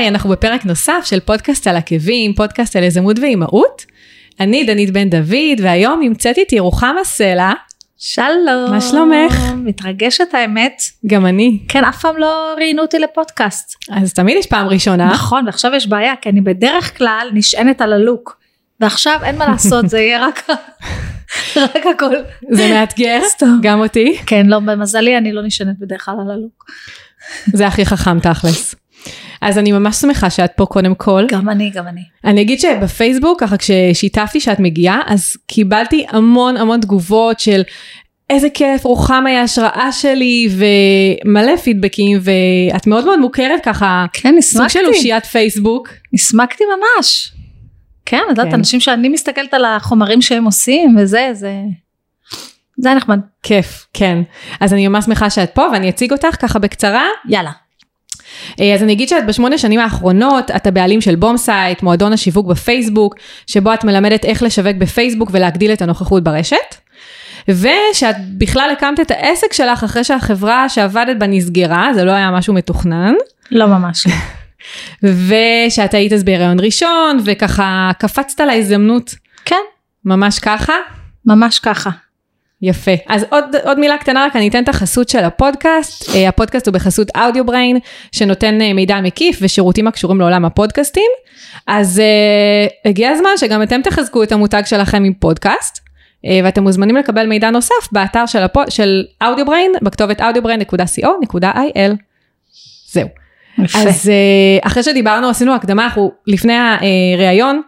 היי, אנחנו בפרק נוסף של פודקאסט על עקבים, פודקאסט על יזמות ואימהות. אני דנית בן דוד, והיום נמצאת איתי רוחמה סלע. שלום. מה שלומך? מתרגשת האמת. גם אני. כן, אף פעם לא ראיינו אותי לפודקאסט. אז תמיד יש פעם ראשונה. נכון, ועכשיו יש בעיה, כי אני בדרך כלל נשענת על הלוק. ועכשיו אין מה לעשות, זה יהיה רק, רק הכל. זה מאתגר. גם אותי. כן, לא, במזלי אני לא נשענת בדרך כלל על הלוק. זה הכי חכם תכלס. אז אני ממש שמחה שאת פה קודם כל. גם אני, גם אני. אני אגיד שבפייסבוק, ככה כששיתפתי שאת מגיעה, אז קיבלתי המון המון תגובות של איזה כיף, רוחמה היא ההשראה שלי, ומלא פידבקים, ואת מאוד מאוד מוכרת ככה, כן, סוג של אושיית פייסבוק. הסמקתי ממש. כן, את יודעת, כן. אנשים שאני מסתכלת על החומרים שהם עושים וזה, זה... זה היה נחמד. כיף, כן. אז אני ממש שמחה שאת פה, ואני אציג אותך ככה בקצרה. יאללה. אה, אז אני אגיד שאת בשמונה שנים האחרונות, את הבעלים של בומסייט, מועדון השיווק בפייסבוק, שבו את מלמדת איך לשווק בפייסבוק ולהגדיל את הנוכחות ברשת. ושאת בכלל הקמת את העסק שלך אחרי שהחברה שעבדת בה נסגרה, זה לא היה משהו מתוכנן. לא ממש. לא. ושאת היית אז בהיריון ראשון, וככה קפצת להזדמנות, כן, ממש ככה. ממש ככה. יפה. אז עוד, עוד מילה קטנה, רק אני אתן את החסות של הפודקאסט. אה, הפודקאסט הוא בחסות אודיו בריין, שנותן אה, מידע מקיף ושירותים הקשורים לעולם הפודקאסטים. אז uh, הגיע הזמן שגם אתם תחזקו את המותג שלכם עם פודקאסט, uh, ואתם מוזמנים לקבל מידע נוסף באתר של, הפו, של אודיו בריין, בכתובת audiobrain.co.il. זהו. יפה. אז uh, אחרי שדיברנו, עשינו הקדמה, אנחנו לפני הראיון,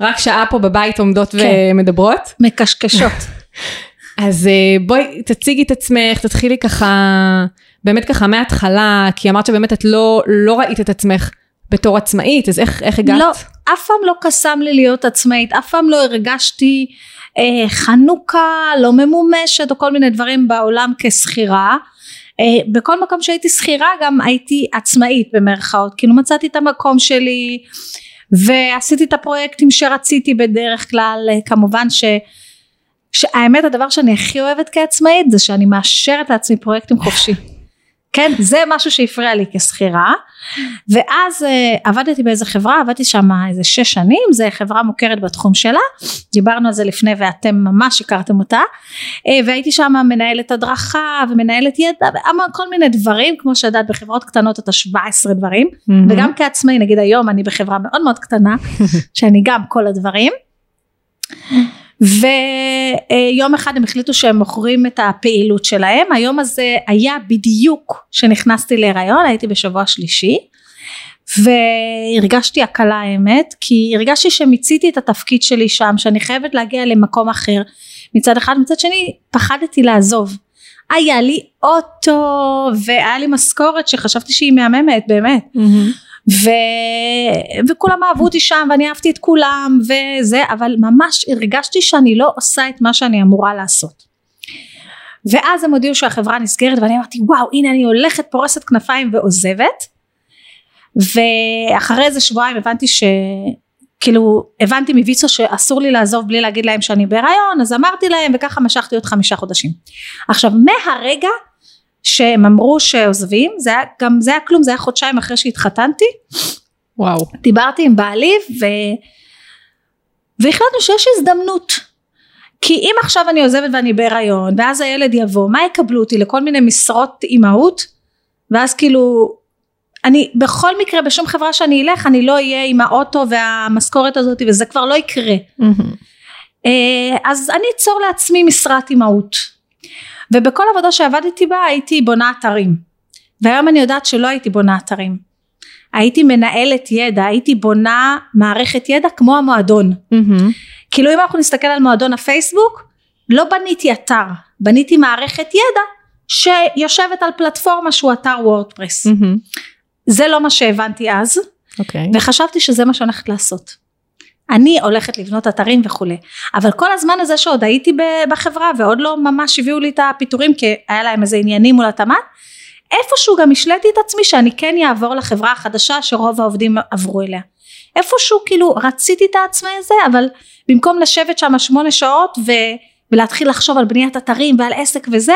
רק שעה פה בבית עומדות כן. ומדברות. מקשקשות. אז אה, בואי תציגי את עצמך, תתחילי ככה, באמת ככה מההתחלה, כי אמרת שבאמת את לא, לא ראית את עצמך בתור עצמאית, אז איך, איך הגעת? לא, אף פעם לא קסם לי להיות עצמאית, אף פעם לא הרגשתי אה, חנוכה, לא ממומשת, או כל מיני דברים בעולם כשכירה. אה, בכל מקום שהייתי שכירה גם הייתי עצמאית במרכאות, כאילו מצאתי את המקום שלי ועשיתי את הפרויקטים שרציתי בדרך כלל, אה, כמובן ש... שהאמת הדבר שאני הכי אוהבת כעצמאית זה שאני מאשרת לעצמי פרויקטים חופשי. כן, זה משהו שהפריע לי כשכירה. ואז uh, עבדתי באיזה חברה, עבדתי שם איזה שש שנים, זו חברה מוכרת בתחום שלה, דיברנו על זה לפני ואתם ממש הכרתם אותה, uh, והייתי שם מנהלת הדרכה ומנהלת ידע כל מיני דברים, כמו שיודעת בחברות קטנות אתה 17 דברים, מהמם. וגם כעצמאי, נגיד היום אני בחברה מאוד מאוד קטנה, שאני גם כל הדברים. ויום אחד הם החליטו שהם מוכרים את הפעילות שלהם, היום הזה היה בדיוק כשנכנסתי להיריון, הייתי בשבוע שלישי, והרגשתי הקלה האמת, כי הרגשתי שמיציתי את התפקיד שלי שם, שאני חייבת להגיע למקום אחר, מצד אחד, מצד שני פחדתי לעזוב. היה לי אוטו והיה לי משכורת שחשבתי שהיא מהממת באמת מהמם. ו... וכולם אהבו אותי שם ואני אהבתי את כולם וזה אבל ממש הרגשתי שאני לא עושה את מה שאני אמורה לעשות. ואז הם הודיעו שהחברה נסגרת ואני אמרתי וואו הנה אני הולכת פורסת כנפיים ועוזבת. ואחרי איזה שבועיים הבנתי ש... כאילו הבנתי מוויצו שאסור לי לעזוב בלי להגיד להם שאני בהיריון אז אמרתי להם וככה משכתי עוד חמישה חודשים. עכשיו מהרגע שהם אמרו שעוזבים זה היה גם זה היה כלום זה היה חודשיים אחרי שהתחתנתי. וואו. דיברתי עם בעלי ו... והחלטנו שיש הזדמנות. כי אם עכשיו אני עוזבת ואני בהיריון ואז הילד יבוא מה יקבלו אותי? לכל מיני משרות אימהות? ואז כאילו אני בכל מקרה בשום חברה שאני אלך אני לא אהיה עם האוטו והמשכורת הזאת וזה כבר לא יקרה. אה, אז אני אצור לעצמי משרת אימהות ובכל עבודה שעבדתי בה הייתי בונה אתרים והיום אני יודעת שלא הייתי בונה אתרים הייתי מנהלת ידע הייתי בונה מערכת ידע כמו המועדון מהמם. כאילו אם אנחנו נסתכל על מועדון הפייסבוק לא בניתי אתר בניתי מערכת ידע שיושבת על פלטפורמה שהוא אתר וורדפרס מהמם. זה לא מה שהבנתי אז אוקיי. וחשבתי שזה מה שאני הולכת לעשות. אני הולכת לבנות אתרים וכולי. אבל כל הזמן הזה שעוד הייתי בחברה ועוד לא ממש הביאו לי את הפיטורים כי היה להם איזה עניינים מול התמ"ת, איפשהו גם השליתי את עצמי שאני כן אעבור לחברה החדשה שרוב העובדים עברו אליה. איפשהו כאילו רציתי את העצמי הזה אבל במקום לשבת שם שמונה שעות ו... ולהתחיל לחשוב על בניית אתרים ועל עסק וזה,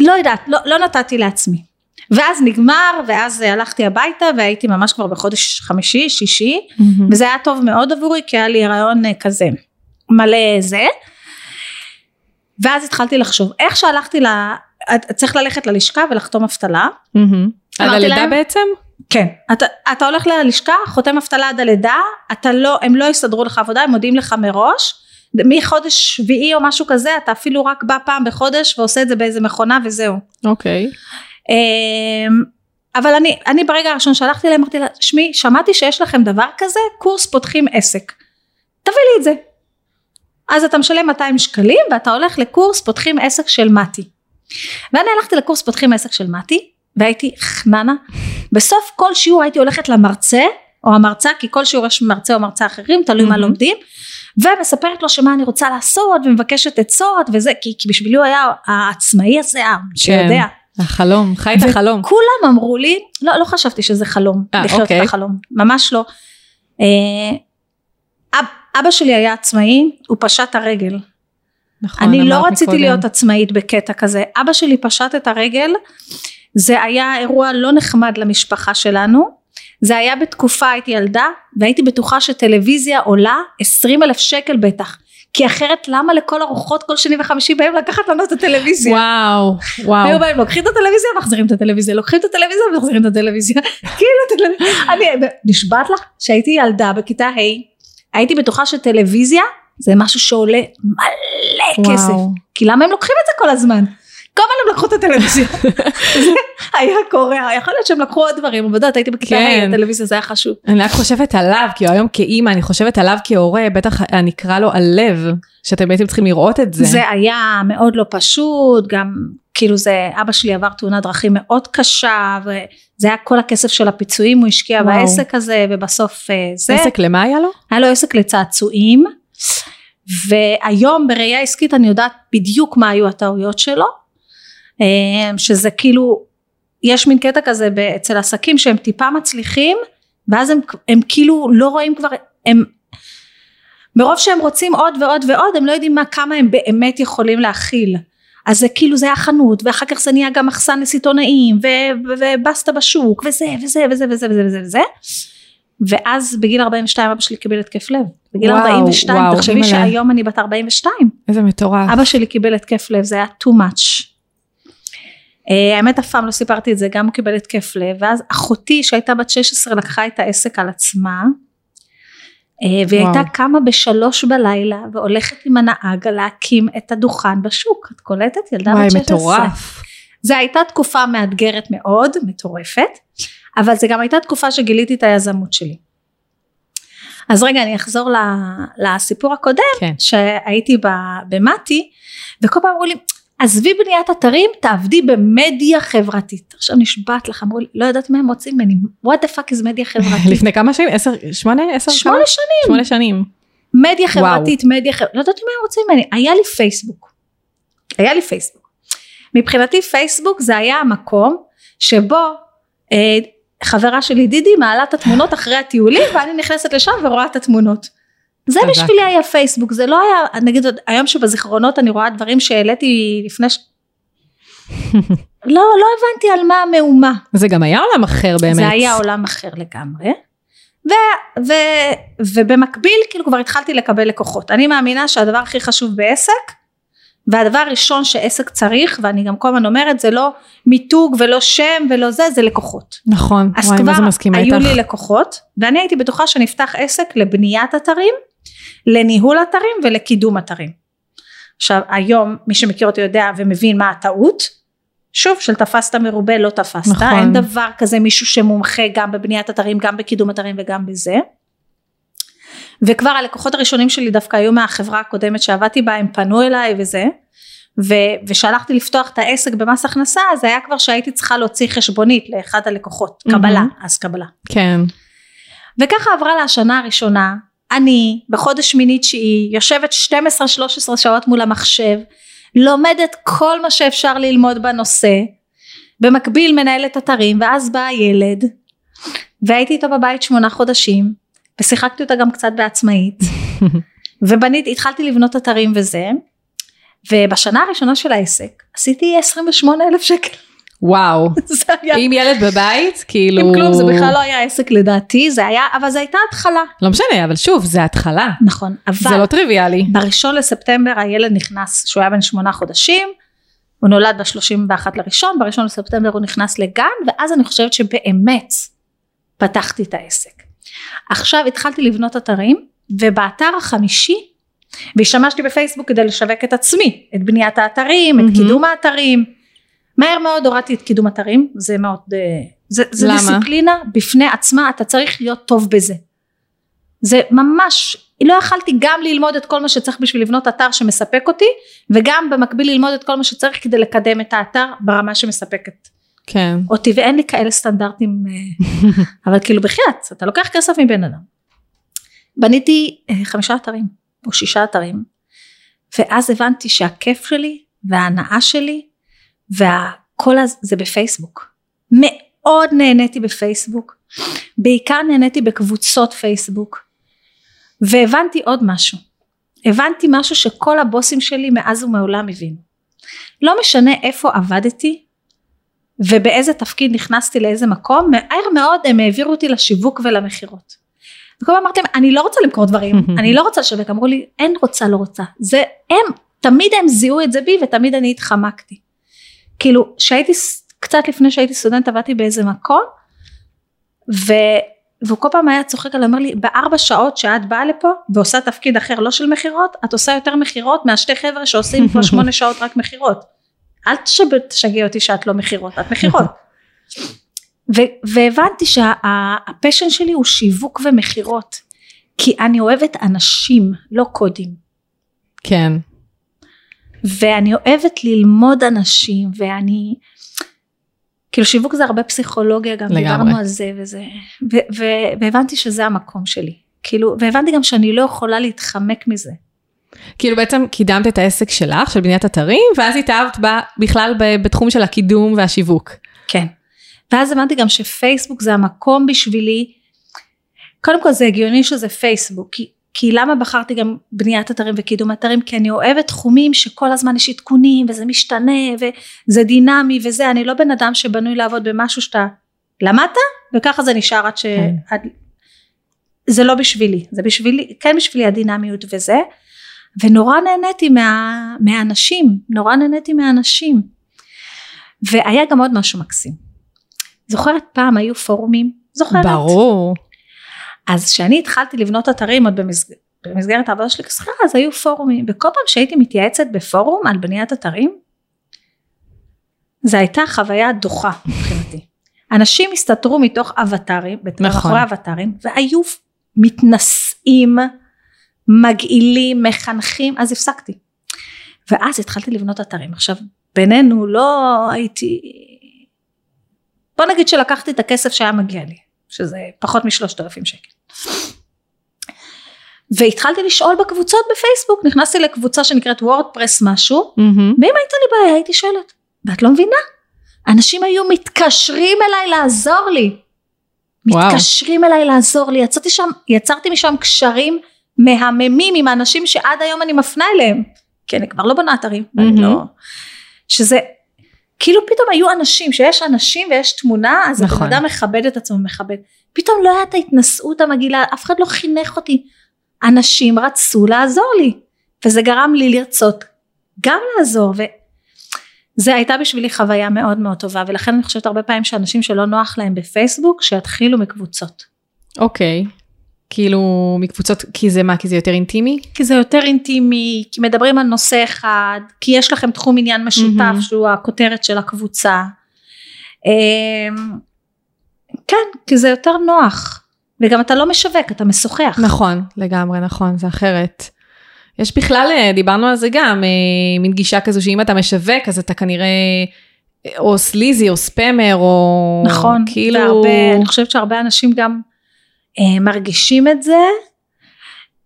לא יודעת, לא, לא נתתי לעצמי. ואז נגמר, ואז הלכתי הביתה, והייתי ממש כבר בחודש חמישי, שישי, וזה היה טוב מאוד עבורי, כי היה לי הריון אה, כזה מלא זה. ואז התחלתי לחשוב, איך שהלכתי ל... צריך ללכת ללשכה ולחתום אבטלה. מהמם. על הלידה להם- בעצם? כן. אתה, אתה הולך ללשכה, חותם אבטלה עד הלידה, אתה לא, הם לא יסדרו לך עבודה, הם מודיעים לך מראש. מחודש שביעי או משהו כזה, אתה אפילו רק בא פעם בחודש ועושה את זה באיזה מכונה וזהו. אוקיי. אמ, אבל אני, אני ברגע הראשון שהלכתי אליהם אמרתי לה, שמי, שמעתי שיש לכם דבר כזה, קורס פותחים עסק. תביא לי את זה. אז אתה משלם 200 שקלים ואתה הולך לקורס פותחים עסק של מתי. ואני הלכתי לקורס פותחים עסק של מתי, והייתי חננה. בסוף כל שיעור הייתי הולכת למרצה, או המרצה, כי כל שיעור יש מרצה או מרצה אחרים, תלוי מה מהמם. לומדים, ומספרת לו שמה אני רוצה לעשות, ומבקשת עצות, וזה, כי, כי בשבילי הוא היה העצמאי הזה, שיודע. החלום, חי את החלום. כולם אמרו לי, לא, לא חשבתי שזה חלום, אה, לחיות אוקיי. את החלום, ממש לא. אה, אב, אבא שלי היה עצמאי, הוא פשט הרגל. נכון, אני לא רציתי מקודם. להיות עצמאית בקטע כזה. אבא שלי פשט את הרגל, זה היה אירוע לא נחמד למשפחה שלנו. זה היה בתקופה, הייתי ילדה, והייתי בטוחה שטלוויזיה עולה 20 אלף שקל בטח. כי אחרת למה לכל ארוחות כל שני וחמישי באים לקחת לנו את הטלוויזיה? וואו, וואו. היו באים לוקחים את הטלוויזיה מחזירים את הטלוויזיה לוקחים את הטלוויזיה ומחזירים את הטלוויזיה כאילו אני נשבעת לך שהייתי ילדה בכיתה ה' הייתי בטוחה שטלוויזיה זה משהו שעולה מלא כסף. כי למה הם לוקחים את זה כל הזמן כל הזמן הם לקחו את הטלוויזיה זה היה קורה יכול להיות שהם לקחו עוד דברים אבל יודעת הייתי בכיתה כן. ה' הטלוויזיה זה היה חשוב אני רק חושבת עליו, כי היום כאימא, אני חושבת עליו כהורה, בטח אני אקרא לו הלב, שאתם בעצם צריכים לראות את זה. זה היה מאוד לא פשוט, גם כאילו זה, אבא שלי עבר תאונת דרכים מאוד קשה, וזה היה כל הכסף של הפיצויים, הוא השקיע וואו. בעסק הזה, ובסוף אה, זה, עסק למה היה לו? היה לו עסק לצעצועים, והיום בראייה עסקית אני יודעת בדיוק מה היו הטעויות שלו, שזה כאילו, יש מין קטע כזה אצל עסקים שהם טיפה מצליחים, ואז הם, הם כאילו לא רואים כבר, הם מרוב שהם רוצים עוד ועוד ועוד הם לא יודעים מה כמה הם באמת יכולים להכיל. אז זה כאילו זה היה חנות ואחר כך זה נהיה גם מחסן לסיטונאים ובסטה בשוק וזה וזה וזה וזה וזה וזה וזה. ואז בגיל 42 אבא שלי קיבל התקף לב. בגיל וואו, 42 וואו, תחשבי. שהיום אני בת 42 איזה מטורף. אבא שלי קיבל התקף לב זה היה too much. אה, האמת אף פעם לא סיפרתי את זה גם הוא קיבל התקף לב ואז אחותי שהייתה בת 16 לקחה את העסק על עצמה אה, והיא וואו. הייתה קמה בשלוש בלילה והולכת עם הנהג להקים את הדוכן בשוק את קולטת ילדה וואי, בת 16 מטורף. זו הייתה תקופה מאתגרת מאוד מטורפת אבל זה גם הייתה תקופה שגיליתי את היזמות שלי אז רגע אני אחזור לסיפור הקודם כן. שהייתי במתי וכל פעם אמרו לי עזבי בניית אתרים תעבדי במדיה חברתית עכשיו נשבעת לך אמרו לי לא יודעת מה הם רוצים ממני what the fuck is מדיה חברתית לפני כמה שנים? עשר, שמונה? עשר? שמונה כמה? שנים שמונה שנים. מדיה חברתית מדיה חברתית לא יודעת מה הם רוצים ממני היה לי פייסבוק היה לי פייסבוק מבחינתי פייסבוק זה היה המקום שבו אה, חברה שלי דידי מעלה את התמונות אחרי הטיולים ואני נכנסת לשם ורואה את התמונות זה חזק. בשבילי היה פייסבוק זה לא היה נגיד היום שבזיכרונות אני רואה דברים שהעליתי לפני ש... לא לא הבנתי על מה המהומה זה גם היה עולם אחר באמת. זה היה עולם אחר לגמרי. ו, ו, ובמקביל כאילו כבר התחלתי לקבל לקוחות. אני מאמינה שהדבר הכי חשוב בעסק והדבר הראשון שעסק צריך ואני גם כל הזמן אומרת זה לא מיתוג ולא שם ולא זה זה לקוחות. נכון. אז וואי, כבר מה זה מסכימה היו איתך. לי לקוחות ואני הייתי בטוחה שנפתח עסק לבניית אתרים, לניהול אתרים ולקידום אתרים. עכשיו היום מי שמכיר אותי יודע ומבין מה הטעות שוב של תפסת מרובה לא תפסת נכון. אין דבר כזה מישהו שמומחה גם בבניית אתרים גם בקידום אתרים וגם בזה וכבר הלקוחות הראשונים שלי דווקא היו מהחברה הקודמת שעבדתי בה הם פנו אליי וזה ושהלכתי לפתוח את העסק במס הכנסה זה היה כבר שהייתי צריכה להוציא חשבונית לאחד הלקוחות קבלה מהמם. אז קבלה כן. וככה עברה לה השנה הראשונה, אני בחודש שמיני תשיעי יושבת 12-13 שעות מול המחשב, לומדת כל מה שאפשר ללמוד בנושא, במקביל מנהלת אתרים ואז בא הילד, והייתי איתו בבית שמונה חודשים, ושיחקתי אותה גם קצת בעצמאית, ובניתי, התחלתי לבנות אתרים וזה, ובשנה הראשונה של העסק עשיתי 28 אלף שקל. וואו. היה... עם ילד בבית, כאילו... עם כלום, זה בכלל לא היה עסק לדעתי, זה היה, אבל זו הייתה התחלה. לא משנה, אבל שוב, זה התחלה. נכון, אבל... זה לא טריוויאלי. בראשון לספטמבר הילד נכנס, שהוא היה בן שמונה חודשים, הוא נולד ב-31 לראשון, בראשון לספטמבר הוא נכנס לגן, ואז אני חושבת שבאמת פתחתי את העסק. עכשיו התחלתי לבנות אתרים, ובאתר החמישי, והשתמשתי בפייסבוק כדי לשווק את עצמי, את בניית האתרים, את מהמם. קידום האתרים. מהר מאוד הורדתי את קידום אתרים, זה מאוד, אה, זה, זה למה? דיסציפלינה בפני עצמה, אתה צריך להיות טוב בזה. זה ממש, לא יכלתי גם ללמוד את כל מה שצריך בשביל לבנות אתר שמספק אותי, וגם במקביל ללמוד את כל מה שצריך כדי לקדם את האתר ברמה שמספקת כן. אותי, ואין לי כאלה סטנדרטים, אה, אבל כאילו בחייאת, אתה לוקח כסף מבן אדם. בניתי אה, חמישה אתרים, או שישה אתרים, ואז הבנתי שהכיף שלי, וההנאה שלי, והכל הזה, זה בפייסבוק. מאוד נהניתי בפייסבוק, בעיקר נהניתי בקבוצות פייסבוק, והבנתי עוד משהו. הבנתי משהו שכל הבוסים שלי מאז ומעולם הבינו. לא משנה איפה עבדתי, ובאיזה תפקיד נכנסתי לאיזה מקום, מהר מאוד הם העבירו אותי לשיווק ולמכירות. וכל פעם אמרתי להם, אני לא רוצה למכור דברים, אני לא רוצה לשווק, אמרו לי, אין רוצה לא רוצה, זה הם, תמיד הם זיהו את זה בי ותמיד אני התחמקתי. כאילו, שהייתי, קצת לפני שהייתי סטודנט עבדתי באיזה מקום, ו... והוא כל פעם היה צוחק עליי, אומר לי, בארבע שעות שאת באה לפה ועושה תפקיד אחר לא של מכירות, את עושה יותר מכירות מהשתי חבר'ה שעושים פה שמונה שעות רק מכירות. אל תשגעי אותי שאת לא מכירות, את מכירות. ו- והבנתי שהפשן שלי הוא שיווק ומכירות, כי אני אוהבת אנשים, לא קודים. כן. ואני אוהבת ללמוד אנשים, ואני... כאילו שיווק זה הרבה פסיכולוגיה, גם לגמרי. דיברנו על זה וזה, ו- ו- והבנתי שזה המקום שלי. כאילו, והבנתי גם שאני לא יכולה להתחמק מזה. כאילו בעצם קידמת את העסק שלך, של בניית אתרים, ואז התאהבת בה בכלל ב- בתחום של הקידום והשיווק. כן. ואז הבנתי גם שפייסבוק זה המקום בשבילי, קודם כל זה הגיוני שזה פייסבוק, כי, כי למה בחרתי גם בניית אתרים וקידום אתרים? כי אני אוהבת תחומים שכל הזמן יש עדכונים וזה משתנה וזה דינמי וזה, אני לא בן אדם שבנוי לעבוד במשהו שאתה למדת וככה זה נשאר עד ש... כן. עד... זה לא בשבילי, זה בשבילי, כן בשבילי הדינמיות וזה, ונורא נהניתי מה, מהאנשים, נורא נהניתי מהאנשים. והיה גם עוד משהו מקסים. זוכרת פעם היו פורומים? זוכרת? ברור. אז כשאני התחלתי לבנות אתרים עוד במסג... במסגרת העבודה שלי כשכירה אז היו פורומים וכל פעם שהייתי מתייעצת בפורום על בניית אתרים זו הייתה חוויה דוחה מבחינתי. אנשים הסתתרו מתוך אבטרים, נכון. מאחורי אבטרים והיו מתנשאים, מגעילים, מחנכים אז הפסקתי. ואז התחלתי לבנות אתרים. עכשיו בינינו לא הייתי בוא נגיד שלקחתי את הכסף שהיה מגיע לי שזה פחות משלושת אלפים שקל. והתחלתי לשאול בקבוצות בפייסבוק, נכנסתי לקבוצה שנקראת וורדפרס משהו, מהמם. ואם הייתה לי בעיה הייתי שואלת, ואת לא מבינה? אנשים היו מתקשרים אליי לעזור לי. וואו. מתקשרים אליי לעזור לי, יצאתי שם, יצרתי משם קשרים מהממים עם האנשים שעד היום אני מפנה אליהם, כי אני כבר לא בונה אתרים, מהמם. לא... שזה, כאילו פתאום היו אנשים, שיש אנשים ויש תמונה, אז נכון. הבן אדם מכבד את עצמו, מכבד. פתאום לא הייתה ההתנשאות המגעילה, אף אחד לא חינך אותי. אנשים רצו לעזור לי, וזה גרם לי לרצות גם לעזור, וזה הייתה בשבילי חוויה מאוד מאוד טובה, ולכן אני חושבת הרבה פעמים שאנשים שלא נוח להם בפייסבוק, שיתחילו מקבוצות. אוקיי. כאילו מקבוצות, כי זה מה? כי זה יותר אינטימי? כי זה יותר אינטימי, כי מדברים על נושא אחד, כי יש לכם תחום עניין משותף מהמם. שהוא הכותרת של הקבוצה. אמ, כן, כי זה יותר נוח. וגם אתה לא משווק, אתה משוחח. נכון, לגמרי, נכון, זה אחרת. יש בכלל, אה, דיברנו על זה גם, אה, מין גישה כזו שאם אתה משווק, אז אתה כנראה אה, או סליזי או ספמר, או נכון, כאילו... והרבה, אני חושבת שהרבה אנשים גם מרגישים את זה.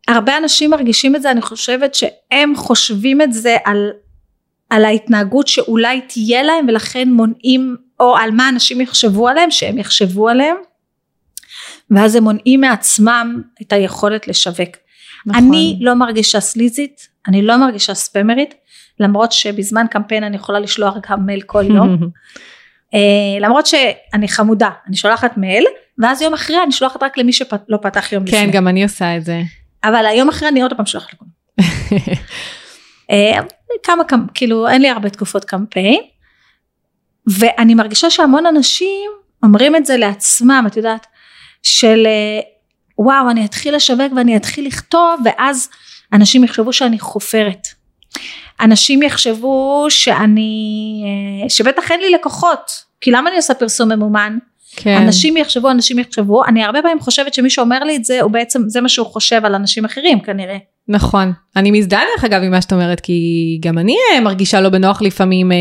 הרבה אנשים מרגישים את זה, אני חושבת שהם חושבים את זה על, על ההתנהגות שאולי תהיה להם ולכן מונעים, או על מה אנשים יחשבו עליהם, שהם יחשבו עליהם, ואז הם מונעים מעצמם את היכולת לשווק. נכון. אני לא מרגישה סליזית, אני לא מרגישה ספמרית, למרות שבזמן קמפיין אני יכולה לשלוח גם מייל כל יום. אה, למרות שאני חמודה, אני שולחת מייל, ואז יום אחרי אני שולחת רק למי שלא פתח יום לפני. כן, גם אני עושה את זה. אבל היום אחרי אני עוד פעם שולחת לכולם. אה, כמה, כמה, כאילו אין לי הרבה תקופות קמפיין, ואני מרגישה שהמון אנשים אומרים את זה לעצמם, את יודעת, של אה, וואו אני אתחיל לשווק ואני אתחיל לכתוב ואז אנשים יחשבו שאני חופרת. אנשים יחשבו שאני, אה, שבטח אין לי לקוחות, כי למה אני עושה פרסום ממומן? כן. אנשים יחשבו, אנשים יחשבו, אני הרבה פעמים חושבת שמי שאומר לי את זה, הוא בעצם, זה מה שהוא חושב על אנשים אחרים כנראה. נכון. אני מזדהה דרך אגב עם מה שאת אומרת, כי גם אני אה, מרגישה לא בנוח לפעמים, אה,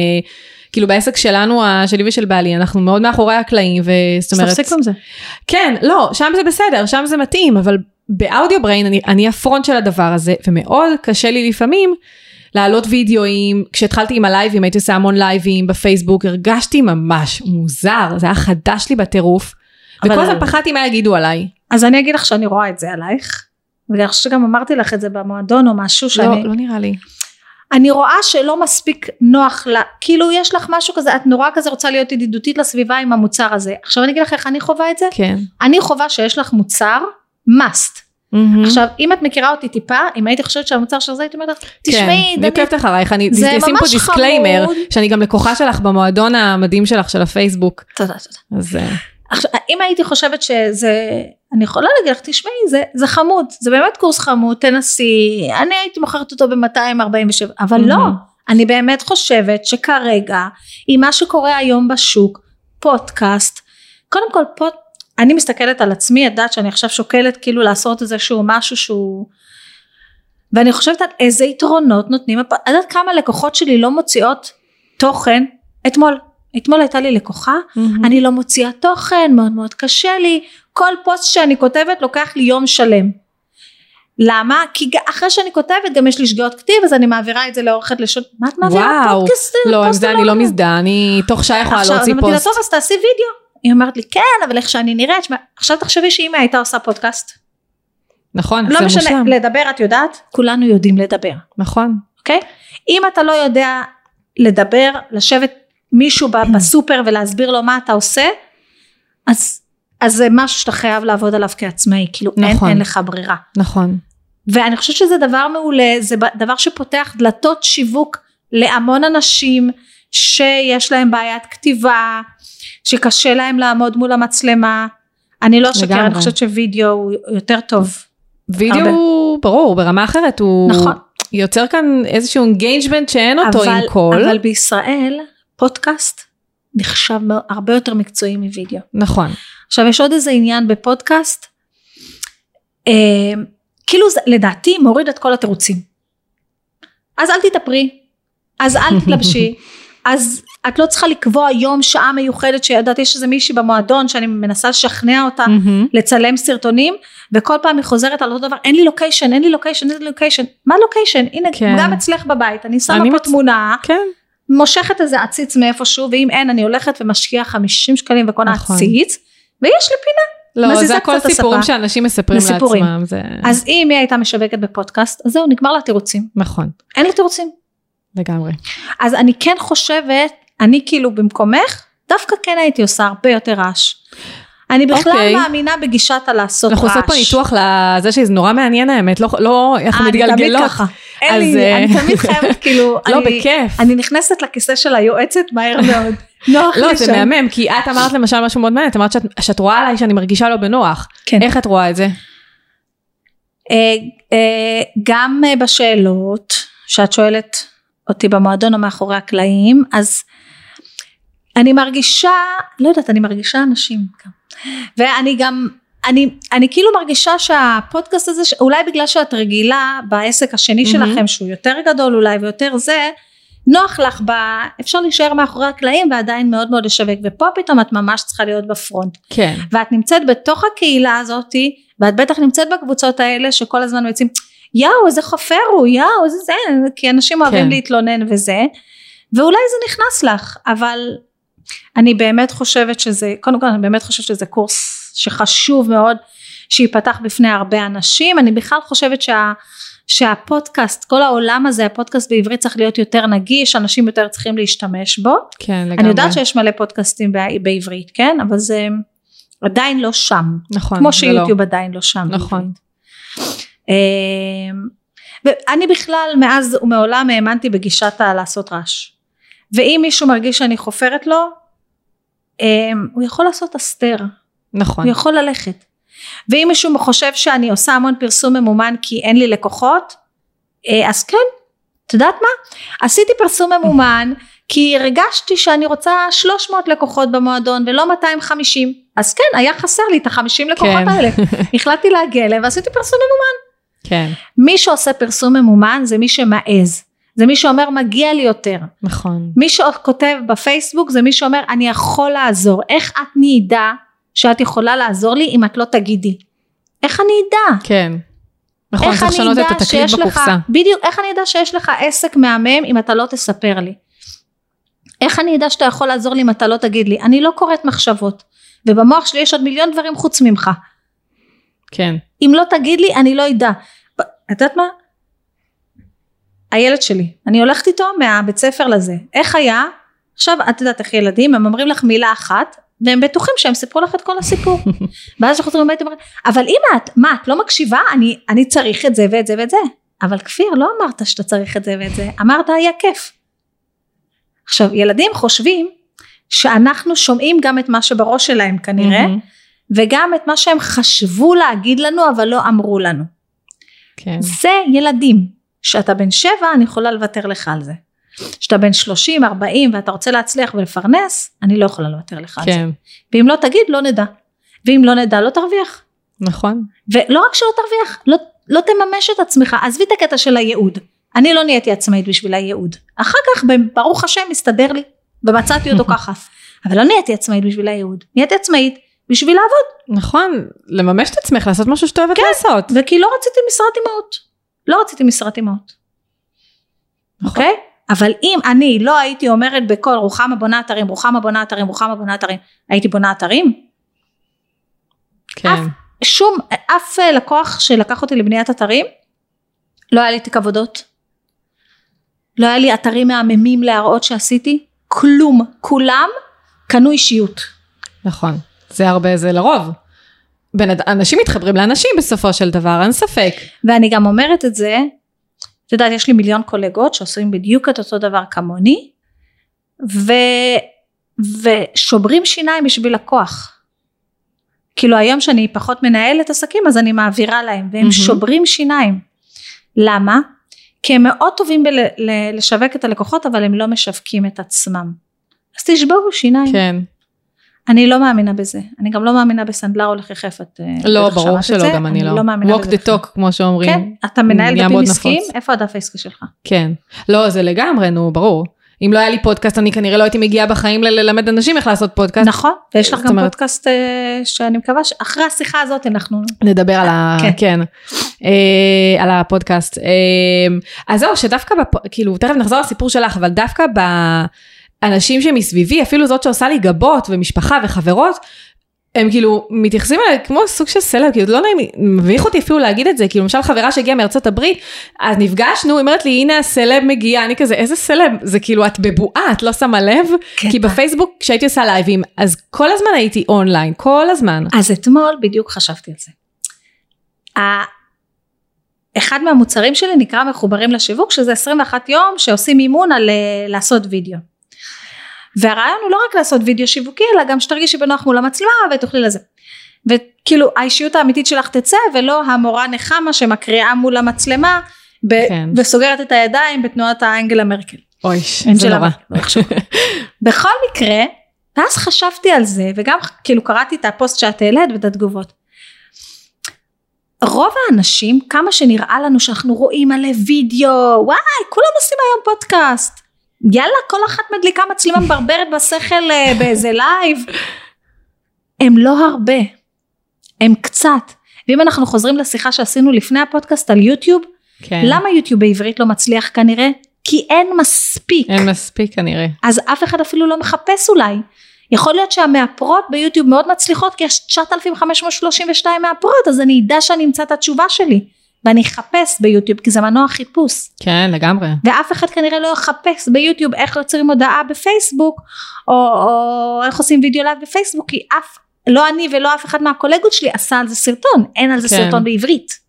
כאילו בעסק שלנו, שלי ושל בעלי, אנחנו מאוד מאחורי הקלעים, וזאת אומרת... תפסיק עם זה. כן, לא, שם זה בסדר, שם זה מתאים, אבל באודיו בריין אני, אני הפרונט של הדבר הזה, ומאוד קשה לי לפעמים להעלות וידאוים, כשהתחלתי עם הלייבים, הייתי עושה המון לייבים בפייסבוק, הרגשתי ממש מוזר, זה היה חדש לי בטירוף, וכל הזמן פחדתי מה יגידו עליי. אז אני אגיד לך שאני רואה את זה עלייך, ואני חושבת שגם אמרתי לך את זה במועדון או משהו שאני, לא, לא נראה לי. אני רואה שלא מספיק נוח לה, כאילו יש לך משהו כזה, את נורא כזה רוצה להיות ידידותית לסביבה עם המוצר הזה. עכשיו אני אגיד לך איך אני חווה את זה, כן. אני חווה שיש לך מוצר must. מהמם. עכשיו אם את מכירה אותי טיפה, אם הייתי חושבת שהמוצר של זה הייתי אומרת לך, תשמעי, כן, אני דנית, עוקבת אחרייך, אני אשים פה דיסקליימר, חמוד. שאני גם לקוחה שלך במועדון המדהים שלך של הפייסבוק, תודה תודה. אז אה, עכשיו אם הייתי חושבת שזה אני יכולה להגיד לך תשמעי זה, זה חמוד זה באמת קורס חמוד תנסי אני הייתי מוכרת אותו ב-247 אבל לא מהמם. אני באמת חושבת שכרגע עם מה שקורה היום בשוק פודקאסט קודם כל פוד, אני מסתכלת על עצמי יודעת שאני עכשיו שוקלת כאילו לעשות איזשהו משהו שהוא ואני חושבת על איזה יתרונות נותנים את יודעת כמה לקוחות שלי לא מוציאות תוכן אתמול אתמול הייתה לי לקוחה מהמם. אני לא מוציאה תוכן, מאוד מאוד קשה לי, כל פוסט שאני כותבת לוקח לי יום שלם. למה? כי אחרי שאני כותבת גם יש לי שגיאות כתיב אז אני מעבירה את זה לעורכת לשון, מה את מעבירה וואו, פודקאסט? לא, עם פוסט זה אני לא? מזדהה, אני תוך שעה יכולה עכשיו, להוציא אז אמרתי לה, פוסט. טוב אז תעשי וידאו. היא אומרת לי כן אבל איך שאני נראית, עכשיו תחשבי שאמא הייתה עושה פודקאסט, נכון, לא זה משנה, מושלם. לדבר את יודעת, כולנו יודעים לדבר, נכון. אוקיי? אם אתה לא יודע לדבר, לשבת מישהו ב- בסופר ולהסביר לו מה אתה עושה, אז, אז זה משהו שאתה חייב לעבוד עליו כעצמאי, כאילו אין, נכון. אין לך ברירה. נכון. ואני חושבת שזה דבר מעולה, זה דבר שפותח דלתות שיווק להמון אנשים שיש להם בעיית כתיבה, שקשה להם לעמוד מול המצלמה. אני לא אשקר. אני חושבת שווידאו הוא יותר טוב. וידאו, הרבה. ברור, ברמה אחרת, הוא נכון. יוצר כאן איזשהו engagement שאין אותו אבל, עם קול. אבל בישראל פודקאסט נחשב הרבה יותר מקצועי מווידאו. נכון. עכשיו יש עוד איזה עניין בפודקאסט, אה, כאילו זה לדעתי מוריד את כל התירוצים. אז אל תתאפרי, אז אל תתלבשי, אז את לא צריכה לקבוע יום שעה מיוחדת שידעת יש איזה מישהי במועדון שאני מנסה לשכנע אותה מהמם. לצלם סרטונים וכל פעם היא חוזרת על אותו דבר אין לי לוקיישן אין לי לוקיישן אין לי לוקיישן מה לוקיישן הנה כן. גם אצלך בבית אני שמה אני פה מצ- תמונה כן. מושכת איזה עציץ מאיפשהו ואם אין אני הולכת ומשקיעה 50 שקלים וקונה נכון. עציץ ויש לי פינה לא, זה הכל סיפורים הספה. שאנשים מספרים זה סיפורים. לעצמם. זה... אז אם היא הייתה משווקת בפודקאסט אז זהו נגמר לה תירוצים נכון, אין לי תירוצים לגמרי. אז אני כן חושבת אני כאילו במקומך דווקא כן הייתי עושה הרבה יותר רעש אני בכלל אוקיי. מאמינה בגישת הלעשות אנחנו רעש עושות פה ניתוח לזה שזה נורא מעניין האמת, לא, לא, אנחנו אה, אני תמיד מתגלגלות. ככה. אין לי, אה, אני תמיד חייבת כאילו, לא, אני- בכיף. אני נכנסת לכיסא של היועצת מהר מאוד. נוח לא, לי זה שם. מהמם, כי את אמרת למשל משהו מאוד מעניין, את אמרת שאת, שאת רואה עליי שאני מרגישה לא בנוח. כן. איך את רואה את זה? אה, גם בשאלות שאת שואלת אותי במועדון או מאחורי הקלעים, אז אני מרגישה, לא יודעת, אני מרגישה אנשים גם. ואני גם, אני, אני כאילו מרגישה שהפודקאסט הזה, אולי בגלל שאת רגילה בעסק השני מהמם. שלכם, שהוא יותר גדול אולי ויותר זה, נוח לך ב... אפשר להישאר מאחורי הקלעים ועדיין מאוד מאוד לשווק, ופה פתאום את ממש צריכה להיות בפרונט. כן. ואת נמצאת בתוך הקהילה הזאתי ואת בטח נמצאת בקבוצות האלה שכל הזמן יוצאים יואו איזה חופר הוא יואו איזה זה כי אנשים אוהבים כן. להתלונן וזה ואולי זה נכנס לך אבל אני באמת חושבת שזה קודם כל אני באמת חושבת שזה קורס שחשוב מאוד שייפתח בפני הרבה אנשים אני בכלל חושבת שה, שהפודקאסט, כל העולם הזה, הפודקאסט בעברית צריך להיות יותר נגיש, אנשים יותר צריכים להשתמש בו. כן, לגמרי. אני יודעת שיש מלא פודקאסטים בע- בעברית, כן? אבל זה עדיין לא שם. נכון, כמו לא. שיוטיוב עדיין לא שם. נכון. אמ, ואני בכלל מאז ומעולם האמנתי בגישת הלעשות רעש. ואם מישהו מרגיש שאני חופרת לו, אמ, הוא יכול לעשות הסתר, נכון. הוא יכול ללכת. ואם מישהו חושב שאני עושה המון פרסום ממומן כי אין לי לקוחות, אה, אז כן, את יודעת מה? עשיתי פרסום ממומן כי הרגשתי שאני רוצה 300 לקוחות במועדון ולא 250. אז כן, היה חסר לי את ה-50 לקוחות כן. האלה. החלטתי להגיע אליהם ועשיתי פרסום ממומן. כן, מי שעושה פרסום ממומן זה מי שמעז. זה מי שאומר מגיע לי יותר. נכון. מי שכותב בפייסבוק זה מי שאומר אני יכול לעזור. איך את נדע שאת יכולה לעזור לי אם את לא תגידי? איך אני אדע? כן. נכון, צריך לשנות את התקליט שיש לך, בקופסה. בדיוק, איך אני אדע שיש לך עסק מהמם אם אתה לא תספר לי? איך אני אדע שאתה יכול לעזור לי אם אתה לא תגיד לי? אני לא קוראת מחשבות, ובמוח שלי יש עוד מיליון דברים חוץ ממך. כן. אם לא תגיד לי, אני לא אדע. את יודעת מה? הילד שלי, אני הולכת איתו מהבית ספר לזה. איך היה? עכשיו, את יודעת איך ילדים, הם אומרים לך מילה אחת, והם בטוחים שהם סיפרו לך את כל הסיפור. ואז אנחנו חוזרים הביתה ואומרים, אבל אמא, את, מה, את לא מקשיבה? אני, אני צריך את זה ואת זה ואת זה. אבל כפיר, לא אמרת שאתה צריך את זה ואת זה, אמרת היה כיף. עכשיו, ילדים חושבים שאנחנו שומעים גם את מה שבראש שלהם כנראה. וגם את מה שהם חשבו להגיד לנו אבל לא אמרו לנו. כן. זה ילדים. כשאתה בן שבע אני יכולה לוותר לך על זה. כשאתה בן 30, 40 ואתה רוצה להצליח ולפרנס, אני לא יכולה לוותר לך על זה. כן. ואם לא תגיד לא נדע. ואם לא נדע לא תרוויח. נכון. ולא רק שלא תרוויח, לא, לא תממש את עצמך. עזבי את הקטע של הייעוד. אני לא נהייתי עצמאית בשביל הייעוד. אחר כך ברוך השם מסתדר לי. ומצאתי אותו ככה. אבל לא נהייתי עצמאית בשביל הייעוד. נהייתי עצמאית בשביל לעבוד. נכון. לממש את עצמך, לעשות משהו שאת אוהבת כן. לעשות. וכי לא רציתי משרת אימהות. לא רציתי משרת אימהות. נכון. אוקיי? אבל אם אני לא הייתי אומרת בקול רוחמה בונה אתרים, רוחמה בונה אתרים, רוחמה בונה אתרים, הייתי בונה אתרים? כן. אף- שום, אף אה, לקוח שלקח אותי לבניית אתרים, לא היה לי תיק עבודות. לא היה לי אתרים מהממים להראות שעשיתי, כלום. כולם קנו אישיות. נכון. זה הרבה, זה לרוב. אד- אנשים מתחברים לאנשים בסופו של דבר, אין ספק. ואני גם אומרת את זה, את יודעת, יש לי מיליון קולגות שעושים בדיוק את אותו דבר כמוני, ו... ושוברים שיניים בשביל לקוח. כאילו היום שאני פחות מנהלת עסקים אז אני מעבירה להם, והם מהמם. שוברים שיניים. למה? כי הם מאוד טובים בלשווק את הלקוחות אבל הם לא משווקים את עצמם. אז תשברו שיניים. כן. אני לא מאמינה בזה. אני גם לא מאמינה בסנדלר הולך יחף. את, אה, לא, בטח ברור שמעת את שלא. גם אני לא. מאמינה walk the talk, כמו שאומרים. כן, אתה מנהל דפים עסקיים. איפה הדף העסקי שלך? כן. לא, זה לגמרי, נו, ברור. אם לא היה לי פודקאסט, אני כנראה לא הייתי מגיעה בחיים ללמד אנשים איך לעשות פודקאסט. נכון, ויש לך גם אומרת- פודקאסט אה, שאני מקווה שאחרי השיחה הזאת אנחנו... נדבר על ה... כן. כן. אה, על הפודקאסט. אה, אז זהו, שדווקא, בפ... כאילו, תכף נחזור לסיפור שלך, אבל דווקא באנשים שמסביבי, אפילו זאת שעושה לי גבות ומשפחה וחברות, הם כאילו מתייחסים אליי כמו סוג של סלב, כאילו לא נעים, מביך אותי אפילו להגיד את זה, כאילו למשל חברה שהגיעה מארצות הברית, אז נפגשנו, היא אומרת לי הנה הסלב מגיע, אני כזה איזה סלב, זה כאילו את בבועה, את לא שמה לב, קטע. כי בפייסבוק כשהייתי עושה לייבים, אז כל הזמן הייתי אונליין, כל הזמן. אז אתמול בדיוק חשבתי על זה. אחד מהמוצרים שלי נקרא מחוברים לשיווק, שזה 21 יום שעושים אימון על אה, לעשות וידאו. והרעיון הוא לא רק לעשות וידאו שיווקי, אלא גם שתרגישי בנוח מול המצלמה ותוכלי לזה. וכאילו האישיות האמיתית שלך תצא ולא המורה נחמה שמקריאה מול המצלמה ב- כן. וסוגרת את הידיים בתנועת האנגלה מרקל. אוי, זה נורא. בכל מקרה, ואז חשבתי על זה וגם כאילו קראתי את הפוסט שאת העלית ואת התגובות. רוב האנשים כמה שנראה לנו שאנחנו רואים עלי וידאו וואי כולם עושים היום פודקאסט יאללה כל אחת מדליקה מצלמה מברברת בשכל אה, באיזה לייב הם לא הרבה הם קצת ואם אנחנו חוזרים לשיחה שעשינו לפני הפודקאסט על יוטיוב כן. למה יוטיוב בעברית לא מצליח כנראה כי אין מספיק אין מספיק כנראה. אז אף אחד אפילו לא מחפש אולי. יכול להיות שהמאפרות ביוטיוב מאוד מצליחות כי יש 9,532 מאפרות אז אני אדע שאני אמצא את התשובה שלי. ואני אחפש ביוטיוב כי זה מנוע חיפוש כן, לגמרי. ואף אחד כנראה לא יחפש ביוטיוב איך יוצרים הודעה בפייסבוק או, או איך עושים וידאו לייב בפייסבוק כי אף לא אני ולא אף אחד מהקולגות שלי עשה על זה סרטון אין על זה כן. סרטון בעברית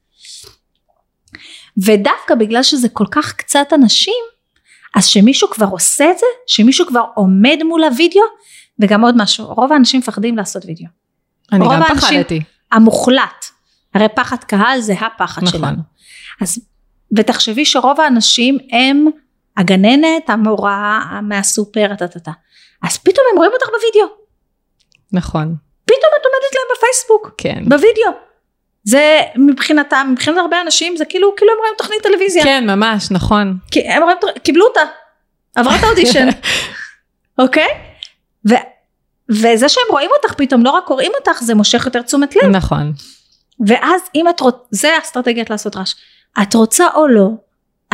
ודווקא בגלל שזה כל כך קצת אנשים אז שמישהו כבר עושה את זה שמישהו כבר עומד מול הוידאו וגם עוד משהו רוב האנשים מפחדים לעשות וידאו אני גם פחדתי. המוחלט הרי פחד קהל זה הפחד שלנו נכון. אז ותחשבי שרוב האנשים הם הגננת, המורה מהסופר, טה-טה-טה. אז פתאום הם רואים אותך בווידאו, נכון. פתאום את עומדת להם בפייסבוק, כן. בווידאו. זה מבחינתם, מבחינת הרבה אנשים זה כאילו, כאילו הם רואים תוכנית טלוויזיה. כן, ממש, נכון. כי הם רואים, קיבלו אותה, עברה את האודישן, אוקיי? ו, וזה שהם רואים אותך פתאום, לא רק קוראים אותך, זה מושך יותר תשומת לב. נכון. ואז אם את רוצה, זה האסטרטגיית לעשות רעש. את רוצה או לא,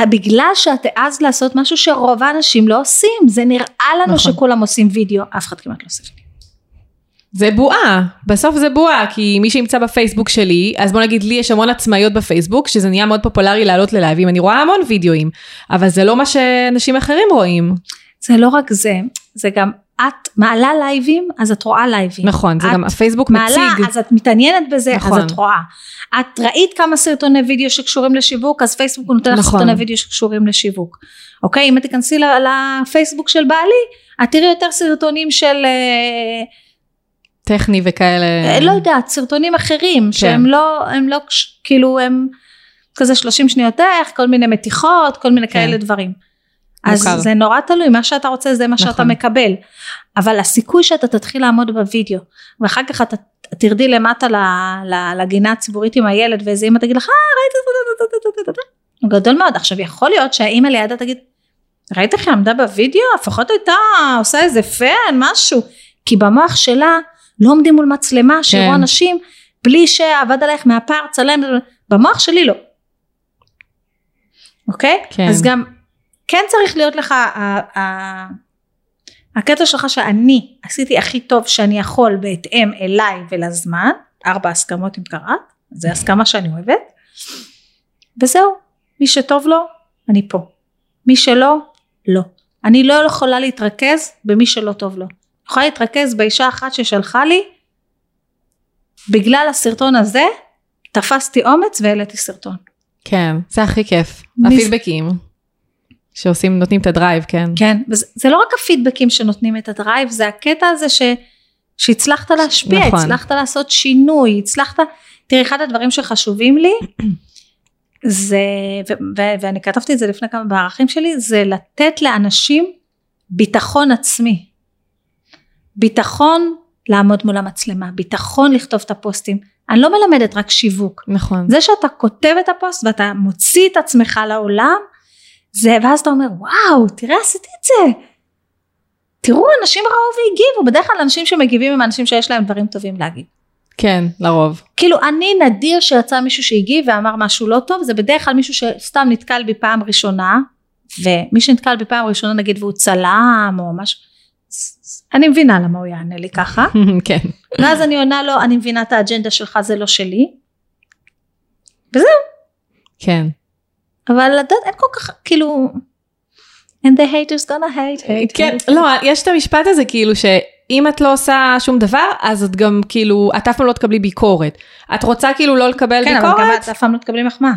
בגלל שאת העזת לעשות משהו שרוב האנשים לא עושים, זה נראה לנו נכון. שכולם עושים וידאו, אף אחד כמעט לא עושה וידאו. זה בועה, בסוף זה בועה, כי מי שימצא בפייסבוק שלי, אז בוא נגיד לי יש המון עצמאיות בפייסבוק, שזה נהיה מאוד פופולרי לעלות ללייבים, אני רואה המון וידאוים, אבל זה לא מה שאנשים אחרים רואים. זה לא רק זה, זה גם את מעלה לייבים, אז את רואה לייבים. נכון, זה גם הפייסבוק מעלה, מציג. אז את מתעניינת בזה, נכון. אז את רואה. את ראית כמה סרטוני וידאו שקשורים לשיווק, אז פייסבוק נותן לך נכון. סרטוני וידאו שקשורים לשיווק. אוקיי, אם את תיכנסי לפייסבוק של בעלי, את תראי יותר סרטונים של... אה, טכני וכאלה. אה, לא יודעת, סרטונים אחרים, כן. שהם לא, הם לא, כאילו הם כזה 30 שניות איך, כל מיני מתיחות, כל מיני כן. כאלה דברים. אז מוכר. זה נורא תלוי, מה שאתה רוצה זה מה שאתה נכון. מקבל. מקבל. אבל הסיכוי שאתה תתחיל לעמוד בווידאו, ואחר כך אתה תרדי למטה לגינה הציבורית עם הילד, ואיזה אמא תגיד לך, אה, ראית, הוא גדול מאוד. עכשיו יכול להיות שהאימא לידה תגיד, ראית איך היא עמדה בווידאו? לפחות הייתה עושה איזה פן, משהו. כי במוח שלה לא עומדים מול מצלמה, שיראו כן. אנשים, בלי שעבד עלייך מהפער, צלם, במוח שלי לא. אוקיי? כן. אז גם כן צריך להיות לך ה- ה- הקטע שלך שאני עשיתי הכי טוב שאני יכול בהתאם אליי ולזמן, ארבע הסכמות אם קראת, זה הסכמה שאני אוהבת, וזהו, מי שטוב לו, אני פה. מי שלא, לא. אני לא יכולה להתרכז במי שלא טוב לו. אני יכולה להתרכז באישה אחת ששלחה לי, בגלל הסרטון הזה, תפסתי אומץ והעליתי סרטון. כן, זה הכי כיף. מי- הפידבקים. שעושים, נותנים את ה drive, כן. כן, וזה זה לא רק הפידבקים שנותנים את ה drive, זה הקטע הזה ש, שהצלחת להשפיע, נכון. נכון. הצלחת לעשות שינוי, הצלחת, תראי אחד הדברים שחשובים לי, זה, ו, ו, ואני כתבתי את זה לפני כמה בערכים שלי, זה לתת לאנשים ביטחון עצמי. ביטחון לעמוד מול המצלמה, ביטחון לכתוב את הפוסטים. אני לא מלמדת רק שיווק. נכון. זה שאתה כותב את הפוסט ואתה מוציא את עצמך לעולם, זה, ואז אתה אומר, וואו, תראה, עשיתי את זה. תראו, אנשים ראו והגיבו, בדרך כלל אנשים שמגיבים הם אנשים שיש להם דברים טובים להגיד. כן, לרוב. כאילו, אני נדיר שיצא מישהו שהגיב ואמר משהו לא טוב, זה בדרך כלל מישהו שסתם נתקל בי פעם ראשונה, ומי שנתקל בי פעם ראשונה נגיד והוא צלם או משהו, אני מבינה למה הוא יענה לי ככה, כן. ואז אני עונה לו, אני מבינה את האג'נדה שלך, זה לא שלי, וזהו. כן. אבל לדעת אין כל כך כאילו and the haters gonna hate hate כן, hate. לא, יש את המשפט הזה כאילו שאם את לא עושה שום דבר, אז את גם כאילו, את אף פעם לא תקבלי ביקורת. את רוצה כאילו לא לקבל כן אבל גם ביקורת? את אף פעם לא תקבלי מחמאה.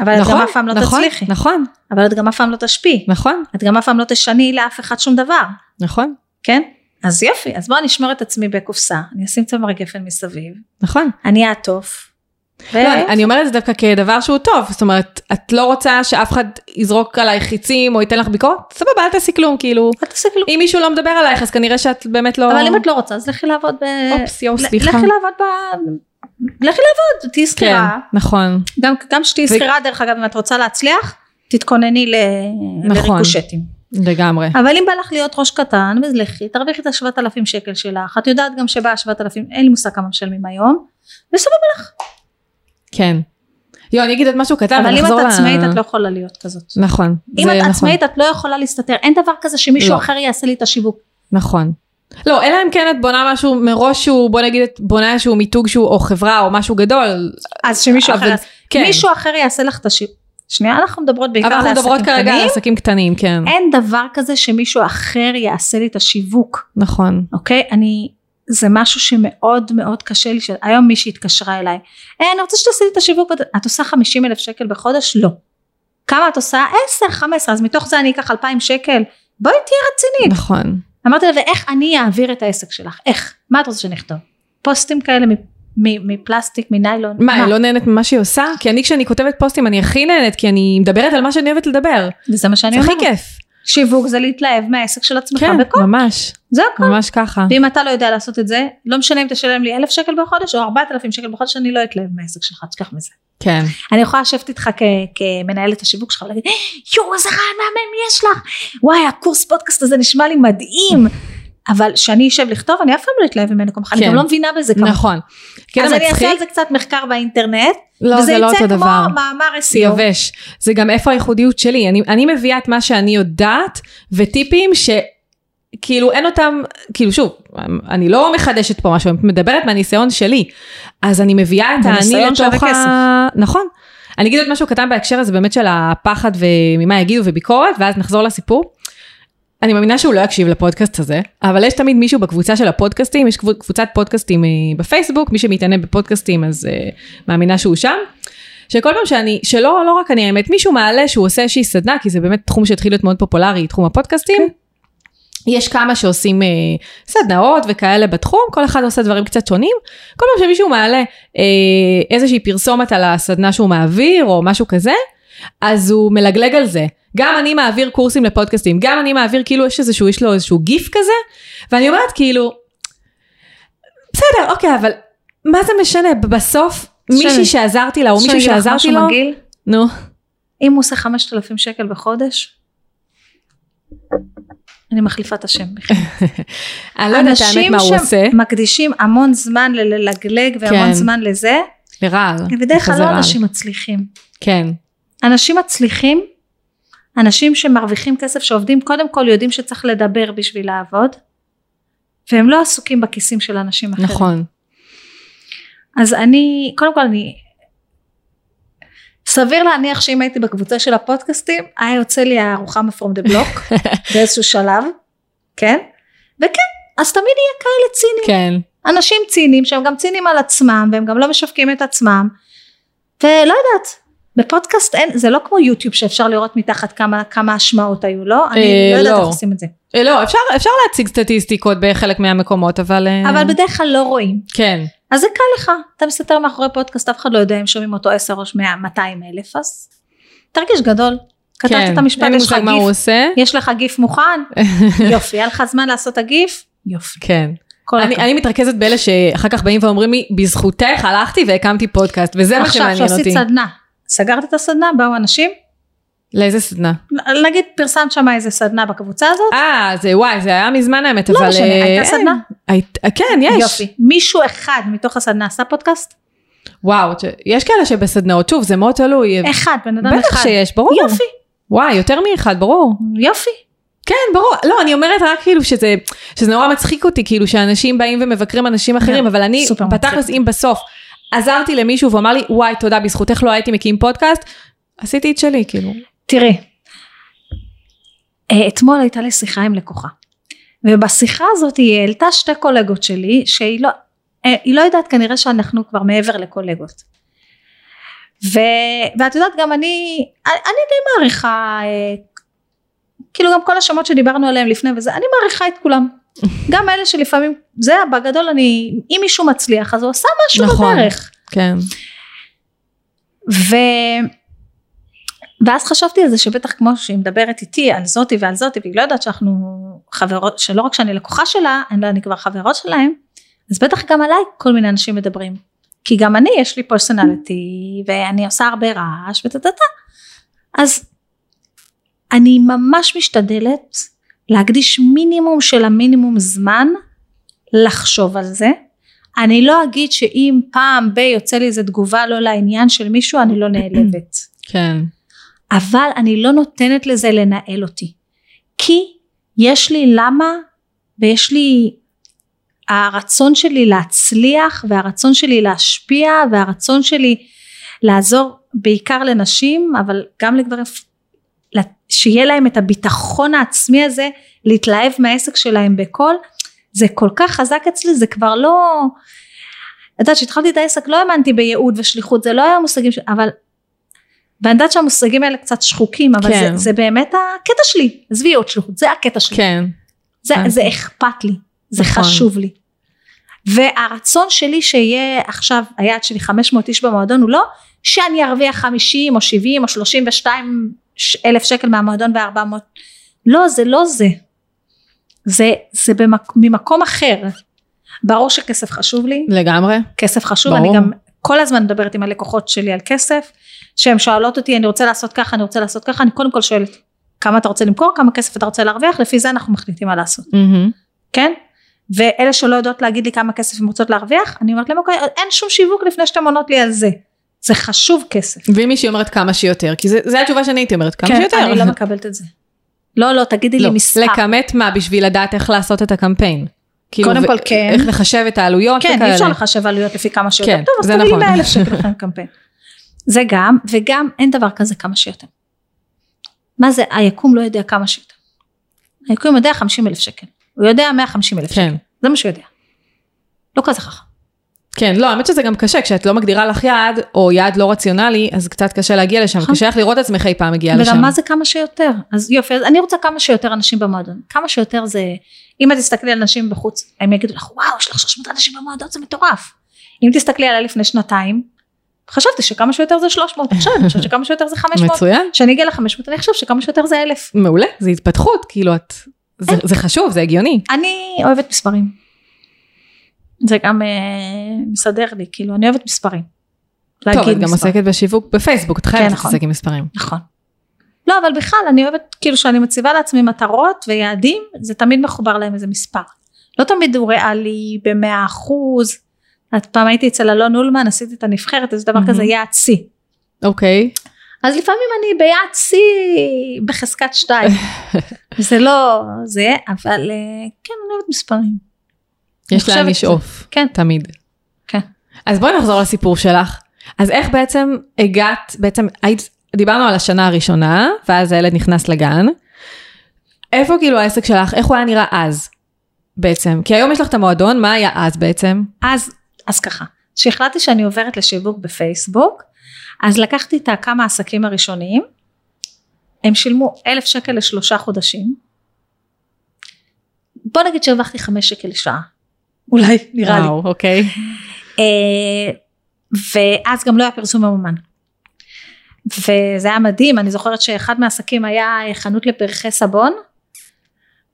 אבל את גם אף פעם לא נכון, תצליחי. נכון, אבל את גם אף פעם לא תשפיעי. נכון, את גם אף פעם לא תשני לאף אחד שום דבר. נכון, כן? אז יופי, אז בואו נשמור את עצמי בקופסה, אני אשים צמר גפן מסביב, נכון. אני אעטוף. ו- לא, אני, אני אומרת את זה דווקא כדבר שהוא טוב, זאת אומרת, את לא רוצה שאף אחד יזרוק עלייך חיצים או ייתן לך ביקורת, סבבה, אל תעשי כלום, כאילו, אל תעשי כלום. אם מישהו לא מדבר עלייך, אז כנראה שאת באמת לא... אבל אם את לא רוצה, אז לכי לעבוד ב... אופס, יואו, סליחה. לכי לעבוד ב... לכי לעבוד, תהיי כן, שכירה. נכון, גם, גם שתהיי ו- שכירה, דרך אגב, אם את רוצה להצליח, תתכונני ל... נכון. לריקושטים. לגמרי. אבל אם בא לך להיות ראש קטן, אז לכי, תרוויחי את השבעת אלפים שקל שלך, את יודעת גם שבא השבעת אלפים, אין לי מושג כמה משלמים היום, וסבבה לך. כן. יו, אני אגיד עוד משהו קטן, אבל אם את עצמאית, את לא יכולה להיות כזאת. נכון. אם את נכון. עצמאית, את לא יכולה להסתתר, אין דבר כזה שמישהו לא. אחר יעשה לי את השיווק. נכון. לא, אלא אם כן את בונה משהו מראש שהוא, בוא נגיד, את בונה איזשהו מיתוג שהוא, או חברה, או משהו גדול. אז שמישהו אחר יעשה. כן. מישהו אחר יעשה לך את השיווק. שנייה, אנחנו מדברות בעיקר אבל אנחנו מדברות כרגע על קטנים. עסקים קטנים, כן. אין דבר כזה שמישהו אחר יעשה לי את השיווק, נכון. אוקיי? אני, זה משהו שמאוד מאוד קשה לי, היום מישהי התקשרה אליי, אה, אני רוצה שתעשי לי את השיווק, את עושה 50 אלף שקל בחודש? לא. כמה את עושה? 10, 15, אז מתוך זה אני אקח 2,000 שקל? בואי תהיה רצינית. נכון. אמרתי לה, ואיך אני אעביר את העסק שלך? איך? מה את רוצה שנכתוב? פוסטים כאלה מפלסטיק, מניילון? מה, היא לא נהנית ממה שהיא עושה? כי אני כשאני כותבת פוסטים אני הכי נהנית, כי אני מדברת על מה שאני אוהבת לדבר. וזה מה שאני זה הכי אומרת. כיף. שיווק זה להתלהב מהעסק של עצמך כן, בכל. ממש. זה הכל. ממש ככה. ואם אתה לא יודע לעשות את זה, לא משנה אם תשלם לי אלף שקל בחודש או ארבעת אלפים שקל בחודש, אני לא אתלהב מהעסק שלך, תשכח מזה. כן. אני יכולה לשבת איתך כ- כמנהלת השיווק שלך ולהגיד, יואו איזה רעיון מהמם יש לך, וואי הקורס פודקאסט הזה נשמע לי מדהים. אבל כשאני אשב לכתוב, אני אף פעם לא אתלהב ממנו כמוך, אני כן. גם לא מבינה בזה כמוך. נכון. כן, אז אני אעשה על זה קצת מחקר באינטרנט, לא, וזה זה לא יצא אותו כמו דבר. מאמר זה SEO. יבש. זה גם איפה הייחודיות שלי. אני, אני מביאה את מה שאני יודעת, וטיפים ש... כאילו אין אותם, כאילו שוב, אני לא מחדשת פה משהו, אני מדברת מהניסיון שלי. אז אני מביאה את האני לתוך ה... נכון. אני אגיד עוד משהו קטן בהקשר הזה באמת של הפחד וממה יגידו וביקורת, ואז נחזור לסיפור. אני מאמינה שהוא לא יקשיב לפודקאסט הזה, אבל יש תמיד מישהו בקבוצה של הפודקאסטים, יש קבוצ- קבוצת פודקאסטים אה, בפייסבוק, מי שמתעניין בפודקאסטים אז אה, מאמינה שהוא שם. שכל פעם שאני, שלא, לא רק אני האמת, מישהו מעלה שהוא עושה איזושהי סדנה, כי זה באמת תחום שהתחיל להיות מאוד פופולרי, תחום הפודקאסטים. יש כמה שעושים אה, סדנאות וכאלה בתחום, כל אחד עושה דברים קצת שונים. כל פעם שמישהו מעלה אה, איזושהי פרסומת על הסדנה שהוא מעביר או משהו כזה, אז הוא מלגלג על זה. גם אני מעביר קורסים לפודקאסטים, גם אני מעביר כאילו יש איזשהו, יש לו איזשהו גיף כזה, ואני אומרת כאילו, בסדר, אוקיי, אבל מה זה משנה? בסוף מישהי שעזרתי לה או מישהו לך שעזרתי לו, מגעיל? נו, אם הוא עושה 5,000 שקל בחודש, אני מחליפה את השם. בכלל. אני לא יודעת האמת מה הוא עושה, שמקדישים המון זמן ללגלג והמון כן. זמן לזה, לרעל, הם בדרך כלל לא. אנשים מצליחים. כן, אנשים מצליחים, אנשים שמרוויחים כסף שעובדים קודם כל יודעים שצריך לדבר בשביל לעבוד, והם לא עסוקים בכיסים של אנשים אחרים. נכון, אז אני, קודם כל אני, סביר להניח שאם הייתי בקבוצה של הפודקאסטים, היה יוצא לי הארוחה מפרום דה בלוק באיזשהו שלב, כן? וכן, אז תמיד יהיה כאלה ציניים. כן, אנשים ציניים שהם גם ציניים על עצמם והם גם לא משווקים את עצמם ולא יודעת בפודקאסט אין זה לא כמו יוטיוב שאפשר לראות מתחת כמה כמה השמעות היו לא? אני אה, לא יודעת לא. איך עושים את זה. אה, לא, אפשר, אפשר להציג סטטיסטיקות בחלק מהמקומות, אבל... אה, אבל בדרך כלל לא רואים. כן, אז זה קל לך. אתה מסתתר מאחורי פודקאסט אף אחד לא יודע אם שומעים אותו 10 או 100 200 אלף אז תרגיש גדול. כתבת כן, את המשפט יש לך גיף עושה, יש לך גיף מוכן? יופי. היה לך זמן לעשות את הגיף? יופי. כן. אני. אני מתרכזת באלה שאחר כך באים ואומרים לי, בזכותך הלכתי והקמתי פודקאסט, וזה מה עכשיו שמעניין שעשית אותי. סדנה סגרת את הסדנה באו אנשים לאיזה סדנה? נגיד פרסמת שם איזה סדנה בקבוצה הזאת? אה, זה וואי, זה היה מזמן האמת, לא אבל... משנה, אה, הייתה אין. סדנה? היית- כן, יש. יופי. מישהו אחד מתוך הסדנה עשה פודקאסט? וואו, יש כאלה שבסדנאות, שוב, זה מאוד תלוי. אחד, בן אדם אחד. בטח שיש, ברור. יופי, וואי, יותר מאחד, ברור. יופי. כן, ברור. לא, אני אומרת רק כאילו שזה, שזה נורא מצחיק אותי, כאילו שאנשים באים ומבקרים אנשים אחרים, אבל אני, סופר מצחיק. בתכלס, אם בסוף עזרתי למישהו והוא אמר לי, וואי, תודה, בזכותך לא הייתי מקים פודקאסט, עשיתי את שלי, כאילו. תראי, אה, אתמול הייתה לי שיחה עם לקוחה, ובשיחה הזאת היא העלתה שתי קולגות שלי, שהיא לא, אה, לא יודעת כנראה שאנחנו כבר מעבר לקולגות. ו, ואת יודעת גם אני, אני אני די מעריכה, אה, כאילו גם כל השמות שדיברנו עליהם לפני וזה, אני מעריכה את כולם. גם אלה שלפעמים, זה בגדול אני, אם מישהו מצליח אז הוא עשה משהו נכון. בדרך. כן. ו... ואז חשבתי על זה שבטח כמו שהיא מדברת איתי על זאתי ועל זאתי והיא לא יודעת שאנחנו חברות, שלא רק שאני לקוחה שלה, אלא אני כבר חברות שלהם, אז בטח גם עליי כל מיני אנשים מדברים. כי גם אני יש לי פרסונליטי ואני עושה הרבה רעש וטטטה. אז אני ממש משתדלת להקדיש מינימום של המינימום זמן לחשוב על זה. אני לא אגיד שאם פעם ב יוצא לי איזה תגובה לא לעניין של מישהו אני לא נעלבת. כן. אבל אני לא נותנת לזה לנהל אותי. כי יש לי למה ויש לי הרצון שלי להצליח והרצון שלי להשפיע והרצון שלי לעזור בעיקר לנשים, אבל גם לגברים, שיהיה להם את הביטחון העצמי הזה, להתלהב מהעסק שלהם בקול, זה כל כך חזק אצלי, זה כבר לא... את יודעת, כשהתחלתי את העסק לא האמנתי בייעוד ושליחות, זה לא היה מושגים, ש... אבל... ואני יודעת שהמושגים האלה קצת שחוקים, אבל כן. זה, זה באמת הקטע שלי, עזבי ייעוד שליחות, זה הקטע שלי. כן. זה, זה אכפת לי, זה נכון. חשוב לי. והרצון שלי שיהיה עכשיו, היעד שלי 500 איש במועדון הוא לא שאני ארוויח 50 או 70 או 32 אלף שקל מהמועדון ו-400, לא זה לא זה, זה, זה במק, ממקום אחר, ברור שכסף חשוב לי, לגמרי, כסף חשוב, ברור. אני גם כל הזמן מדברת עם הלקוחות שלי על כסף, שהן שואלות אותי אני רוצה לעשות ככה, אני רוצה לעשות ככה, אני קודם כל שואלת כמה אתה רוצה למכור, כמה כסף אתה רוצה להרוויח, לפי זה אנחנו מחליטים מה לעשות, mm-hmm. כן? ואלה שלא יודעות להגיד לי כמה כסף הן רוצות להרוויח, אני אומרת להם אוקיי, אין שום שיווק לפני שאתן עונות לי על זה. זה חשוב כסף. ואם מישהי אומרת כמה שיותר, כי זה, זה התשובה שאני הייתי אומרת, כמה כן, שיותר. כן, אני לא מקבלת את זה. לא, לא, תגידי לא, לי מספר. לכמת מה בשביל לדעת איך לעשות את הקמפיין. כאילו, קודם כל כן. איך לחשב את העלויות כן, אי אפשר לחשב עלויות לפי כמה שיותר. כן, טוב, אז תביא לי 100 אלף שקל לכם קמפיין. זה גם, וגם אין דבר כזה כמה שיותר. מה זה, היקום לא יודע כמה שיותר. היקום יודע 50 אלף שקל. הוא יודע 150 אלף כן. שקל. זה מה שהוא יודע. לא כזה חכם. כן, לא, האמת שזה גם קשה, כשאת לא מגדירה לך יעד, או יעד לא רציונלי, אז קצת קשה להגיע לשם, נכון. קשה לך לראות עצמך אי פעם מגיעה לשם. וגם מה זה כמה שיותר? אז יופי, אז אני רוצה כמה שיותר אנשים במועדון. כמה שיותר זה, אם את תסתכלי על אנשים בחוץ, הם יגידו לך, וואו, יש לך 300 אנשים במועדון, זה מטורף. אם תסתכלי עליה לפני שנתיים, חשבתי שכמה שיותר זה 300, עכשיו אני חושבת שכמה שיותר זה 500. מצוין. כשאני אגיע ל-500, אני חושב שכמה שיותר זה 1,000. מעולה, זה התפתחות, כאילו את, זה, זה חשוב, זה הגיוני. אני אוהבת מספרים. זה גם אה, מסדר לי, כאילו אני אוהבת מספרים. טוב, את גם עוסקת בשיווק בפייסבוק, את חייבת כן, נכון. להתעסק עם מספרים. נכון. לא, אבל בכלל אני אוהבת, כאילו שאני מציבה לעצמי מטרות ויעדים, זה תמיד מחובר להם איזה מספר. לא תמיד הוא ריאלי במאה אחוז. את פעם הייתי אצל אלון אולמן, עשיתי את הנבחרת, איזה דבר mm-hmm. כזה יעד שיא. אוקיי. Okay. אז לפעמים אני ביעד שיא בחזקת שתיים. זה לא זה, אבל אה, כן, אני אוהבת מספרים. יש לאן לשאוף, כן. תמיד. כן. אז בואי נחזור לסיפור שלך. אז איך בעצם הגעת, בעצם היית, דיברנו על השנה הראשונה, ואז הילד נכנס לגן. איפה כאילו העסק שלך, איך הוא היה נראה אז בעצם? כי היום יש לך את המועדון, מה היה אז בעצם? אז, אז ככה, כשהחלטתי שאני עוברת לשיווק בפייסבוק, אז לקחתי את הכמה עסקים הראשוניים, הם שילמו אלף שקל לשלושה חודשים. בוא נגיד שהרווחתי חמש שקל לשעה. אולי, נראה לי. וואו, אוקיי. אה, ואז גם לא היה פרסום ממומן. וזה היה מדהים, אני זוכרת שאחד מהעסקים היה חנות לפרחי סבון,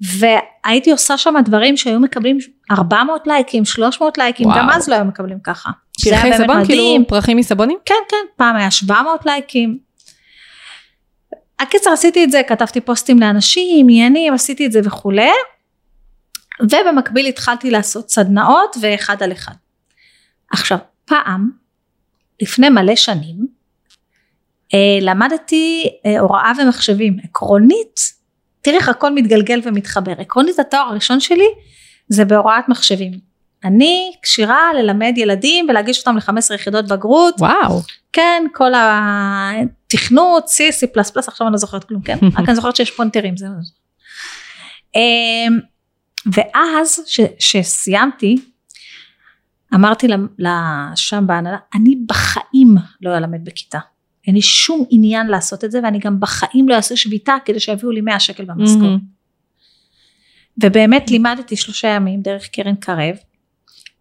והייתי עושה שם דברים שהיו מקבלים 400 לייקים, 300 לייקים, וואו. גם אז לא היו מקבלים ככה. פרחי סבון, כאילו פרחים מסבונים? כן, כן, פעם היה 700 לייקים. הקיצר עשיתי את זה, כתבתי פוסטים לאנשים, עניינים, עשיתי את זה וכולי, ובמקביל התחלתי לעשות סדנאות ואחד על אחד. עכשיו פעם לפני מלא שנים אה, למדתי אה, הוראה ומחשבים עקרונית תראי איך הכל מתגלגל ומתחבר עקרונית התואר הראשון שלי זה בהוראת מחשבים אני כשירה ללמד ילדים ולהגיש אותם ל-15 יחידות בגרות. וואו. כן, כל התכנות, C, C++, עכשיו אני לא זוכרת כלום, כן? רק אני זוכרת שיש פונטרים, זה... ואז שסיימתי אמרתי לשם בהנהלה אני בחיים לא אלמד בכיתה אין לי שום עניין לעשות את זה ואני גם בחיים לא אעשה שביתה כדי שיביאו לי 100 שקל במשכורת. Mm-hmm. ובאמת לימדתי שלושה ימים דרך קרן קרב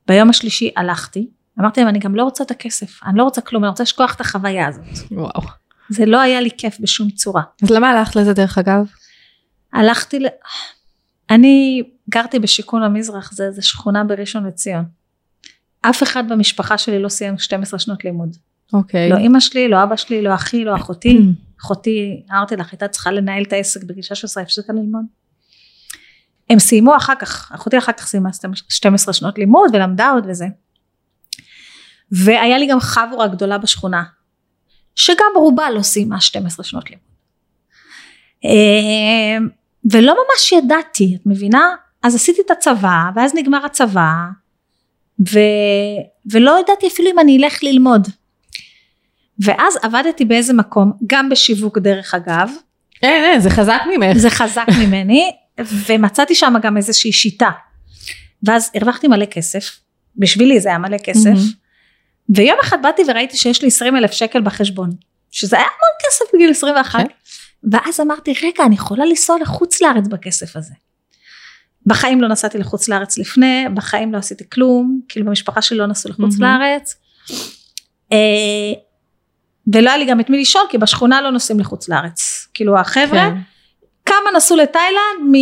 ביום השלישי הלכתי אמרתי להם אני גם לא רוצה את הכסף אני לא רוצה כלום אני רוצה לשכוח את החוויה הזאת. וואו. זה לא היה לי כיף בשום צורה. אז למה הלכת לזה דרך אגב? הלכתי ל... אני גרתי בשיכון המזרח, זה, זה שכונה בראשון לציון. אף אחד במשפחה שלי לא סיים 12 שנות לימוד. אוקיי. לא אימא שלי, לא אבא שלי, לא אחי, לא אחותי. אחותי, אמרתי לך, הייתה צריכה לנהל את העסק בגיל 16, הפסיקה ללמוד. הם סיימו אחר כך, אחותי אחר כך סיימה 12 שנות לימוד ולמדה עוד וזה. והיה לי גם חבורה גדולה בשכונה, שגם רובה לא סיימה 12 שנות לימוד. אה, ולא ממש ידעתי, את מבינה? אז עשיתי את הצבא, ואז נגמר הצבא, ו... ולא ידעתי אפילו אם אני אלך ללמוד. ואז עבדתי באיזה מקום, גם בשיווק דרך אגב, אין, אין, זה חזק ממך. זה חזק ממני, ומצאתי שם גם איזושהי שיטה. ואז הרווחתי מלא כסף, בשבילי זה היה מלא כסף. ויום אחד באתי וראיתי שיש לי 20 אלף שקל בחשבון, שזה היה המון כסף בגיל 21, כן. ואז אמרתי, רגע, אני יכולה לנסוע לחוץ לארץ בכסף הזה. בחיים לא נסעתי לחוץ לארץ לפני, בחיים לא עשיתי כלום, כאילו במשפחה שלי לא נסעו לחוץ מהמם. לארץ. אה, ולא היה לי גם את מי לשאול, כי בשכונה לא נוסעים לחוץ לארץ. כאילו החבר'ה, כן. כמה נסעו לתאילנד, מ...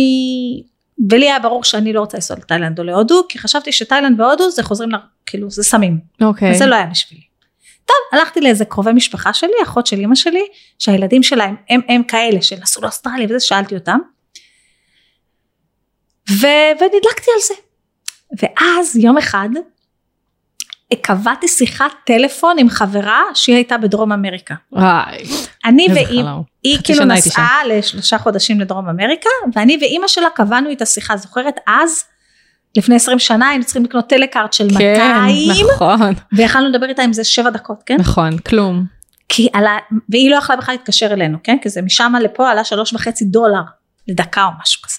ולי היה ברור שאני לא רוצה לנסוע לתאילנד או להודו, כי חשבתי שתאילנד והודו זה חוזרים, ל... כאילו זה סמים. אוקיי. וזה לא היה בשבילי. טוב, הלכתי לאיזה קרובי משפחה שלי, אחות של אמא שלי, שהילדים שלהם הם, הם כאלה שנסעו לאוסטרליה וזה, שאלתי אותם. ו... ונדלקתי על זה. ואז יום אחד קבעתי שיחת טלפון עם חברה שהיא הייתה בדרום אמריקה. וואי, אני חלום. היא כאילו נסעה לשלושה חודשים לדרום אמריקה, ואני ואימא שלה קבענו את השיחה, זוכרת אז, לפני 20 שנה היינו צריכים לקנות טלקארט של 200, כן, נכון, ויכלנו לדבר איתה עם זה 7 דקות, כן? נכון, כלום. כי עלה, והיא לא יכלה בכלל להתקשר אלינו, כן? כי זה משם לפה עלה שלוש וחצי דולר לדקה או משהו כזה.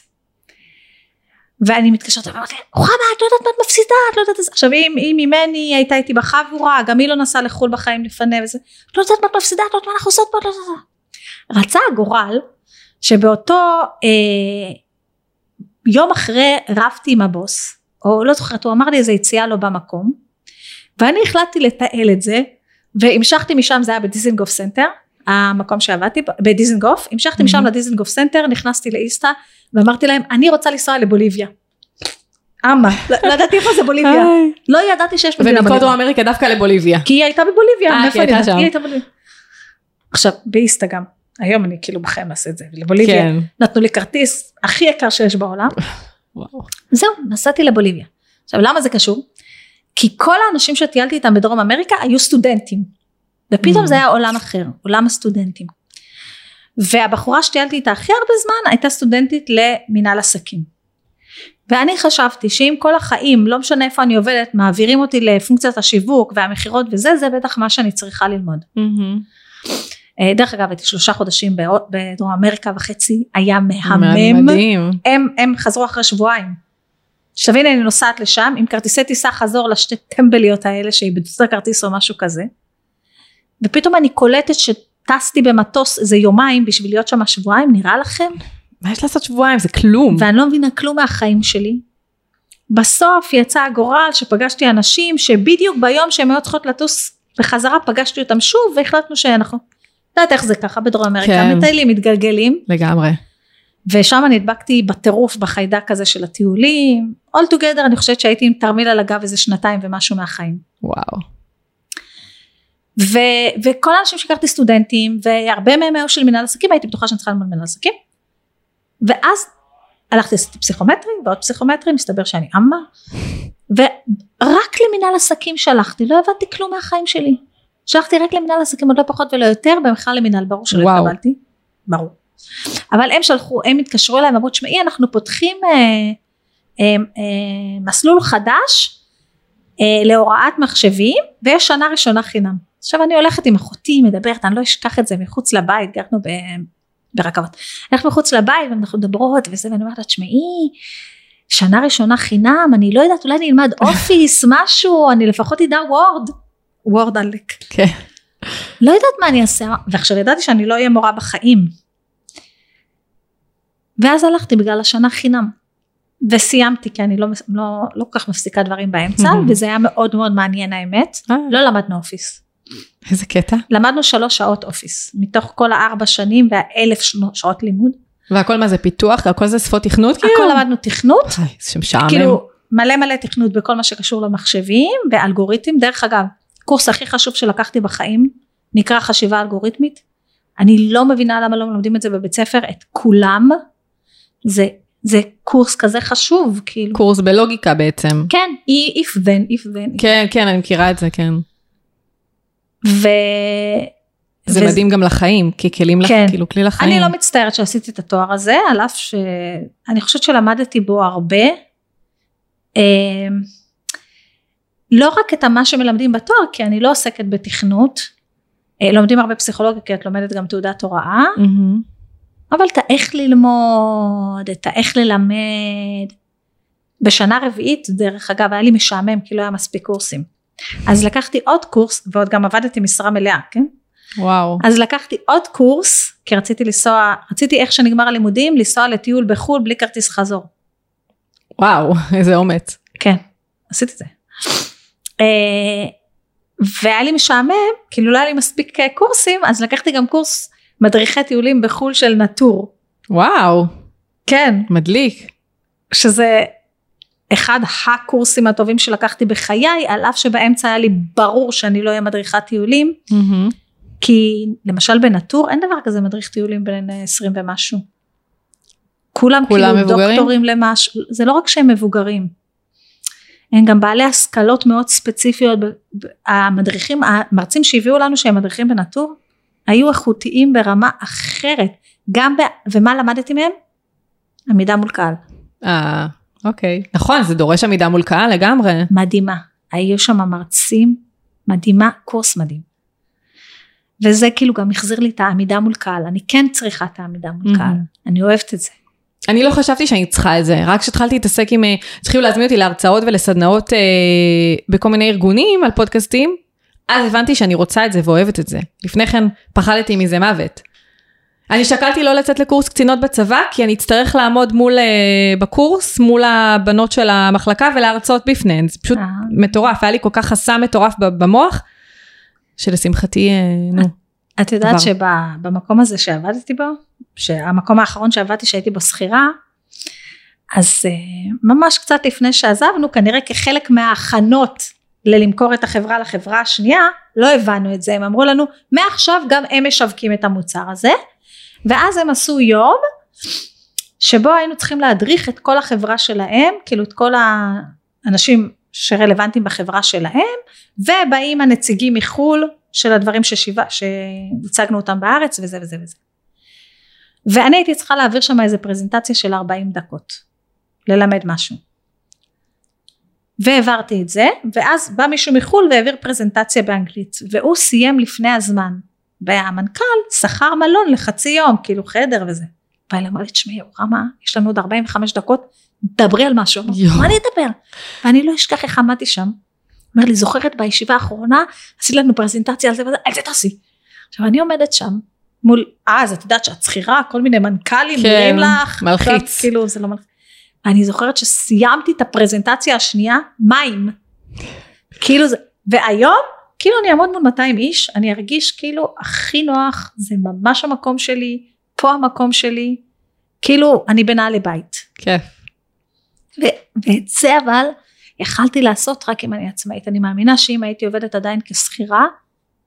ואני מתקשרת ואומרת לי, רוחמה את לא יודעת מה את מפסידה, את לא יודעת את זה. עכשיו היא, היא ממני הייתה איתי בחבורה, גם היא לא נסעה לחו"ל בחיים לפני וזה, את לא יודעת מה את מפסידה, את לא יודעת מה אנחנו עושות פה, את לא יודעת. רצה הגורל שבאותו אה, יום אחרי רבתי עם הבוס, או לא זוכרת, הוא אמר לי איזה יציאה לא במקום, ואני החלטתי לתעל את זה, והמשכתי משם, זה היה בדיזינגוף סנטר, המקום שעבדתי בו, בדיזינגוף, המשכתי משם Mhm. לדיזינגוף סנטר, נכנסתי לאיסטה, ואמרתי להם, אני רוצה לנסוע לבוליביה. אמה, לא לא ידעתי איפה זה בוליביה. לא ידעתי שיש מדינה בוליביה, דרום אמריקה דווקא לבוליביה. כי היא הייתה בבוליביה, אה, כי הייתה? שם. היא הייתה בבוליביה. עכשיו, באיסטה גם, היום אני כאילו בחיים אעשה את זה, לבוליביה, כן. נתנו לי כרטיס הכי יקר שיש בעולם, וואו. זהו, נסעתי לבוליביה. עכשיו למה זה קשור? כי כל האנשים שטיילתי איתם בדרום אמריקה היו סטודנטים. ופתאום Mm. זה היה עולם אחר, עולם הסטודנטים. והבחורה שטיילתי איתה הכי הרבה זמן הייתה סטודנטית למינהל עסקים. ואני חשבתי שאם כל החיים, לא משנה איפה אני עובדת, מעבירים אותי לפונקציית השיווק והמכירות וזה, זה בטח מה שאני צריכה ללמוד. מהמם. אה, דרך אגב, הייתי שלושה חודשים בדרום אמריקה וחצי, היה מהמם. מדהים. הם, הם חזרו אחרי שבועיים. הנה אני נוסעת לשם עם כרטיסי טיסה חזור לשתי טמבליות האלה שאיבדו את הכרטיס או משהו כזה. ופתאום אני קולטת שטסתי במטוס איזה יומיים בשביל להיות שם שבועיים נראה לכם? מה יש לעשות שבועיים? זה כלום. ואני לא מבינה כלום מהחיים שלי. בסוף יצא הגורל שפגשתי אנשים שבדיוק ביום שהם היו צריכות לטוס בחזרה פגשתי אותם שוב והחלטנו שאנחנו, יודעת איך זה ככה בדרום אמריקה, כן. מטיילים מתגלגלים לגמרי. ושם נדבקתי בטירוף בחיידק הזה של הטיולים. all together אני חושבת שהייתי עם תרמיל על הגב איזה שנתיים ומשהו מהחיים. וואו. ו- וכל האנשים שהכרתי סטודנטים והרבה מהם היו של מנהל עסקים הייתי בטוחה שאני צריכה ללמוד מנהל עסקים. ואז הלכתי לעשות פסיכומטרי ועוד פסיכומטרי מסתבר שאני אמה. ורק למנהל עסקים שלחתי לא הבנתי כלום מהחיים שלי. שלחתי רק למנהל עסקים עוד לא פחות ולא יותר ובכלל למנהל ברור שלא וואו. התקבלתי. ברור. אבל הם שלחו הם התקשרו אליי אמרו תשמעי אנחנו פותחים אה, אה, אה, מסלול חדש אה, להוראת מחשבים ויש שנה ראשונה חינם. עכשיו אני הולכת עם אחותי מדברת אני לא אשכח את זה מחוץ לבית גרנו ב, ברכבות. אנחנו מחוץ לבית ואנחנו מדברות וזה ואני אומרת לה תשמעי שנה ראשונה חינם אני לא יודעת אולי אני אלמד אופיס משהו אני לפחות אדע וורד. וורד עלק. כן. לא יודעת מה אני אעשה ועכשיו ידעתי שאני לא אהיה מורה בחיים. ואז הלכתי בגלל השנה חינם. וסיימתי כי אני לא, לא, לא כל כך מפסיקה דברים באמצע Mhm. וזה היה מאוד מאוד מעניין האמת. אה, לא למדנו אופיס. איזה קטע. למדנו שלוש שעות אופיס מתוך כל הארבע שנים והאלף שעות לימוד. והכל מה זה פיתוח? הכל זה שפות תכנות כאילו? הכל למדנו תכנות. זה משעמם. כאילו מלא מלא תכנות בכל מה שקשור למחשבים ואלגוריתם. דרך אגב, קורס הכי חשוב שלקחתי בחיים נקרא חשיבה אלגוריתמית. אני לא מבינה למה לא מלמדים את זה בבית ספר, את כולם. זה, זה קורס כזה חשוב, כאילו. קורס בלוגיקה בעצם. כן, if then, if then. כן, כן, אני מכירה את זה, כן. ו... זה וזה- מדהים גם לחיים, ככלים, לח- כן. כאילו כלי לחיים. אני לא מצטערת שעשיתי את התואר הזה, על אף שאני חושבת שלמדתי בו הרבה. לא רק את מה שמלמדים בתואר, כי אני לא עוסקת בתכנות, אה, לומדים הרבה פסיכולוגיה כי את לומדת גם תעודת הוראה, מהמם. אבל את האיך ללמוד, את האיך ללמד. בשנה רביעית, דרך אגב, היה לי משעמם כי לא היה מספיק קורסים. אז לקחתי עוד קורס, ועוד גם עבדתי משרה מלאה, כן? וואו. אז לקחתי עוד קורס, כי רציתי לנסוע, רציתי איך שנגמר הלימודים, לנסוע לטיול בחו"ל בלי כרטיס חזור. וואו, איזה אומץ. כן, עשיתי את זה. אה, והיה לי משעמם, כאילו לא היה לי מספיק אה, קורסים, אז לקחתי גם קורס מדריכי טיולים בחו"ל של נטור. וואו, כן, מדליק. שזה אחד הקורסים הטובים שלקחתי בחיי, על אף שבאמצע היה לי ברור שאני לא אהיה מדריכת טיולים, מהמם. כי למשל בנטור אין דבר כזה מדריך טיולים בין אה, 20 ומשהו. כולם, כולם כאילו מבוגרים? דוקטורים למשהו, זה לא רק שהם מבוגרים, הם גם בעלי השכלות מאוד ספציפיות, המדריכים, המרצים שהביאו לנו שהם מדריכים בנטור, היו איכותיים ברמה אחרת, גם ב... ומה למדתי מהם? עמידה מול קהל, אה, אוקיי. נכון, זה דורש עמידה מול קהל לגמרי. מדהימה, היו שם מרצים מדהימה, קורס מדהים. וזה כאילו גם החזיר לי את העמידה מול קהל, אני כן צריכה את העמידה מול Mhm. קהל, אני אוהבת את זה. אני לא חשבתי שאני צריכה את זה, רק כשהתחלתי להתעסק עם, אה, התחילו להזמין אותי להרצאות ולסדנאות אה, בכל מיני ארגונים על פודקאסטים, אז הבנתי שאני רוצה את זה ואוהבת את זה. לפני כן פחדתי מזה מוות. אני שקלתי לא לצאת לקורס קצינות בצבא, כי אני אצטרך לעמוד מול, אה, בקורס, מול הבנות של המחלקה ולהרצות בפניהן. זה פשוט אה. מטורף, היה לי כל כך חסם מטורף במוח, שלשמחתי, אה, נו. את יודעת. שבמקום הזה שעבדתי בו, שהמקום האחרון שעבדתי שהייתי בו שכירה, אז uh, ממש קצת לפני שעזבנו, כנראה כחלק מההכנות ללמכור את החברה לחברה השנייה, לא הבנו את זה, הם אמרו לנו, מעכשיו גם הם משווקים את המוצר הזה, ואז הם עשו יום, שבו היינו צריכים להדריך את כל החברה שלהם, כאילו את כל האנשים שרלוונטיים בחברה שלהם, ובאים הנציגים מחו"ל של הדברים ששיבה, שהצגנו אותם בארץ וזה וזה וזה. ואני הייתי צריכה להעביר שם איזה פרזנטציה של 40 דקות, ללמד משהו. והעברתי את זה, ואז בא מישהו מחו"ל והעביר פרזנטציה באנגלית, והוא סיים לפני הזמן, והמנכ"ל שכר מלון לחצי יום, כאילו חדר וזה. בא אליי, אמר לי, תשמעי, רמה, יש לנו עוד 45 דקות, דברי על משהו. מה אני אדבר? ואני לא אשכח איך עמדתי שם. אומר לי, זוכרת בישיבה האחרונה, עשית לנו פרזנטציה על זה וזה, על זה תעשי. עכשיו אני עומדת שם, מול, אז את יודעת שאת שכירה, כל מיני מנכ"לים כן, נראים לך. מלחיץ. עכשיו, כאילו, זה לא מלחיץ. אני זוכרת שסיימתי את הפרזנטציה השנייה, מים. כאילו זה, והיום, כאילו אני אעמוד מול 200 איש, אני ארגיש כאילו הכי נוח, זה ממש המקום שלי, פה המקום שלי, כאילו אני בנעלי בית. כיף. ו- ואת זה אבל יכלתי לעשות רק אם אני עצמאית. אני מאמינה שאם הייתי עובדת עדיין כשכירה,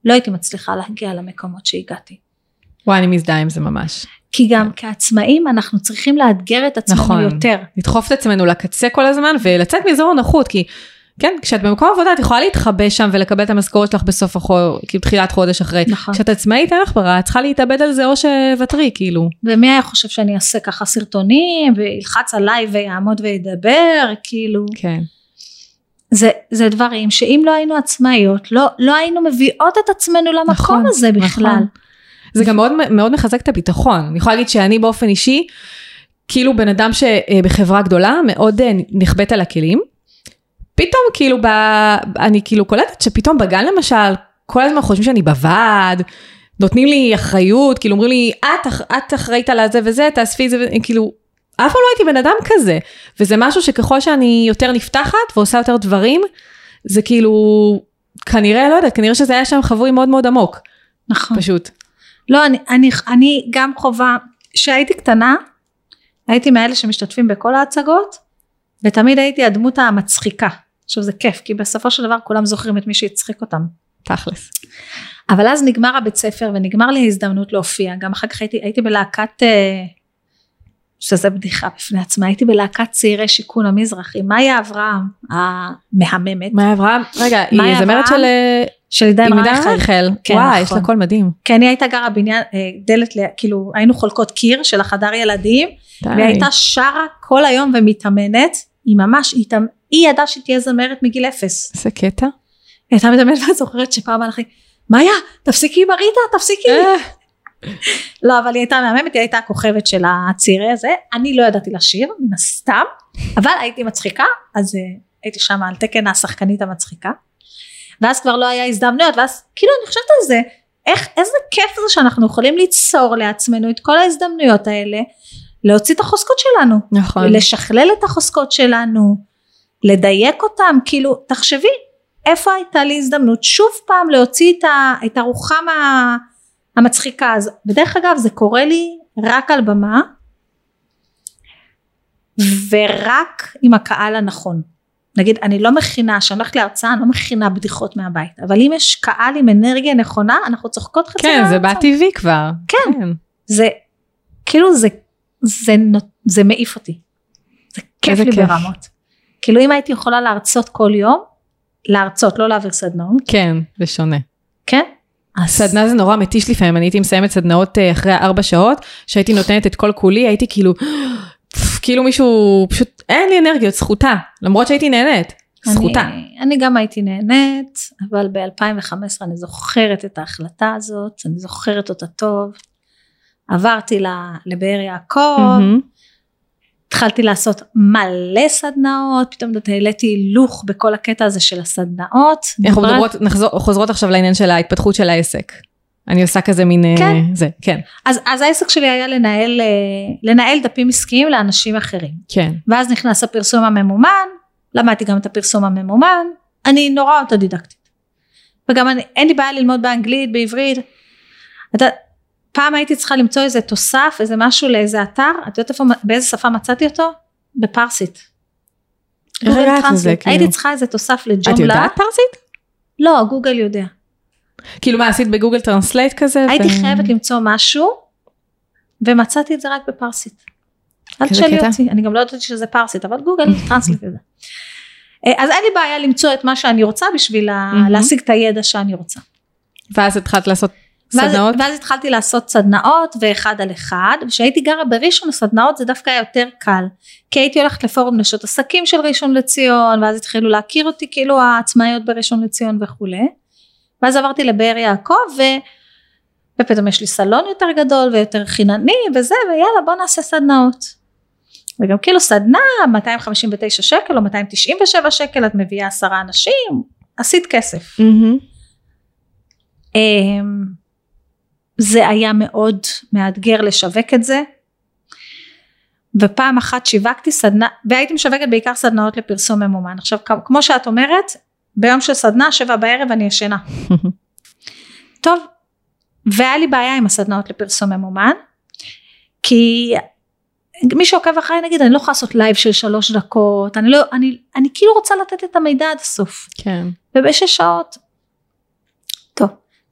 לא הייתי מצליחה להגיע למקומות שהגעתי. וואי, אני מזדהה עם זה ממש. כי גם כעצמאים אנחנו צריכים לאתגר את עצמנו נכון. יותר. לדחוף את עצמנו לקצה כל הזמן ולצאת מאזור הנוחות, כי כן, כשאת במקום עבודה את יכולה להתחבא שם ולקבל את המשכורת שלך בסוף החודש, כאילו תחילת חודש אחרי. נכון. כשאת עצמאית אין לך ברירה, את צריכה להתאבד על זה או שוותרי, כאילו. ומי היה חושב שאני אעשה ככה סרטונים וילחץ עליי ויעמוד וידבר, כאילו. כן. זה, זה דברים שאם לא היינו עצמאיות, לא, לא היינו מביאות את עצמנו למקום נכון, הזה בכלל. נכון. זה גם מאוד, מאוד מחזק את הביטחון. אני יכולה להגיד שאני באופן אישי, כאילו בן אדם שבחברה גדולה, מאוד אה, נכבאת על הכלים. פתאום כאילו, ב, אני כאילו קולטת שפתאום בגן למשל, כל הזמן חושבים שאני בוועד, נותנים לי אחריות, כאילו אומרים לי, את, את אחראית על הזה וזה, תאספי את זה, כאילו, אף פעם לא הייתי בן אדם כזה. וזה משהו שככל שאני יותר נפתחת ועושה יותר דברים, זה כאילו, כנראה, לא יודעת, כנראה שזה היה שם חבוי מאוד מאוד עמוק, נכון. פשוט. לא, אני, אני, אני גם חווה, כשהייתי קטנה, הייתי מאלה שמשתתפים בכל ההצגות, ותמיד הייתי הדמות המצחיקה. עכשיו זה כיף, כי בסופו של דבר כולם זוכרים את מי שהצחיק אותם. תכלס. אבל אז נגמר הבית ספר ונגמר לי ההזדמנות להופיע, גם אחר כך הייתי, הייתי בלהקת, אה, שזה בדיחה בפני עצמה, הייתי בלהקת צעירי שיכון המזרחי, מאיה אברהם המהממת, מאיה אברהם, רגע, היא זמרת? של אה, של עידן עם עידן רייכל. רייכל. כן, וואי, יש נכון. לה קול מדהים. כי אני הייתה גרה בניין, אה, דלת, כאילו היינו חולקות קיר של החדר ילדים, די. והיא הייתה שרה כל היום ומתאמנת, היא ממש, היא, תמ- היא ידעה שהיא תהיה זמרת מגיל אפס. איזה קטע. היא הייתה מתאמנת ואת זוכרת שפעם הלכתי, מאיה, תפסיקי עם הריטה, תפסיקי. לא, אבל היא הייתה מהממת, היא הייתה הכוכבת של הצירי הזה. אני לא ידעתי לשיר, מן הסתם, אבל הייתי מצחיקה, אז uh, הייתי שם על תקן השחקנית המצחיקה. ואז כבר לא היה הזדמנויות, ואז כאילו אני חושבת על זה, איך, איזה כיף זה שאנחנו יכולים ליצור לעצמנו את כל ההזדמנויות האלה, להוציא את החוזקות שלנו, נכון. לשכלל את החוזקות שלנו, לדייק אותם, כאילו, תחשבי, איפה הייתה לי הזדמנות שוב פעם להוציא את, ה, את הרוחם ה- המצחיקה הזו. בדרך אגב זה קורה לי רק על במה ורק עם הקהל הנכון. נגיד אני לא מכינה, כשאני הולכת להרצאה אני לא מכינה בדיחות מהבית, אבל אם יש קהל עם אנרגיה נכונה אנחנו צוחקות חצי כן, זה בא. טבעי כבר. כן. זה כאילו זה, זה, נות- זה מעיף אותי. זה כיף לי כיף. ברמות. כאילו אם הייתי יכולה להרצות כל יום, להרצות, לא להעביר סדנאות, כן, זה שונה. כן? אז סדנה זה נורא מתיש לפעמים, אני הייתי מסיימת סדנאות אה, אחרי ארבע שעות, שהייתי נותנת את כל כולי, הייתי כאילו, כאילו מישהו, פשוט אין לי אנרגיות, זכותה, למרות שהייתי נהנית, זכותה. אני, אני גם הייתי נהנית, אבל ב-2015 אני זוכרת את ההחלטה הזאת, אני זוכרת אותה טוב. עברתי לבאר יעקב, מהמם. התחלתי לעשות מלא סדנאות, פתאום העליתי הילוך בכל הקטע הזה של הסדנאות. אנחנו דיברת- מדברות, נחזור, חוזרות עכשיו לעניין של ההתפתחות של העסק. אני עושה כזה מין, אה, כן. זה, כן, אז, אז העסק שלי היה לנהל, אה, לנהל דפים עסקיים לאנשים אחרים. כן, ואז נכנס הפרסום הממומן, למדתי גם את הפרסום הממומן, אני נורא אוטודידקטית. וגם אני, אין לי בעיה ללמוד באנגלית, בעברית. אתה, פעם הייתי צריכה למצוא איזה תוסף, איזה משהו לאיזה אתר, את יודעת איפה, באיזה שפה מצאתי אותו? בפרסית. איך הגעת לזה, translate. כאילו? הייתי צריכה איזה תוסף ל Joomla. את יודעת פרסית? לא, גוגל יודע. כאילו מה עשית ב Google Translate כזה? הייתי ו- חייבת למצוא משהו, ומצאתי את זה רק בפרסית. אל תשאלי? אותי, אני גם לא יודעת שזה פרסית, אבל Google Translate את זה. אז אין לי בעיה למצוא את מה שאני רוצה בשביל. להשיג את הידע שאני רוצה. ואז התחלת לעשות סדנאות? ואז התחלתי לעשות סדנאות ואחד על אחד, וכשהייתי גרה בראשון הסדנאות זה דווקא היה יותר קל, כי הייתי הולכת לפורום נשות עסקים של ראשון לציון, ואז התחילו להכיר אותי כאילו העצמאיות בראשון לציון וכולי, ואז עברתי לבאר יעקב ו... ופתאום יש לי סלון יותר גדול ויותר חינני וזה, ויאללה בוא נעשה סדנאות. וגם כאילו סדנה 259 שקל או 297 שקל, את מביאה עשרה אנשים, עשית כסף. אמ, זה היה מאוד מאתגר לשווק את זה. ופעם אחת שיווקתי סדנה, והייתי משווקת בעיקר סדנאות לפרסום ממומן. עכשיו, כמו שאת אומרת, ביום של סדנה, שבע בערב אני ישנה. טוב, והיה לי בעיה עם הסדנאות לפרסום ממומן, כי מי שעוקב אחריי נגיד, אני לא יכולה לעשות לייב של שלוש דקות, אני לא, אני, אני כאילו רוצה לתת את המידע עד הסוף. כן. ובשש שעות.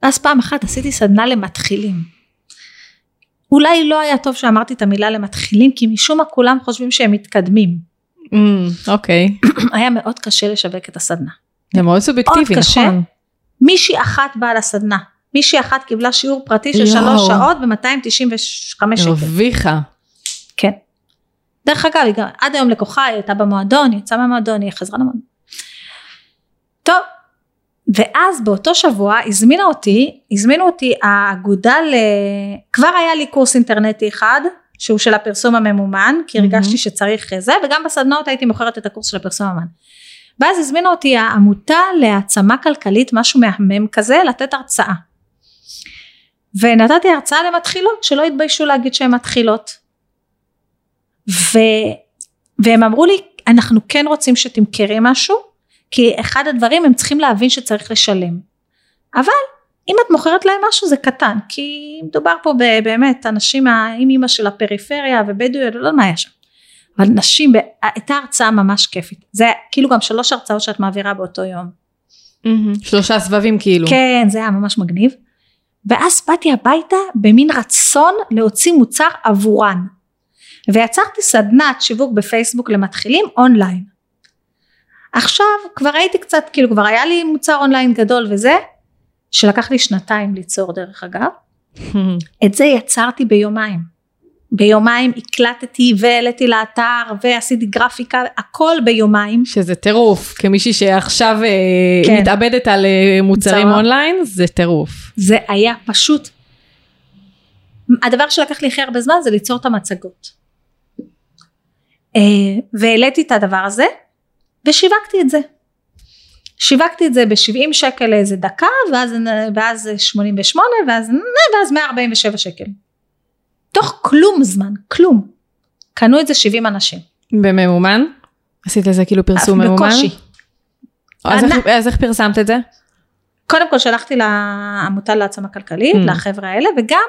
ואז פעם אחת עשיתי סדנה למתחילים. אולי לא היה טוב שאמרתי את המילה למתחילים, כי משום מה כולם חושבים שהם מתקדמים. אמ, אוקיי. היה מאוד קשה לשווק את הסדנה. זה מאוד סובייקטיבי, קשה. נכון. מישהי אחת באה לסדנה. מישהי אחת קיבלה שיעור פרטי של. שלוש שעות ב-295 שקל. הרוויחה. כן. דרך אגב, היא גם, עד היום לקוחה, היא הייתה במועדון, היא יצאה מהמועדון, היא חזרה למועדון. טוב, ואז באותו שבוע הזמינה אותי, הזמינו אותי האגודה ל... כבר היה לי קורס אינטרנטי אחד, שהוא של הפרסום הממומן, כי הרגשתי מהמם. שצריך זה, וגם בסדנאות הייתי מוכרת את הקורס של הפרסום הממומן. ואז הזמינה אותי העמותה להעצמה כלכלית, משהו מהמם כזה, לתת הרצאה. ונתתי הרצאה למתחילות, שלא התביישו להגיד שהן מתחילות. ו... והם אמרו לי, אנחנו כן רוצים שתמכרי משהו, כי אחד הדברים הם צריכים להבין שצריך לשלם. אבל אם את מוכרת להם משהו זה קטן, כי מדובר פה באמת אנשים עם אימא של הפריפריה ובדואיות, לא יודע מה היה שם. אבל נשים, הייתה הרצאה ממש כיפית. זה כאילו גם שלוש הרצאות שאת מעבירה באותו יום. שלושה סבבים כאילו. כן, זה היה ממש מגניב. ואז באתי הביתה במין רצון להוציא מוצר עבורן. ויצרתי סדנת שיווק בפייסבוק למתחילים אונליין. עכשיו כבר הייתי קצת, כאילו כבר היה לי מוצר אונליין גדול וזה, שלקח לי שנתיים ליצור דרך אגב. את זה יצרתי ביומיים. ביומיים הקלטתי והעליתי לאתר ועשיתי גרפיקה, הכל ביומיים. שזה טירוף, כמישהי שעכשיו אה, כן. מתאבדת על אה, מוצרים מוצר. אונליין, זה טירוף. זה היה פשוט, הדבר שלקח לי הכי הרבה זמן זה ליצור את המצגות. אה, והעליתי את הדבר הזה ושיווקתי את זה. שיווקתי את זה ב-70 שקל לאיזה דקה ואז, ואז 88 ואז, ואז 147 שקל. תוך כלום זמן, כלום. קנו את זה 70 אנשים. בממומן? עשית לזה כאילו פרסום ממומן? בקושי. אז איך- ענק. אז איך פרסמת את זה? קודם כל שלחתי לעמותה להעצמה כלכלית, Mm. לחבר'ה האלה, וגם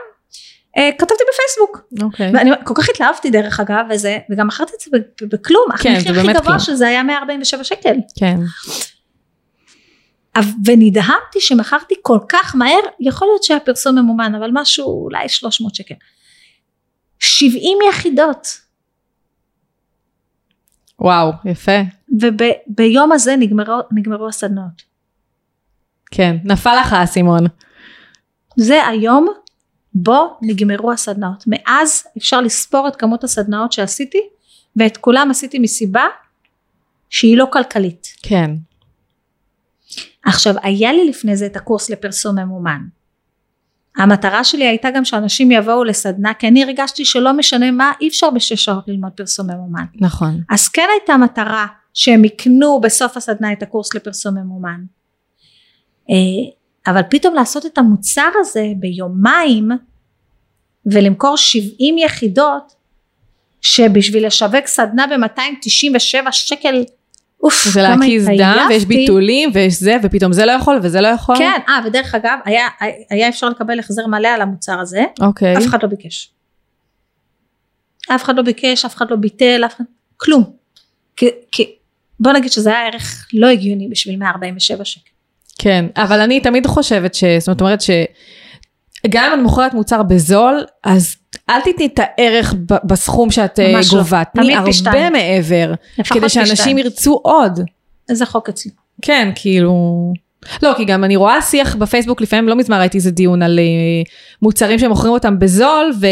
כתבתי בפייסבוק. אוקיי. ואני כל כך התלהבתי דרך אגב, וזה, וגם מכרתי את זה בכלום, כן, זה הכי באמת גבוה כלום. שזה היה 147 שקל. כן. ונדהמתי שמכרתי כל כך מהר, יכול להיות שהיה פרסום ממומן, אבל משהו אולי 300 שקל. 70 יחידות, וואו, יפה. וביום הזה נגמרו, נגמרו הסדנאות. כן, נפל לך האסימון. זה היום בו נגמרו הסדנאות. מאז אפשר לספור את כמות הסדנאות שעשיתי, ואת כולם עשיתי מסיבה שהיא לא כלכלית. כן. עכשיו, היה לי לפני זה את הקורס לפרסום ממומן. המטרה שלי הייתה גם שאנשים יבואו לסדנה, כי אני הרגשתי שלא משנה מה, אי אפשר בשש שעות ללמוד פרסום ממומן. נכון. אז כן הייתה מטרה שהם יקנו בסוף הסדנה את הקורס לפרסום ממומן. אבל פתאום לעשות את המוצר הזה ביומיים ולמכור 70 יחידות שבשביל לשווק סדנה ב-297 שקל אוף זה להקיז דם. ויש ביטולים ויש זה ופתאום זה לא יכול וזה לא יכול. כן, אה ודרך אגב היה, היה אפשר לקבל החזר מלא על המוצר הזה, אוקיי. אף אחד לא ביקש. אף אחד לא ביקש, אף אחד לא ביטל, אף אחד, כלום. כי, כי בוא נגיד שזה היה ערך לא הגיוני בשביל 147 שקל. כן, אבל אני תמיד חושבת ש... זאת אומרת ש... גם אם את מוכרת מוצר בזול, אז אל תתני את הערך ב- בסכום שאת אה, לא. גובה. תני תמיד פי הרבה שתיים. מעבר, כדי שאנשים שתיים. ירצו עוד. איזה חוק אצלי. כן, כאילו... לא, כי גם אני רואה שיח בפייסבוק, לפעמים לא מזמן ראיתי איזה דיון על אה, מוצרים שמוכרים אותם בזול, ו...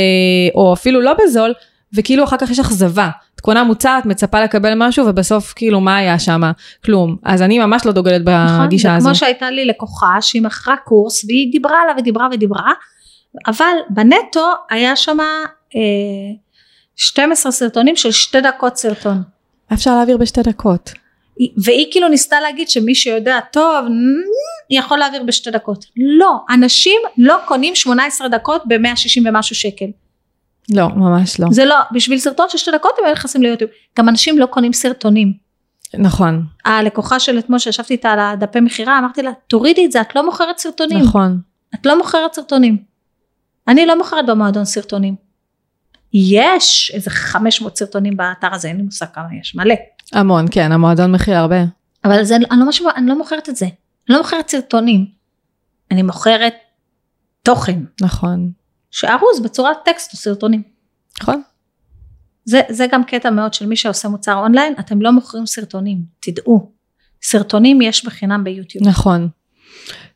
או אפילו לא בזול, וכאילו אחר כך יש אכזבה. את קונה מוצר, את מצפה לקבל משהו, ובסוף כאילו מה היה שם? כלום. אז אני ממש לא דוגלת נכון? בגישה זה הזו. כמו שהייתה לי לקוחה שהיא מכרה קורס והיא דיברה עליו ודיברה ודיברה, אבל בנטו היה שם אה, 12 סרטונים של שתי דקות סרטון. אפשר להעביר בשתי דקות. היא- והיא כאילו ניסתה להגיד שמי שיודע טוב יכול להעביר בשתי דקות. לא, אנשים לא קונים 18 דקות ב-160 ומשהו שקל. לא, ממש לא. זה לא, בשביל סרטון של שתי דקות הם היו נכנסים ליוטיוב. גם אנשים לא קונים סרטונים. נכון, הלקוחה של אתמול שישבתי איתה על הדפי מכירה, אמרתי לה, תורידי את זה, את לא מוכרת סרטונים. נכון. את לא מוכרת סרטונים. אני לא מוכרת במועדון סרטונים. יש איזה 500 סרטונים באתר הזה, אין לי מושג כמה יש, מלא. המון, כן, המועדון מכיל הרבה. אבל זה, אני, לא משהו, אני לא מוכרת את זה. אני לא מוכרת סרטונים. אני מוכרת תוכן נכון. שארוז בצורת טקסט או סרטונים. נכון. זה, זה גם קטע מאוד של מי שעושה מוצר אונליין, אתם לא מוכרים סרטונים, תדעו. סרטונים יש בחינם ביוטיוב. נכון.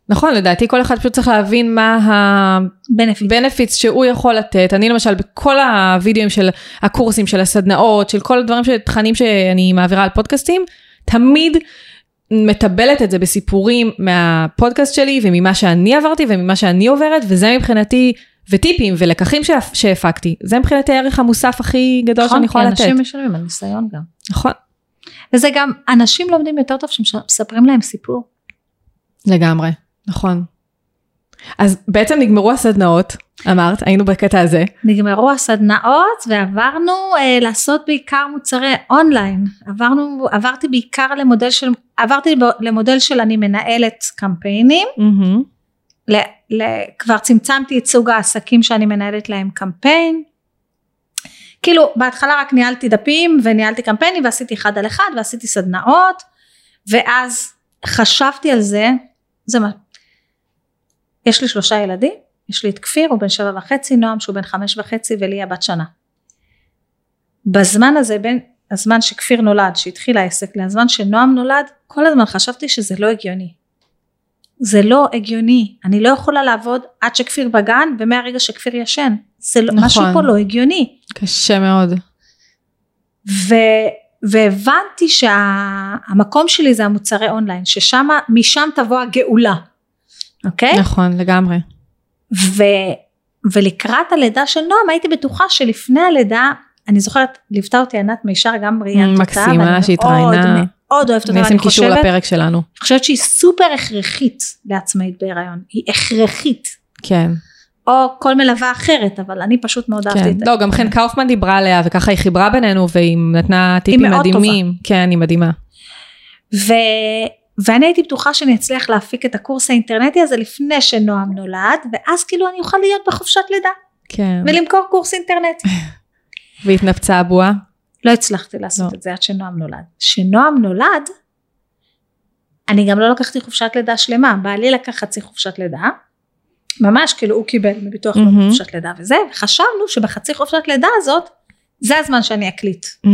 נכון, לדעתי כל אחד פשוט צריך להבין מה. ה-benefits שהוא יכול לתת. אני למשל בכל הווידאוים של הקורסים, של הסדנאות, של כל הדברים, של תכנים שאני מעבירה על פודקאסטים, תמיד מטבלת את זה בסיפורים מהפודקאסט שלי וממה שאני עברתי וממה שאני עוברת, וזה מבחינתי, וטיפים ולקחים שהפ- שהפקתי, זה מבחינתי הערך המוסף הכי גדול שאני יכולה כי לתת. אנשים משלמים על ניסיון גם. נכון, וזה גם, אנשים לומדים יותר טוב שמספרים להם סיפור. לגמרי, נכון. אז בעצם נגמרו הסדנאות, אמרת, היינו בקטע הזה. נגמרו הסדנאות ועברנו אה, לעשות בעיקר מוצרי אונליין. עברנו, עברתי בעיקר למודל של, עברתי למודל של אני מנהלת קמפיינים. מהמם. ל, ל, כבר צמצמתי את סוג העסקים שאני מנהלת להם קמפיין. כאילו בהתחלה רק ניהלתי דפים וניהלתי קמפיינים ועשיתי אחד על אחד ועשיתי סדנאות ואז חשבתי על זה, זה מה, יש לי שלושה ילדים, יש לי את כפיר הוא בן שבע וחצי, נועם שהוא בן חמש וחצי וליה בת שנה. בזמן הזה בין הזמן שכפיר נולד שהתחיל העסק לזמן שנועם נולד כל הזמן חשבתי שזה לא הגיוני. זה לא הגיוני, אני לא יכולה לעבוד עד שכפיר בגן ומהרגע שכפיר ישן, זה לא, נכון. משהו פה לא הגיוני. קשה מאוד. ו, והבנתי שהמקום שלי זה המוצרי אונליין, ששם, משם תבוא הגאולה, אוקיי? נכון, לגמרי. ו, ולקראת הלידה של נועם הייתי בטוחה שלפני הלידה, אני זוכרת, ליוותה אותי ענת מישר, גם ראיינת אותה, מקסימה, שהתראיינה. מאוד אוהבת אותה, אני אשים ואני קישור חושבת, לפרק שלנו. אני חושבת שהיא סופר הכרחית לעצמאית בהיריון, היא הכרחית. כן, או כל מלווה אחרת, אבל אני פשוט מאוד אהבתי כן. את זה. לא, גם חן קאופמן דיברה עליה, וככה היא חיברה בינינו, והיא נתנה טיפים מדהימים. כן, היא מדהימה. ו... ואני הייתי בטוחה שאני אצליח להפיק את הקורס האינטרנטי הזה לפני שנועם נולד, ואז כאילו אני אוכל להיות בחופשת לידה, כן. ולמכור קורס אינטרנטי. והתנפצה הבועה. לא הצלחתי לעשות לא. את זה עד שנועם נולד. כשנועם נולד, אני גם לא לקחתי חופשת לידה שלמה, בעלי לקח חצי חופשת לידה, ממש כאילו הוא קיבל מביטוח לאומי מהמם. חופשת לידה וזה, וחשבנו שבחצי חופשת לידה הזאת, זה הזמן שאני אקליט. Mm.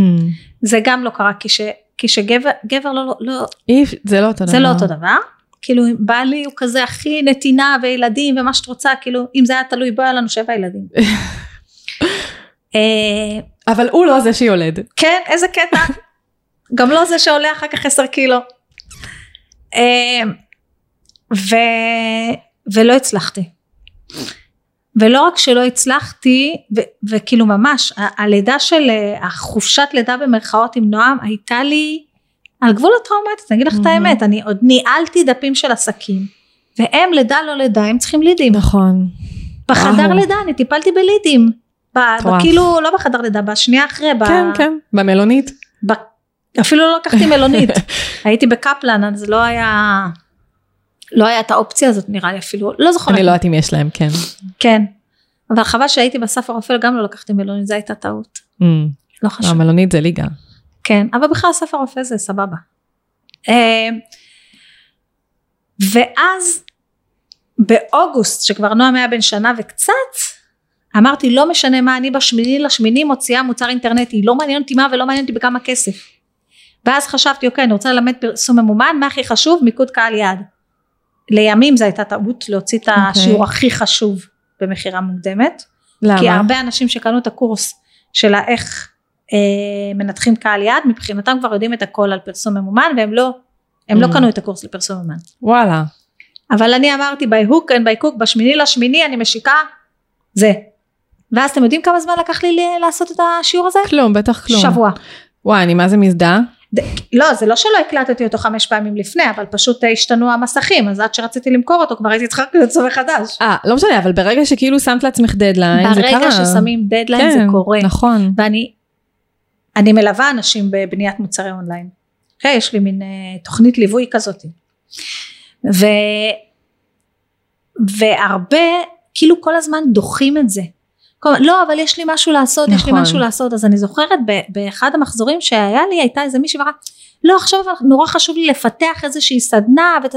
זה גם לא קרה, כי, ש, כי שגבר גבר לא, לא, אי- זה לא אותו דבר. זה לא אותו דבר. כאילו בעלי הוא כזה הכי נתינה וילדים ומה שאת רוצה, כאילו אם זה היה תלוי בו היה לנו שבע ילדים. אבל הוא לא זה שיולד. כן, איזה קטע. גם לא זה שעולה אחר כך עשר קילו. אה, ו... ולא הצלחתי. ולא רק שלא הצלחתי, ו... וכאילו ממש, ה- הלידה של, אה, החופשת לידה במרכאות עם נועם הייתה לי על גבול הטראומטית, אני אגיד לך את. האמת, אני עוד ניהלתי דפים של עסקים, והם לידה לא לידה, הם צריכים לידים. נכון. בחדר. לידה אני טיפלתי בלידים. כאילו לא בחדר לידה, בשנייה אחרי, ב- כן, כן. במלונית. ב... אפילו לא לקחתי מלונית, הייתי בקפלן אז לא היה, לא היה את האופציה הזאת נראה לי אפילו, לא זוכרת, אני לא יודעת אם יש להם, כן. כן, אבל חבל שהייתי בסף הרופא גם לא לקחתי מלונית, זו הייתה טעות, Mm. לא לא, חשוב, המלונית זה ליגה. כן, אבל בכלל סף הרופא זה סבבה. אה, ואז באוגוסט שכבר נועם היה בן שנה וקצת, אמרתי לא משנה מה אני בשמיני לשמיני מוציאה מוצר אינטרנטי, לא מעניין אותי מה ולא מעניין אותי בכמה כסף. ואז חשבתי אוקיי אני רוצה ללמד פרסום ממומן, מה הכי חשוב? מיקוד קהל יעד. לימים זו הייתה טעות להוציא את השיעור הכי חשוב במכירה מוקדמת. למה? כי הרבה אנשים שקנו את הקורס של איך אה, מנתחים קהל יעד, מבחינתם כבר יודעים את הכל על פרסום ממומן והם לא, הם לא Mm. קנו את הקורס לפרסום ממומן. וואלה. אבל אני אמרתי by hook and by crook בשמיני לשמיני אני משיקה זה. ואז אתם יודעים כמה זמן לקח לי לעשות את השיעור הזה? כלום, בטח כלום. שבוע. וואי, אני מה זה מזדהה? ד- לא זה לא שלא הקלטתי אותו חמש פעמים לפני אבל פשוט אה, השתנו המסכים אז עד שרציתי למכור אותו כבר הייתי צריכה למצוא מחדש. אה, לא משנה, אבל ברגע שכאילו שמת לעצמך דדליין, זה קרה. ברגע ששמים דדליין זה כן, קורה. נכון. ואני אני מלווה אנשים בבניית מוצרי אונליין. Okay, יש לי מין uh, תוכנית ליווי כזאת. ו, והרבה כאילו כל הזמן דוחים את זה. כל, לא אבל יש לי משהו לעשות, יש לי נכון. משהו לעשות. אז אני זוכרת ב, באחד המחזורים שהיה לי הייתה איזה מישהי ואמרה לא עכשיו נורא חשוב לי לפתח איזושהי סדנה ות...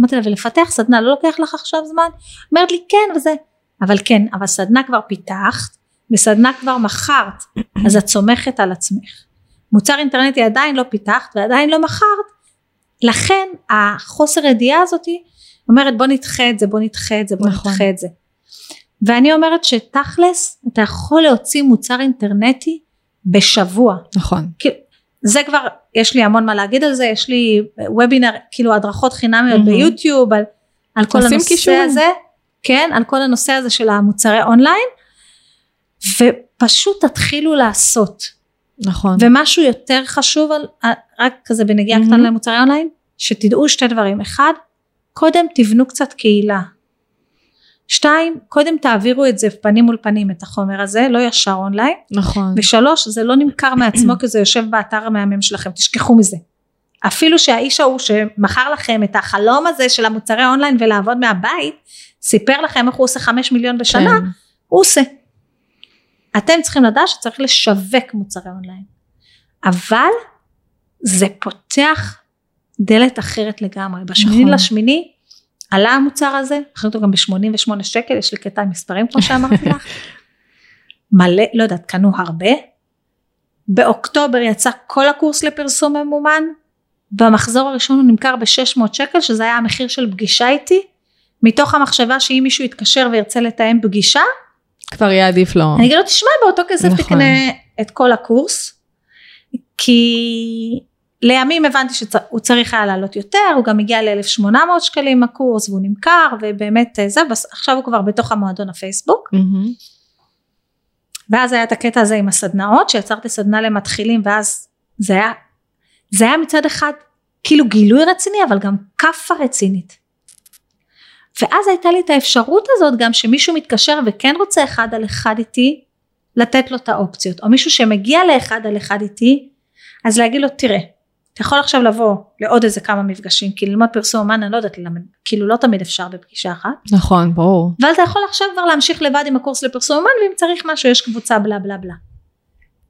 אמרתי לה ולפתח סדנה לא לוקח לך עכשיו זמן? אומרת לי כן וזה אבל כן אבל סדנה כבר פיתחת וסדנה כבר מכרת אז את סומכת על עצמך. מוצר אינטרנטי עדיין לא פיתחת ועדיין לא מכרת לכן החוסר ידיעה הזאתי אומרת בוא נדחה את זה בוא נדחה את זה בוא נכון. נדחה את זה. ואני אומרת שתכלס אתה יכול להוציא מוצר אינטרנטי בשבוע נכון. כאילו, זה כבר יש לי המון מה להגיד על זה יש לי וובינר כאילו הדרכות חינמיות מהמם. ביוטיוב על, על כל הנושא קישורים. הזה כן על כל הנושא הזה של המוצרי אונליין ופשוט תתחילו לעשות נכון. ומשהו יותר חשוב על, רק כזה בנגיעה מהמם. קטנה למוצרי אונליין שתדעו שתי דברים אחד קודם תבנו קצת קהילה שתיים קודם תעבירו את זה פנים מול פנים את החומר הזה לא ישר אונליין נכון. ושלוש זה לא נמכר מעצמו כי זה יושב באתר המהמם שלכם תשכחו מזה אפילו שהאיש ההוא שמכר לכם את החלום הזה של המוצרי אונליין ולעבוד מהבית סיפר לכם איך הוא עושה חמש מיליון בשנה כן. הוא עושה אתם צריכים לדעת שצריך לשווק מוצרי אונליין אבל זה פותח דלת אחרת לגמרי בשמיני נכון. לשמיני עלה המוצר הזה, מכרתי אותו גם ב-88 שקל, יש לי קטע עם מספרים כמו שאמרתי לך. מלא, לא יודעת, קנו הרבה. באוקטובר יצא כל הקורס לפרסום ממומן, במחזור הראשון הוא נמכר ב-600 שקל שזה היה המחיר של פגישה איתי מתוך המחשבה שאם מישהו יתקשר וירצה לתאם פגישה כבר יהיה עדיף לו. אני אגיד לו תשמע באותו כסף נכון. תקנה את כל הקורס כי לימים הבנתי שהוא צריך היה לעלות יותר הוא גם הגיע ל-1800 שקלים הקורס והוא נמכר ובאמת אה, זה עכשיו הוא כבר בתוך המועדון הפייסבוק. מהמם. ואז היה את הקטע הזה עם הסדנאות שיצרתי סדנה למתחילים ואז זה היה זה היה מצד אחד כאילו גילוי רציני אבל גם כאפה רצינית. ואז הייתה לי את האפשרות הזאת גם שמישהו מתקשר וכן רוצה אחד על אחד איתי לתת לו את האופציות. או מישהו שמגיע לאחד על אחד איתי אז להגיד לו תראה אתה יכול עכשיו לבוא לעוד איזה כמה מפגשים כי ללמוד פרסום אומן אני לא יודעת ללמד כאילו לא תמיד אפשר בפגישה אחת נכון, ברור. אבל אתה יכול עכשיו כבר להמשיך לבד עם הקורס לפרסום אומן ואם צריך משהו יש קבוצה בלה בלה בלה.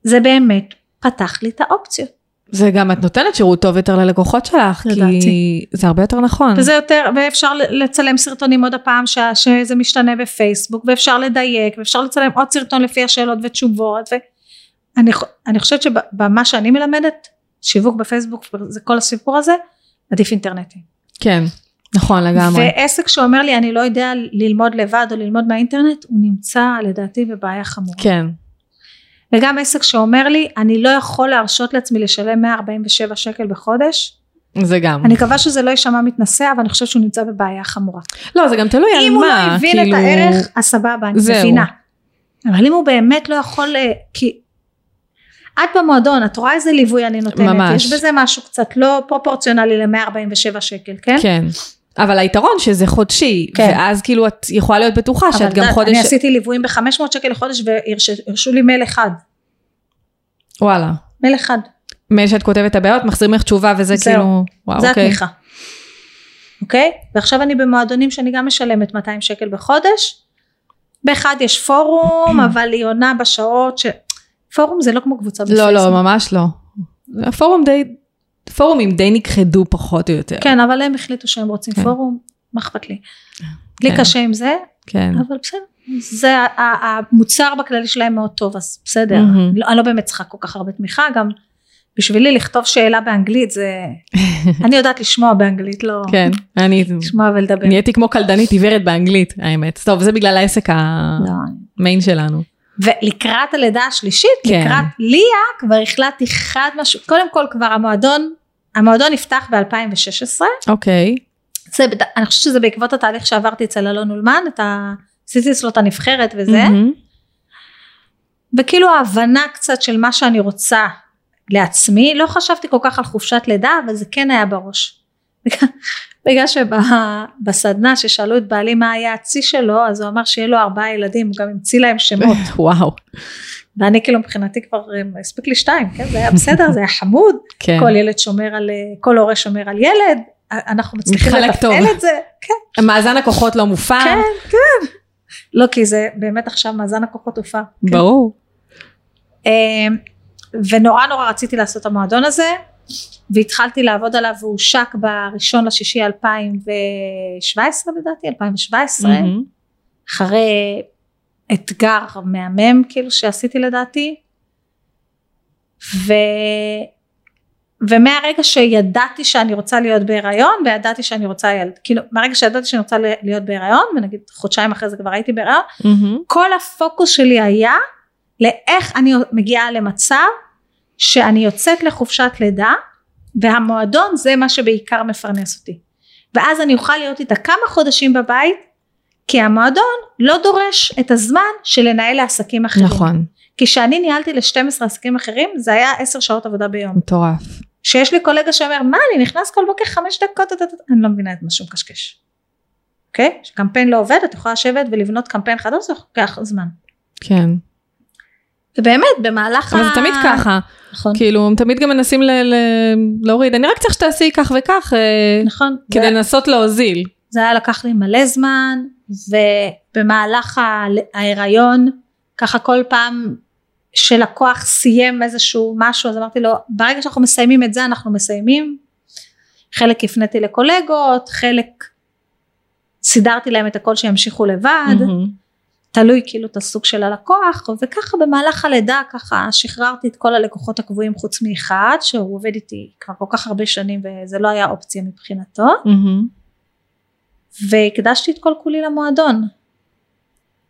זה באמת פתח לי את האופציות. זה גם את נותנת שירות טוב יותר ללקוחות שלך, כי לדעתי. זה הרבה יותר נכון. וזה יותר ואפשר לצלם סרטונים עוד הפעם ש, שזה משתנה בפייסבוק ואפשר לדייק ואפשר לצלם עוד סרטון לפי השאלות ותשובות ואני אני חושבת שבמה שאני מלמדת שיווק בפייסבוק זה כל הסיפור הזה עדיף אינטרנטי. כן, נכון לגמרי. ועסק שאומר לי אני לא יודע ללמוד לבד או ללמוד מהאינטרנט הוא נמצא לדעתי בבעיה חמורה. כן, וגם עסק שאומר לי אני לא יכול להרשות לעצמי לשלם 147 שקל בחודש זה גם. אני מקווה שזה לא יישמע מתנשא אבל אני חושבת שהוא נמצא בבעיה חמורה לא, זה גם תלוי על מה. אם הוא לא הבין כאילו- את הערך אז סבבה אני. מבינה אבל אם הוא באמת לא יכול אה, כי את במועדון את רואה איזה ליווי אני נותנת ממש. יש בזה משהו קצת לא פרופורציונלי ל-147 שקל כן? כן. אבל היתרון שזה חודשי, כן. ואז כאילו את יכולה להיות בטוחה שאת גם חודש... אני עשיתי ליוויים ב-500 שקל לחודש והרשו לי מייל אחד וואלה. מייל אחד מייל שאת כותבת את הבעיות, מחזירים לך תשובה וזה זהו. כאילו... וואו, זה אוקיי. התמיכה. אוקיי? ועכשיו אני במועדונים שאני גם משלמת 200 שקל בחודש. באחד יש פורום, אבל היא עונה בשעות ש... פורום זה לא כמו קבוצה בפייסבוק. לא, לא, ממש לא. הפורום די... פורומים די נכחדו פחות או יותר. כן, אבל הם החליטו שהם רוצים כן. פורום, מה אכפת לי? לי כן. קשה עם זה, כן. אבל בסדר. זה המוצר בכללי שלהם מאוד טוב, אז בסדר. מהמם. לא- אני לא באמת צריכה כל כך הרבה תמיכה, גם בשבילי לכתוב שאלה באנגלית זה... אני יודעת לשמוע באנגלית, לא כן, אני לשמוע ולדבר. נהייתי כמו קלדנית עיוורת באנגלית, האמת. טוב, זה בגלל העסק לא, המיין שלנו. ולקראת הלידה השלישית, כן. לקראת ליה, כבר החלטתי חד משהו, קודם כל כבר המועדון, המועדון נפתח ב-2016, אוקיי. זה, אני חושבת שזה בעקבות התהליך שעברתי אצל אלון אולמן, את ה... עשיתי אצלו את הנבחרת וזה, מהמם. וכאילו ההבנה קצת של מה שאני רוצה לעצמי, לא חשבתי כל כך על חופשת לידה, אבל זה כן היה בראש. בגלל שבסדנה ששאלו את בעלי מה היה הצי שלו, אז הוא אמר שיהיה לו ארבעה ילדים, הוא גם המציא להם שמות. וואו. ואני כאילו מבחינתי כבר אה, הספיק לי שתיים, כן? זה היה בסדר, זה היה חמוד, כן. כל ילד שומר על, אה, כל הורה שומר על ילד, אה, אנחנו מצליחים. לתפעל את זה, כן, מאזן הכוחות לא מופע. כן, כן. לא, כי זה באמת עכשיו מאזן הכוחות הופע. כן. ברור. ונורא נורא רציתי לעשות את המועדון הזה, והתחלתי לעבוד עליו והוא הושק בראשון לשישי 2017 לדעתי, 2017, מהמם. אחרי אתגר מהמם כאילו שעשיתי לדעתי ו... ומהרגע שידעתי שאני רוצה להיות בהיריון וידעתי שאני רוצה ילד כאילו מהרגע שידעתי שאני רוצה להיות בהיריון ונגיד חודשיים אחרי זה כבר הייתי בהיריון מהמם. כל הפוקוס שלי היה לאיך אני מגיעה למצב שאני יוצאת לחופשת לידה והמועדון זה מה שבעיקר מפרנס אותי ואז אני אוכל להיות איתה כמה חודשים בבית כי המועדון לא דורש את הזמן של לנהל לעסקים אחרים נכון, כי כשאני ניהלתי ל-12 עסקים אחרים זה היה 10 שעות עבודה ביום מטורף. שיש לי קולגה שאומר מה אני נכנס כל בוקר חמש דקות טה, טה, טה." אני לא מבינה את מה שהוא מקשקש אוקיי? שקמפיין לא עובד את יכולה לשבת ולבנות קמפיין חדש זה לוקח זמן כן. ובאמת במהלך אבל זה תמיד ככה. נכון, כאילו, הם תמיד גם מנסים ל- ל- להוריד. אני רק צריך שתעשי כך וכך, אה, נכון, כדי זה, לנסות להוזיל. זה היה לקח לי מלא זמן ובמהלך ה- ההיריון ככה כל פעם שלקוח סיים איזשהו משהו אז אמרתי לו ברגע שאנחנו מסיימים את זה אנחנו מסיימים חלק הפניתי לקולגות חלק סידרתי להם את הכל שימשיכו לבד מהמם. תלוי כאילו את הסוג של הלקוח וככה במהלך הלידה ככה שחררתי את כל הלקוחות הקבועים חוץ מאחד שהוא עובד איתי כבר כל כך הרבה שנים וזה לא היה אופציה מבחינתו מהמם. והקדשתי את כל כולי למועדון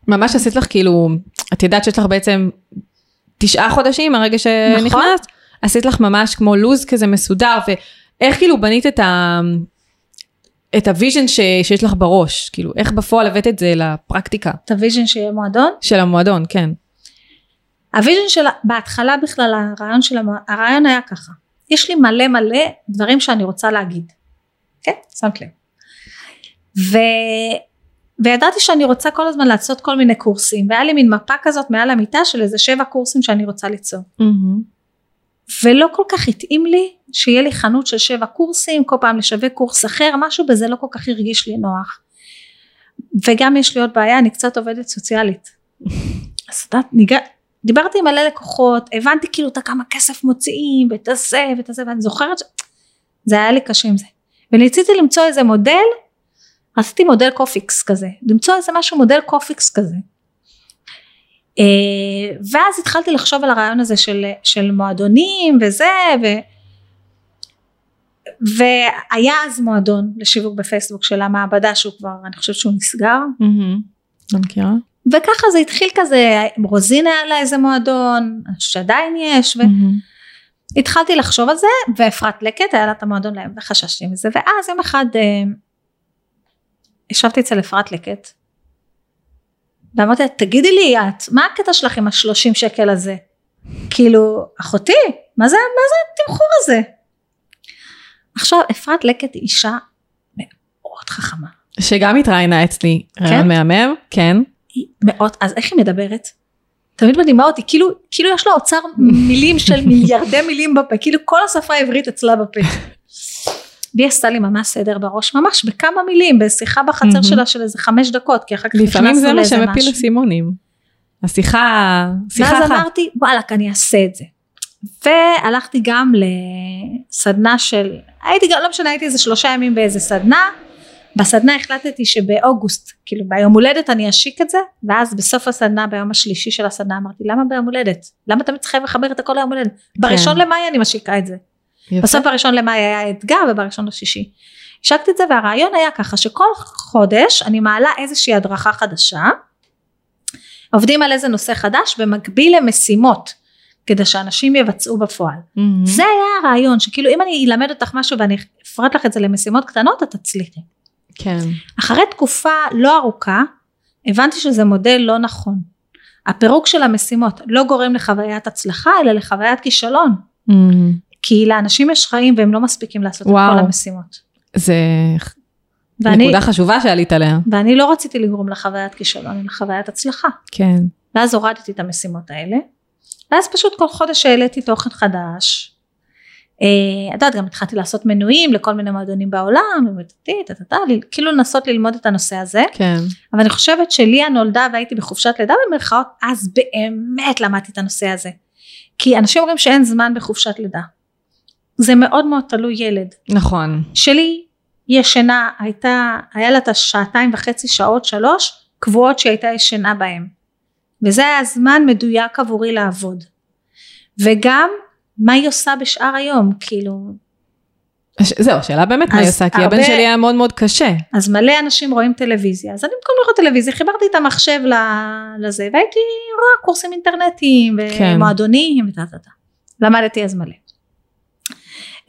ממש עשית לך כאילו, את יודעת שיש לך בעצם תשעה חודשים מהרגע נכון. שנכנסת, עשית לך ממש כמו לוז כזה מסודר, ואיך כאילו בנית את ה... את ה vision ש... שיש לך בראש, כאילו איך בפועל הבאת את זה לפרקטיקה? את ה vision שיהיה מועדון של המועדון, כן. ה vision של בהתחלה בכלל הרעיון של המ... הרעיון היה ככה. יש לי מלא מלא דברים שאני רוצה להגיד. כן? שמת לב. ו... וידעתי שאני רוצה כל הזמן לעשות כל מיני קורסים והיה לי מין מפה כזאת מעל המיטה של איזה שבע קורסים שאני רוצה ליצור. ולא כל כך התאים לי שיהיה לי חנות של שבע קורסים כל פעם לשווק קורס אחר משהו בזה לא כל כך הרגיש לי נוח. וגם יש לי עוד בעיה אני קצת עובדת סוציאלית. אז את יודעת ניגע... דיברתי עם מלא לקוחות הבנתי כאילו את כמה כסף מוציאים ואת הזה ואת הזה ואני זוכרת שזה היה לי קשה עם זה. וניסיתי למצוא איזה מודל רציתי מודל קופיקס כזה למצוא איזה משהו מודל קופיקס כזה. אה, ואז התחלתי לחשוב על הרעיון הזה של, של מועדונים וזה ו, והיה אז מועדון לשיווק בפייסבוק של המעבדה שהוא כבר אני חושבת שהוא נסגר. לא מכירה? וככה זה התחיל כזה רוזין היה לה איזה מועדון שעדיין יש והתחלתי לחשוב על זה ואפרת לקט היה לה את המועדון להם וחששתי מזה ואז יום אחד אה, ישבתי אצל אפרת לקט ואמרתי לה תגידי לי את מה הקטע שלך עם השלושים שקל הזה? כאילו אחותי מה זה מה זה התמחור הזה עכשיו אפרת לקט היא אישה מאוד חכמה שגם התראיינה אצלי, רעיון כן? מהמם, כן. היא מאוד אז איך היא מדברת תמיד מדהימה אותי כאילו כאילו יש לה אוצר מילים של מיליארדי מילים בפה כאילו כל השפה העברית אצלה בפה והיא עשתה לי ממש סדר בראש ממש בכמה מילים בשיחה בחצר. שלה של איזה חמש דקות כי אחר כך לפעמים נכנסנו זה מה לאיזה שמפיל משהו. אסימונים. השיחה, שיחה ואז אחת. אמרתי וואלכ אני אעשה את זה והלכתי גם לסדנה של הייתי גם לא משנה הייתי איזה שלושה ימים באיזה סדנה. בסדנה החלטתי שבאוגוסט כאילו ביום הולדת אני אשיק את זה ואז בסוף הסדנה ביום השלישי של הסדנה אמרתי למה ביום הולדת? למה תמיד צריכה לחבר את הכל ליום הולדת? בראשון למאי אני משיקה את זה. יפה. בסוף בראשון למאי היה אתגר ובראשון לשישי השקתי את זה והרעיון היה ככה שכל חודש אני מעלה איזושהי הדרכה חדשה עובדים על איזה נושא חדש במקביל למשימות כדי שאנשים יבצעו בפועל מהמם. זה היה הרעיון שכאילו אם אני אלמד אותך משהו ואני אפרט לך את זה למשימות קטנות את תצליחי כן. אחרי תקופה לא ארוכה הבנתי שזה מודל לא נכון הפירוק של המשימות לא גורם לחוויית הצלחה אלא לחוויית כישלון מהמם. כי לאנשים יש חיים והם לא מספיקים לעשות וואו. את כל המשימות זה ואני, נקודה חשובה שעלית עליה. ואני לא רציתי לגרום לחוויית כישלון אלא לחוויית הצלחה כן. ואז הורדתי את המשימות האלה ואז פשוט כל חודש העליתי תוכן חדש. אה, את יודעת גם התחלתי לעשות מנויים לכל מיני מועדונים בעולם כאילו לנסות ללמוד את הנושא הזה. כן. אבל אני חושבת שליה נולדה והייתי בחופשת לידה במרכאות אז באמת למדתי את הנושא הזה. כי אנשים אומרים שאין זמן בחופשת לידה. זה מאוד מאוד תלוי ילד. נכון. שלי ישנה הייתה היה לה את השעתיים וחצי שעות שלוש קבועות שהיא הייתה ישנה בהם וזה היה זמן מדויק עבורי לעבוד. וגם מה היא עושה בשאר היום? כאילו הש- זהו, השאלה באמת מה היא עושה, כי הרבה- הבן שלי היה מאוד מאוד קשה. אז מלא אנשים רואים טלוויזיה. אז אני במקום לראות טלוויזיה חיברתי את המחשב לזה והייתי רואה קורסים אינטרנטיים כן. ומועדונים וטה טה טה למדתי אז מלא.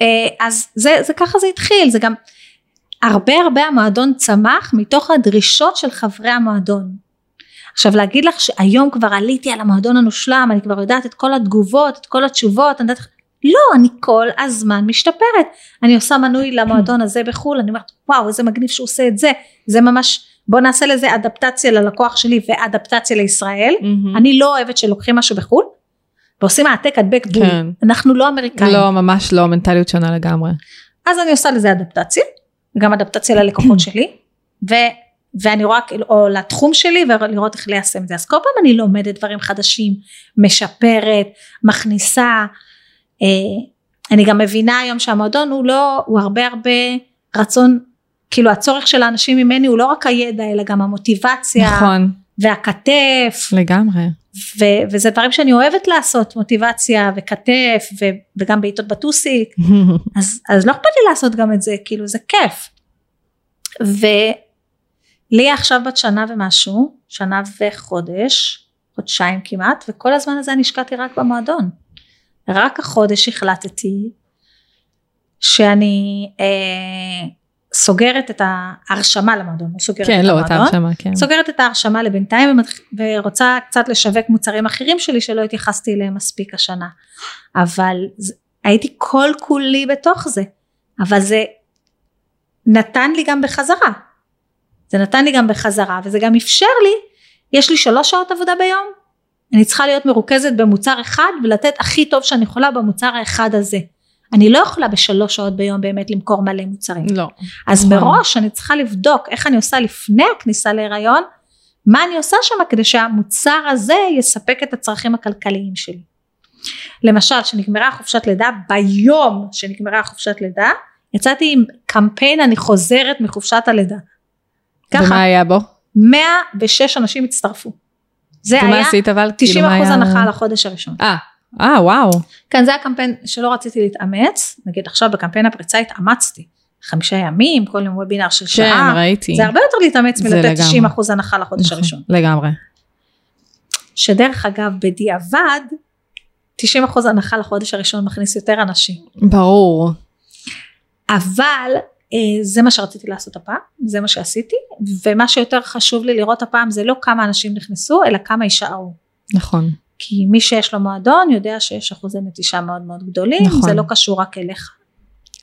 אה, אז זה, זה ככה זה התחיל. זה גם הרבה הרבה המועדון צמח מתוך הדרישות של חברי המועדון עכשיו להגיד לך שהיום כבר עליתי על המועדון המושלם אני כבר יודעת את כל התגובות את כל התשובות אני יודעת לא אני כל הזמן משתפרת אני עושה מנוי למועדון הזה בחו"ל אני אומרת וואו איזה מגניב שהוא עושה את זה זה ממש בוא נעשה לזה אדפטציה ללקוח שלי ואדפטציה לישראל מהמם. אני לא אוהבת שלוקחים משהו בחו"ל ועושים העתק הדבק בול כן. אנחנו לא אמריקאים לא, ממש לא, מנטליות שונה לגמרי. אז אני עושה לזה אדפטציה גם אדפטציה ללקוחות שלי ו, ואני רואה כאילו או לתחום שלי ולראות איך ליישם את זה אז כל פעם אני לומדת דברים חדשים משפרת מכניסה אה, אני גם מבינה היום שהמועדון הוא לא הוא הרבה הרבה רצון כאילו הצורך של האנשים ממני הוא לא רק הידע אלא גם המוטיבציה נכון. והכתף, לגמרי. ו- וזה דברים שאני אוהבת לעשות, מוטיבציה וכתף ו- וגם בעיטות בטוסיק, אז, אז לא אכפת לי לעשות גם את זה, כאילו זה כיף. ולי עכשיו בת שנה ומשהו, שנה וחודש, חודשיים כמעט, וכל הזמן הזה אני השקעתי רק במועדון. רק החודש החלטתי שאני אה, סוגרת את ההרשמה למועדון, לא סוגרת כן, את לא, את המועדון, ההרשמה, כן. סוגרת את ההרשמה לבינתיים ומתח- ורוצה קצת לשווק מוצרים אחרים שלי שלא התייחסתי אליהם מספיק השנה. אבל הייתי כל כולי בתוך זה, אבל זה נתן לי גם בחזרה. זה נתן לי גם בחזרה וזה גם אפשר לי, יש לי שלוש שעות עבודה ביום, אני צריכה להיות מרוכזת במוצר אחד ולתת הכי טוב שאני יכולה במוצר האחד הזה. אני לא יכולה בשלוש שעות ביום באמת למכור מלא מוצרים. לא. אז נכון. מראש אני צריכה לבדוק איך אני עושה לפני הכניסה להיריון, מה אני עושה שם כדי שהמוצר הזה יספק את הצרכים הכלכליים שלי. למשל, כשנגמרה חופשת לידה, ביום שנגמרה חופשת לידה, יצאתי עם קמפיין אני חוזרת מחופשת הלידה. ומה ככה, היה בו? 106 אנשים הצטרפו. זה ומה היה עשית אבל? 90 כאילו, מה אחוז היה- הנחה על החודש הראשון. אה, אה, וואו. כן, זה היה קמפיין שלא רציתי להתאמץ, נגיד עכשיו בקמפיין הפריצה התאמצתי. חמישה ימים, כל יום וובינר של כן, שעה. ראיתי. זה הרבה יותר להתאמץ מלתת לגמרי. 90 אחוז הנחה לחודש נכון, הראשון. לגמרי. שדרך אגב, בדיעבד, 90 אחוז הנחה לחודש הראשון מכניס יותר אנשים. ברור. אבל זה מה שרציתי לעשות הפעם, זה מה שעשיתי, ומה שיותר חשוב לי לראות הפעם זה לא כמה אנשים נכנסו, אלא כמה יישארו. נכון. כי מי שיש לו מועדון יודע שיש אחוזי נטישה מאוד מאוד גדולים, נכון. זה לא קשור רק אליך.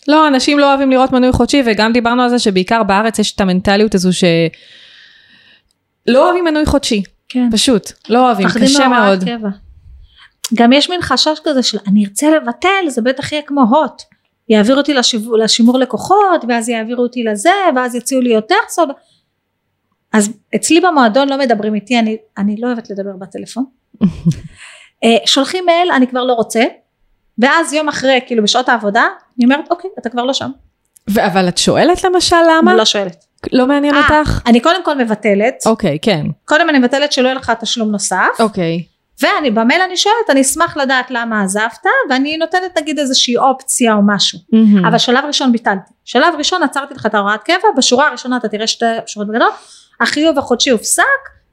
לא, אנשים לא אוהבים לראות מנוי חודשי, וגם דיברנו על זה שבעיקר בארץ יש את המנטליות הזו ש... לא אוהבים מנוי חודשי, כן. פשוט, לא אוהבים, קשה מאוד. קבע. גם יש מין חשש כזה של אני ארצה לבטל זה בטח יהיה כמו הוט יעבירו אותי לשיו, לשימור לקוחות ואז יעבירו אותי לזה ואז יציעו לי יותר סוד אז אצלי במועדון לא מדברים איתי אני, אני לא אוהבת לדבר בטלפון אה, שולחים מייל אני כבר לא רוצה ואז יום אחרי כאילו בשעות העבודה אני אומרת אוקיי אתה כבר לא שם אבל את שואלת למשל למה? לא שואלת לא מעניין אה, אותך? אני קודם כל מבטלת אוקיי, כן. קודם אני מבטלת שלא יהיה לך תשלום נוסף אוקיי. ואני במייל אני שואלת אני אשמח לדעת למה עזבת ואני נותנת נגיד איזושהי אופציה או משהו מהמם. אבל שלב ראשון ביטלתי שלב ראשון עצרתי לך את ההוראת קבע בשורה הראשונה אתה תראה שתי שורות בגדול החיוב החודשי הופסק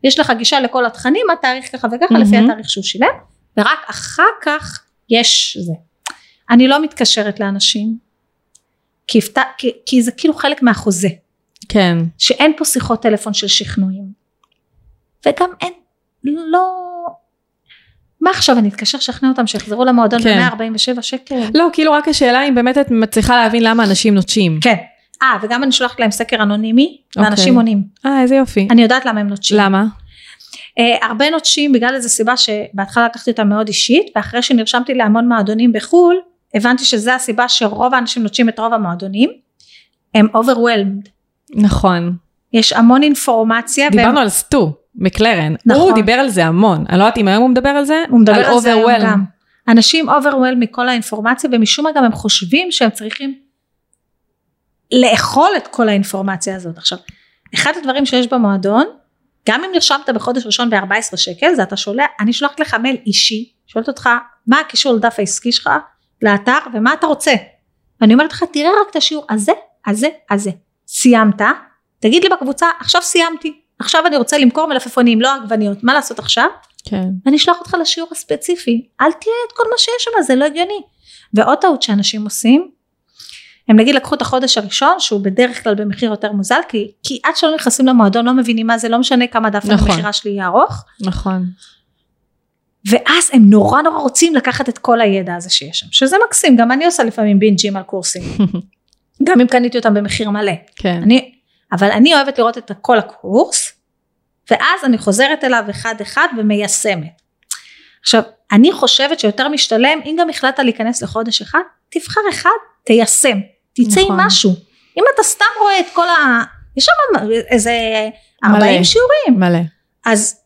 יש לך גישה לכל התכנים התאריך ככה וככה מהמם. לפי התאריך שהוא שילם ורק אחר כך יש זה אני לא מתקשרת לאנשים כי, הפת... כי, כי זה כאילו חלק מהחוזה כן. שאין פה שיחות טלפון של שכנועים וגם אין לא מה עכשיו אני אתקשר לשכנע אותם שיחזרו למועדון כן. ב-147 שקל לא, כאילו רק השאלה אם באמת את מצליחה להבין למה אנשים נוטשים. כן אה וגם אני שולחת להם סקר אנונימי אוקיי. ואנשים עונים אה, איזה יופי. אני יודעת למה הם נוטשים למה? אה, הרבה נוטשים בגלל איזו סיבה שבהתחלה לקחתי אותה מאוד אישית ואחרי שנרשמתי להמון מועדונים בחו"ל הבנתי שזה הסיבה שרוב האנשים נוטשים את רוב המועדונים הם overwhelmed נכון. יש המון אינפורמציה והם- דיברנו על סטו, מקלרן. נכון. הוא דיבר על זה המון. אני לא יודעת אם היום הוא מדבר על זה. הוא מדבר על זה היום. גם. אנשים overwhelmed מכל האינפורמציה ומשום מה גם הם חושבים שהם צריכים לאכול את כל האינפורמציה הזאת. עכשיו, אחד הדברים שיש במועדון, גם אם נרשמת בחודש ראשון ב-14 שקל, זה אתה שולח, אני שולחת לך מייל אישי, שואלת אותך מה הקישור לדף העסקי שלך, לאתר ומה אתה רוצה. ואני אומרת לך תראה רק את השיעור הזה, הזה, הזה. סיימת, תגיד לי בקבוצה עכשיו סיימתי, עכשיו אני רוצה למכור מלפפונים לא עגבניות, מה לעשות עכשיו? כן. ואני אשלח אותך לשיעור הספציפי אל תראה את כל מה שיש שם זה לא הגיוני ועוד טעות שאנשים עושים הם נגיד לקחו את החודש הראשון שהוא בדרך כלל במחיר יותר מוזל כי, כי עד שלא נכנסים למועדון לא מבינים מה זה לא משנה כמה דף נכון. המכירה שלי יהיה ארוך נכון. ואז הם נורא נורא רוצים לקחת את כל הידע הזה שיש שם שזה מקסים גם אני עושה לפעמים בינג'ים על קורסים גם אם קניתי אותם במחיר מלא כן. אני, אבל אני אוהבת לראות את כל הקורס, ואז אני חוזרת אליו אחד אחד ומיישמת. עכשיו, אני חושבת שיותר משתלם, אם גם החלטת להיכנס לחודש אחד, תבחר אחד, תיישם, תצא נכון. עם משהו. אם אתה סתם רואה את כל ה... יש שם איזה 40 מלא. שיעורים, מלא. אז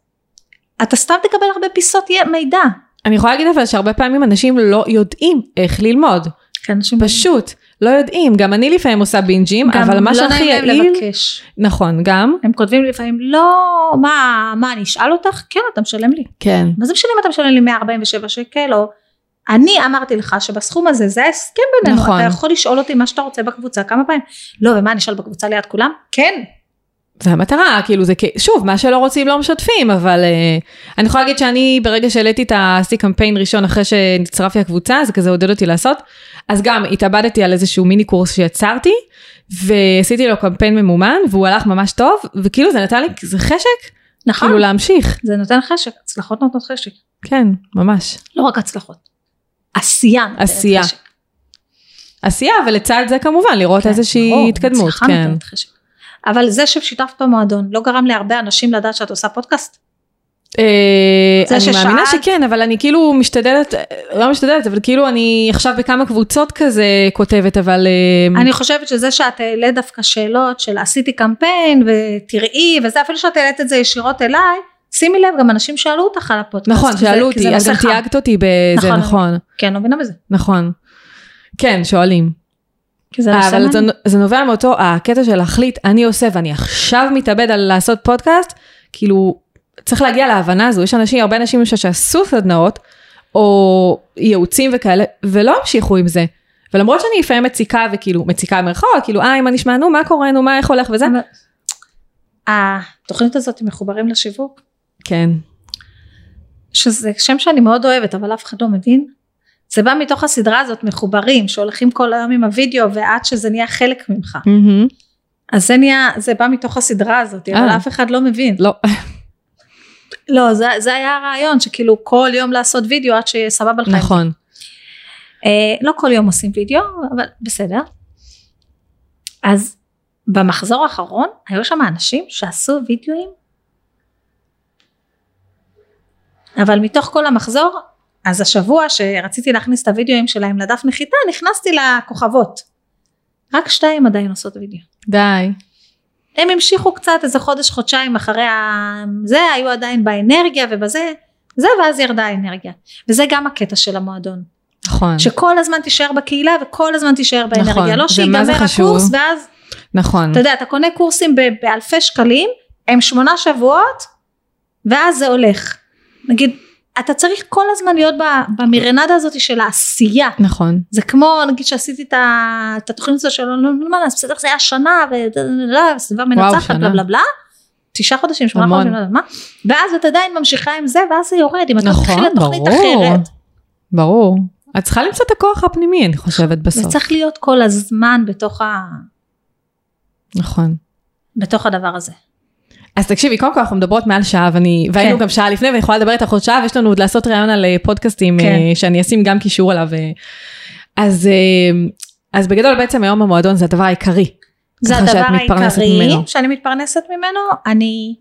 אתה סתם תקבל הרבה פיסות מידע. אני יכולה להגיד אבל שהרבה פעמים אנשים לא יודעים איך ללמוד. כי אנשים פשוט לא יודעים, גם אני לפעמים עושה בינג'ים, גם אבל מה לא שהכי נעים להם יעיל, לבקש. נכון, גם, הם כותבים לי לפעמים, לא, מה, מה, אני אשאל אותך? כן, אתה משלם לי. כן, מה זה משנה אם אתה משלם לי 147 שקל, או אני אמרתי לך שבסכום הזה, זה ההסכם בינינו, נכון. אתה יכול לשאול אותי מה שאתה רוצה בקבוצה כמה פעמים. לא, ומה, אני אשאל בקבוצה ליד כולם? כן. זה המטרה, כאילו זה, שוב, מה שלא רוצים לא משתפים, אבל uh, אני יכולה להגיד שאני ברגע שהעליתי את ה-C קמפיין ראשון אחרי שנצטרפתי לקבוצה, זה כזה עודד אותי לעשות, אז גם התאבדתי על איזשהו מיני קורס שיצרתי, ועשיתי לו קמפיין ממומן, והוא הלך ממש טוב, וכאילו זה נתן לי כזה חשק, נכון. כאילו להמשיך, זה נותן חשק, הצלחות נותנות חשק. כן, ממש. לא רק הצלחות. עשייה. עשייה. עשייה, ולצד זה כמובן לראות כן, איזושהי ברור, התקדמות, הצלחה כן. נותנת חשק. אבל זה ששיתפת במועדון לא גרם להרבה אנשים לדעת שאת עושה פודקאסט? אה, אני מאמינה ששאלת- שכן, אבל אני כאילו משתדלת, לא משתדלת, אבל כאילו אני עכשיו בכמה קבוצות כזה כותבת, אבל... אה, אני חושבת שזה שאת העלית דווקא שאלות של עשיתי קמפיין ותראי וזה אפילו שאת העלית את זה ישירות אליי שימי לב גם אנשים שאלו אותך על הפודקאסט. נכון, שאלו אותי, אז גם. תייגת אותי בזה, נכון, נכון, כן, לא מבינה בזה. נכון. כן, שואלים. כי זה אה, אבל זה. זה נובע מאותו הקטע של להחליט, אני עושה ואני עכשיו מתאבד על לעשות פודקאסט, כאילו, צריך להגיע להבנה הזו, יש אנשים, הרבה אנשים שעשו סדנאות, או ייעוצים וכאלה, ולא המשיכו עם זה. ולמרות שאני לפעמים מציקה וכאילו, מציקה במרכאות, כאילו, אה, מה נשמע, נו, מה קורה, נו, מה איך הולך וזה, אבל- התוכנית הזאת מחוברים לשיווק כן, שזה שם שאני מאוד אוהבת אבל אף אחד לא מבין. זה בא מתוך הסדרה הזאת מחוברים שהולכים כל היום עם הוידאו ועד שזה נהיה חלק ממך. מהמם. אז זה נהיה זה בא מתוך הסדרה הזאת אבל אה. אף אחד לא מבין. לא, לא זה, זה היה הרעיון שכאילו כל יום לעשות וידאו עד שיהיה סבבה לך. נכון, אה, לא כל יום עושים וידאו אבל בסדר. אז במחזור האחרון היו שם אנשים שעשו וידאוים אבל מתוך כל המחזור אז השבוע שרציתי להכניס את הוידאוים שלהם לדף נחיתה נכנסתי לכוכבות. רק שתיים עדיין עושות וידאו. די, הם המשיכו קצת איזה חודש חודשיים אחרי ה... זה היו עדיין באנרגיה ובזה זה ואז ירדה האנרגיה. וזה גם הקטע של המועדון. נכון, שכל הזמן תישאר בקהילה וכל הזמן תישאר באנרגיה. נכון, לא שיגמר. הקורס ואז נכון, אתה יודע אתה קונה קורסים ב- באלפי שקלים הם שמונה שבועות ואז זה הולך. נגיד אתה צריך כל הזמן להיות במרנדה הזאת של העשייה נכון, זה כמו נגיד שעשיתי את, התוכנית הזאת של לא מה אז בסדר זה היה שנה וסביבה מנצחת. בלה בלה בלה תשעה חודשים שמונה. חודשים לא יודעת מה ואז את עדיין ממשיכה עם זה ואז זה יורד אם אתה נכון, מתחיל לתוכנית ברור, אחרת ברור. את צריכה למצוא את הכוח הפנימי, אני חושבת זה בסוף. צריך להיות כל הזמן בתוך, ה... נכון. בתוך הדבר הזה אז תקשיבי, קודם כל אנחנו מדברות מעל שעה, ואני, והיינו כן. גם שעה לפני, ואני יכולה לדבר איתך עוד שעה, ויש לנו עוד לעשות ראיון על אה, פודקאסטים, כן. אה, שאני אשים גם קישור עליו. אה. אז, אז בגדול בעצם היום המועדון זה הדבר העיקרי. זה הדבר העיקרי ממנו. שאני מתפרנסת ממנו אני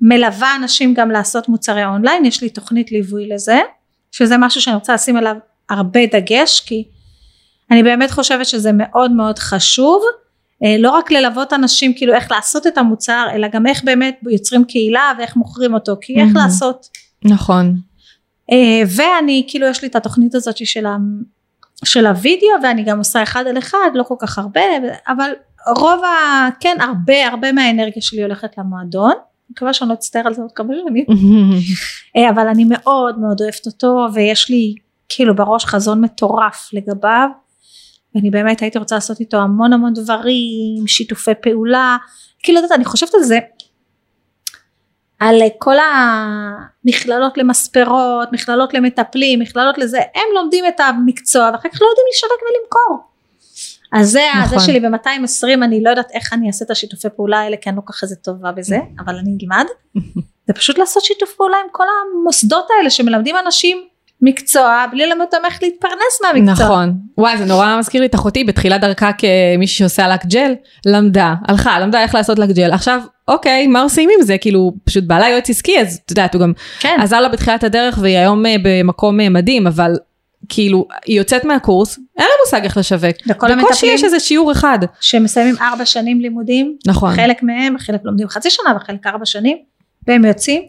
מלווה אנשים גם לעשות מוצרי אונליין יש לי תוכנית ליווי לזה שזה משהו שאני רוצה לשים עליו הרבה דגש כי אני באמת חושבת שזה מאוד מאוד חשוב לא רק ללוות אנשים כאילו איך לעשות את המוצר אלא גם איך באמת יוצרים קהילה ואיך מוכרים אותו כי איך מהמם. לעשות נכון. אה, ואני כאילו יש לי את התוכנית הזאת של, ה, של הוידאו ואני גם עושה אחד על אחד לא כל כך הרבה אבל רוב ה... כן הרבה הרבה מהאנרגיה שלי הולכת למועדון אני מקווה שאני לא אצטער על זה עוד כמה שנים אה, אבל אני מאוד מאוד אוהבת אותו ויש לי כאילו בראש חזון מטורף לגביו ואני באמת הייתי רוצה לעשות איתו המון המון דברים שיתופי פעולה כאילו יודעת אני חושבת על זה על כל המכללות למספרות, מכללות למטפלים, מכללות לזה, הם לומדים את המקצוע ואחר כך לא יודעים לשווק ולמכור. אז זה, נכון. זה שלי ב-220 אני לא יודעת איך אני אעשה את השיתופי פעולה האלה כי אני לא ככה זה טובה בזה אבל אני אלמד. זה פשוט לעשות שיתוף פעולה עם כל המוסדות האלה שמלמדים אנשים מקצוע בלי ללמד אותם איך להתפרנס מהמקצוע. נכון. וואי, זה נורא מזכיר לי את אחותי בתחילת דרכה כמישהי שעושה לק ג'ל, למדה, הלכה, למדה איך לעשות לק ג'ל. עכשיו, אוקיי, מה עושים עם זה? כאילו, פשוט בעלה יועץ עסקי, אז את יודעת, הוא גם כן. עזר לה בתחילת הדרך והיא היום אה, במקום אה, מדהים, אבל כאילו, היא יוצאת מהקורס, אין לה מושג איך לשווק. וכל בקושי יש איזה שיעור אחד. שמסיימים ארבע שנים לימודים, נכון, חלק מהם, חלק לומדים חצי שנה וחלק ארבע שנים, והם יוצאים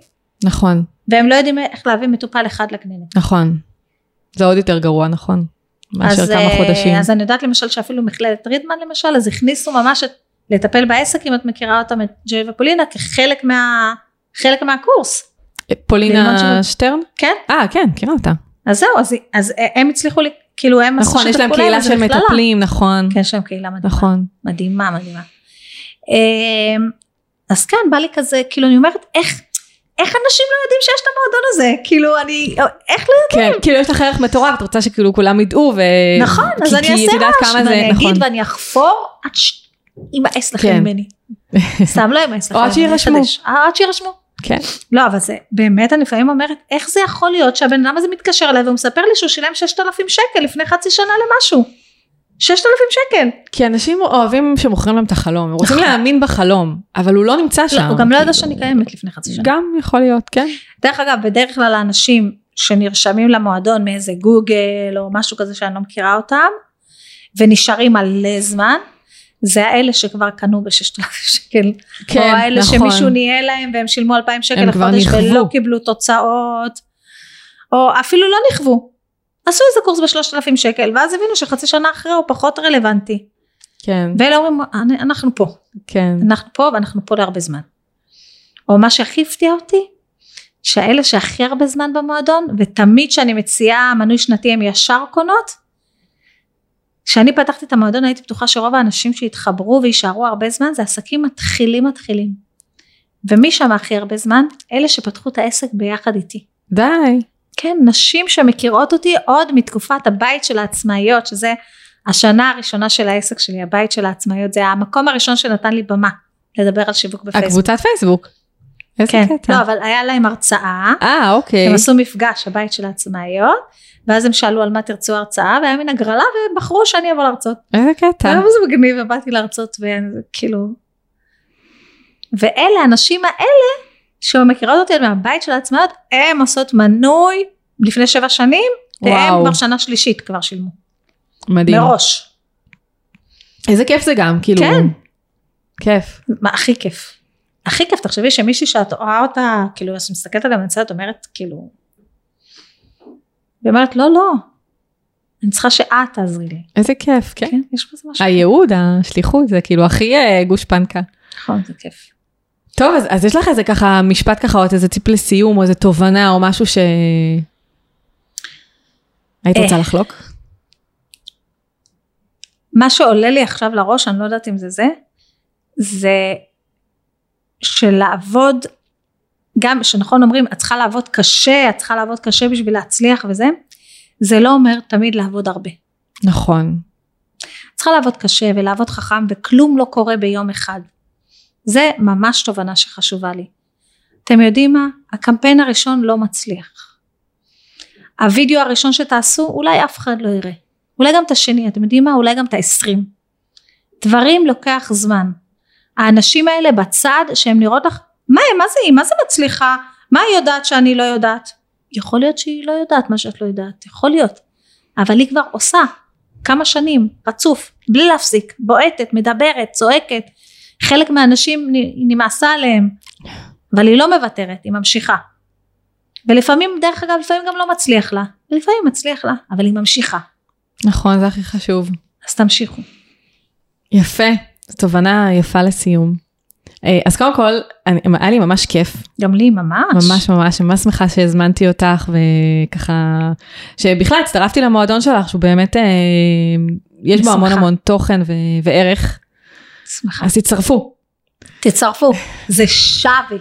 נכון, והם לא יודעים איך להביא מטופל אחד לקליניקה. נכון. זה עוד יותר גרוע, נכון. מאשר אז, כמה אה, חודשים. אז אני יודעת למשל שאפילו מכללת רידמן למשל, אז הכניסו ממש את, לטפל בעסק, אם את מכירה אותם, את ג'יי ופולינה, כחלק מה, חלק מהקורס, ללמוד פולינה. שטרן? כן? אה, כן, מכירה אותה. אז זהו, אז, אז הם הצליחו, לי, כאילו הם עשו נכון, יש להם קהילה של. מטפלים, נכון. כן, יש להם קהילה מדהימה. נכון. מדהימה, מדהימה. אמ, אז כן, בא לי כזה, כאילו אני אומרת, איך, איך אנשים לא יודעים שיש את המועדון הזה? כאילו אני, איך לא כן, כאילו יש לך ערך מטורף, את רוצה שכאילו כולם ידעו, ו... נכון, אז כי- אני אעשה רעש, ואני נכון. אגיד ואני אחפור עד ש... יימאס לכם כן. ממני. סתם לא יימאס לכם. או עד שיירשמו. אה, עד שיירשמו. כן. לא, אבל זה, באמת אני לפעמים אומרת, איך זה יכול להיות שהבן אדם הזה מתקשר אליי והוא מספר לי שהוא שילם 6,000 שקל לפני חצי שנה למשהו. 6,000 שקל. כי אנשים אוהבים שמוכרים להם את החלום, הם רוצים נכון. להאמין בחלום, אבל הוא לא נמצא שם. לא, הוא גם לא ידע. שאני קיימת לפני חצי שנה. גם יכול להיות, כן. דרך אגב, בדרך כלל האנשים שנרשמים למועדון מאיזה גוגל או משהו כזה שאני לא מכירה אותם, ונשארים מלא זמן, זה האלה שכבר קנו ב-6,000 שקל. כן, או האלה נכון. שמישהו ניהל להם והם שילמו 2,000 שקל לחודש. ולא קיבלו תוצאות, או אפילו לא נכוו. עשו איזה קורס ב-3,000 שקל, ואז הבינו שחצי שנה אחרי הוא פחות רלוונטי. כן, ואלה אומרים, "אני- אנחנו פה, כן. אנחנו פה ואנחנו פה להרבה זמן. או מה שהכי הפתיע אותי, שהאלה שהכי הרבה זמן במועדון, ותמיד כשאני מציעה מנוי שנתי הם ישר קונות, כשאני פתחתי את המועדון הייתי בטוחה שרוב האנשים שהתחברו ויישארו הרבה זמן זה עסקים מתחילים מתחילים. ומי שם הכי הרבה זמן? אלה שפתחו את העסק ביחד איתי. די. כן, נשים שמכירות אותי עוד מתקופת הבית של העצמאיות, שזה השנה הראשונה של העסק שלי, הבית של העצמאיות, זה המקום הראשון שנתן לי במה לדבר על שיווק בפייסבוק. הקבוצת פייסבוק. איזה כן, קטע. לא, אבל היה להם הרצאה, אה, אוקיי. הם עשו מפגש, הבית של העצמאיות, ואז הם שאלו על מה תרצו הרצאה, והיה מין הגרלה, והם בחרו שאני אבוא להרצות. איזה קטע. למה זה מגניב, ובאתי להרצות, וכאילו... ואלה, הנשים האלה, שמכירות אותי מהבית של העצמאיות, הן עושות מנוי לפני שבע שנים, והם וואו. כבר שנה שלישית כבר שילמו. מדהים. מראש. איזה כיף זה גם, כאילו. כן. כיף. מה הכי כיף. הכי כיף, תחשבי שמישהי שאת רואה אותה, כאילו, אז מסתכלת עליה מהצד, אומרת, כאילו... היא אומרת, לא, לא, אני צריכה שאת תעזרי לי. איזה כיף, כן. כן, יש בזה משהו. הייעוד, השליחות, זה כאילו הכי אה, גושפנקה. נכון, זה כיף. טוב, אז, אז יש לך איזה ככה משפט ככה, או איזה טיפ לסיום, או איזה תובנה, או משהו ש... היית רוצה אה. לחלוק? מה שעולה לי עכשיו לראש, אני לא יודעת אם זה זה, זה שלעבוד, גם שנכון אומרים, את צריכה לעבוד קשה, את צריכה לעבוד קשה בשביל להצליח וזה, זה לא אומר תמיד לעבוד הרבה. נכון. את צריכה לעבוד קשה ולעבוד חכם וכלום לא קורה ביום אחד. זה ממש תובנה שחשובה לי. אתם יודעים מה? הקמפיין הראשון לא מצליח. הווידאו הראשון שתעשו אולי אף אחד לא יראה. אולי גם את השני, אתם יודעים מה? אולי גם את העשרים. דברים לוקח זמן. האנשים האלה בצד שהם נראות לך, מה הם, מה זה היא, מה זה מצליחה? מה היא יודעת שאני לא יודעת? יכול להיות שהיא לא יודעת מה שאת לא יודעת, יכול להיות. אבל היא כבר עושה כמה שנים, רצוף, בלי להפסיק, בועטת, מדברת, צועקת. חלק מהאנשים נמאסה עליהם, אבל היא לא מוותרת, היא ממשיכה. ולפעמים, דרך אגב, לפעמים גם לא מצליח לה, ולפעמים מצליח לה, אבל היא ממשיכה. נכון, זה הכי חשוב. אז תמשיכו. יפה, תובנה יפה לסיום. אה, אז קודם כל, אני, היה לי ממש כיף, גם לי ממש. ממש ממש, ממש שמחה שהזמנתי אותך, וככה, שבכלל הצטרפתי למועדון שלך, שהוא באמת, אה, יש בו המון. המון תוכן ו- וערך, שמחה. אז תצטרפו. תצטרפו, זה שווה.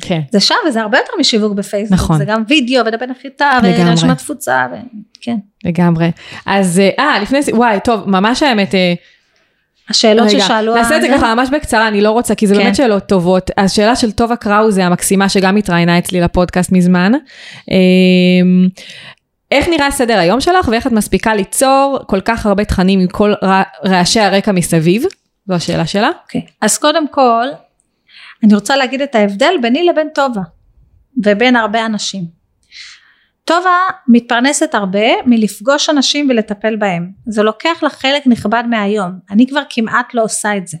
כן. זה שווה, זה הרבה יותר משיווק בפייסבוק. נכון. זה גם וידאו ודפי נחיתה. ורשימת תפוצה. ו... כן. לגמרי. אז, אה, אה, לפני, וואי, טוב, ממש האמת, אה, השאלות רגע, ששאלו... נעשה את זה ככה ממש בקצרה, אני לא רוצה, כי זה כן. באמת שאלות טובות. השאלה של טובה קראוזה המקסימה, שגם התראיינה אצלי לפודקאסט מזמן. אמ, איך נראה סדר היום שלך ואיך את מספיקה ליצור כל כך הרבה תכנים עם כל רע- רעשי הרקע מסביב? זו השאלה שלה. אוקיי. אז קודם כל, אני רוצה להגיד את ההבדל ביני לבין טובה, ובין הרבה אנשים. טובה מתפרנסת הרבה מלפגוש אנשים ולטפל בהם. זה לוקח לך חלק נכבד מהיום. אני כבר כמעט לא עושה את זה.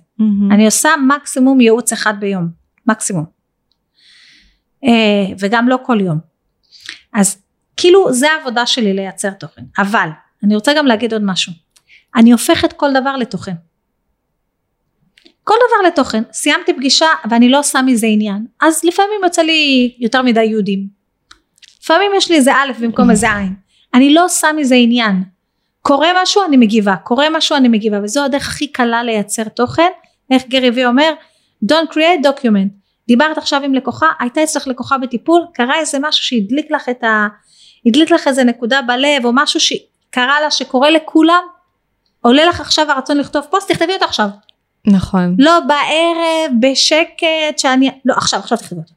אני עושה מקסימום ייעוץ אחד ביום. מקסימום. אה, וגם לא כל יום. אז כאילו זה העבודה שלי לייצר תוכן. אבל אני רוצה גם להגיד עוד משהו. אני הופכת כל דבר לתוכן. כל דבר לתוכן. סיימתי פגישה ואני לא עושה מזה עניין. אז לפעמים יוצא לי יותר מדי יהודים. לפעמים יש לי איזה א' במקום איזה עין. אני לא עושה מזה עניין. קורה משהו אני מגיבה, קורה משהו אני מגיבה, וזו הדרך הכי קלה לייצר תוכן. איך גרי וי אומר? Don't create document. דיברת עכשיו עם לקוחה, הייתה אצלך לקוחה בטיפול, קרה איזה משהו שהדליק לך את ה... הדליק לך איזה נקודה בלב, או משהו שקרה לה שקורה לכולם, עולה לך עכשיו הרצון לכתוב פוסט, תכתבי אותו עכשיו. נכון. לא בערב, בשקט, שאני... לא, עכשיו, עכשיו תכתבי אותו.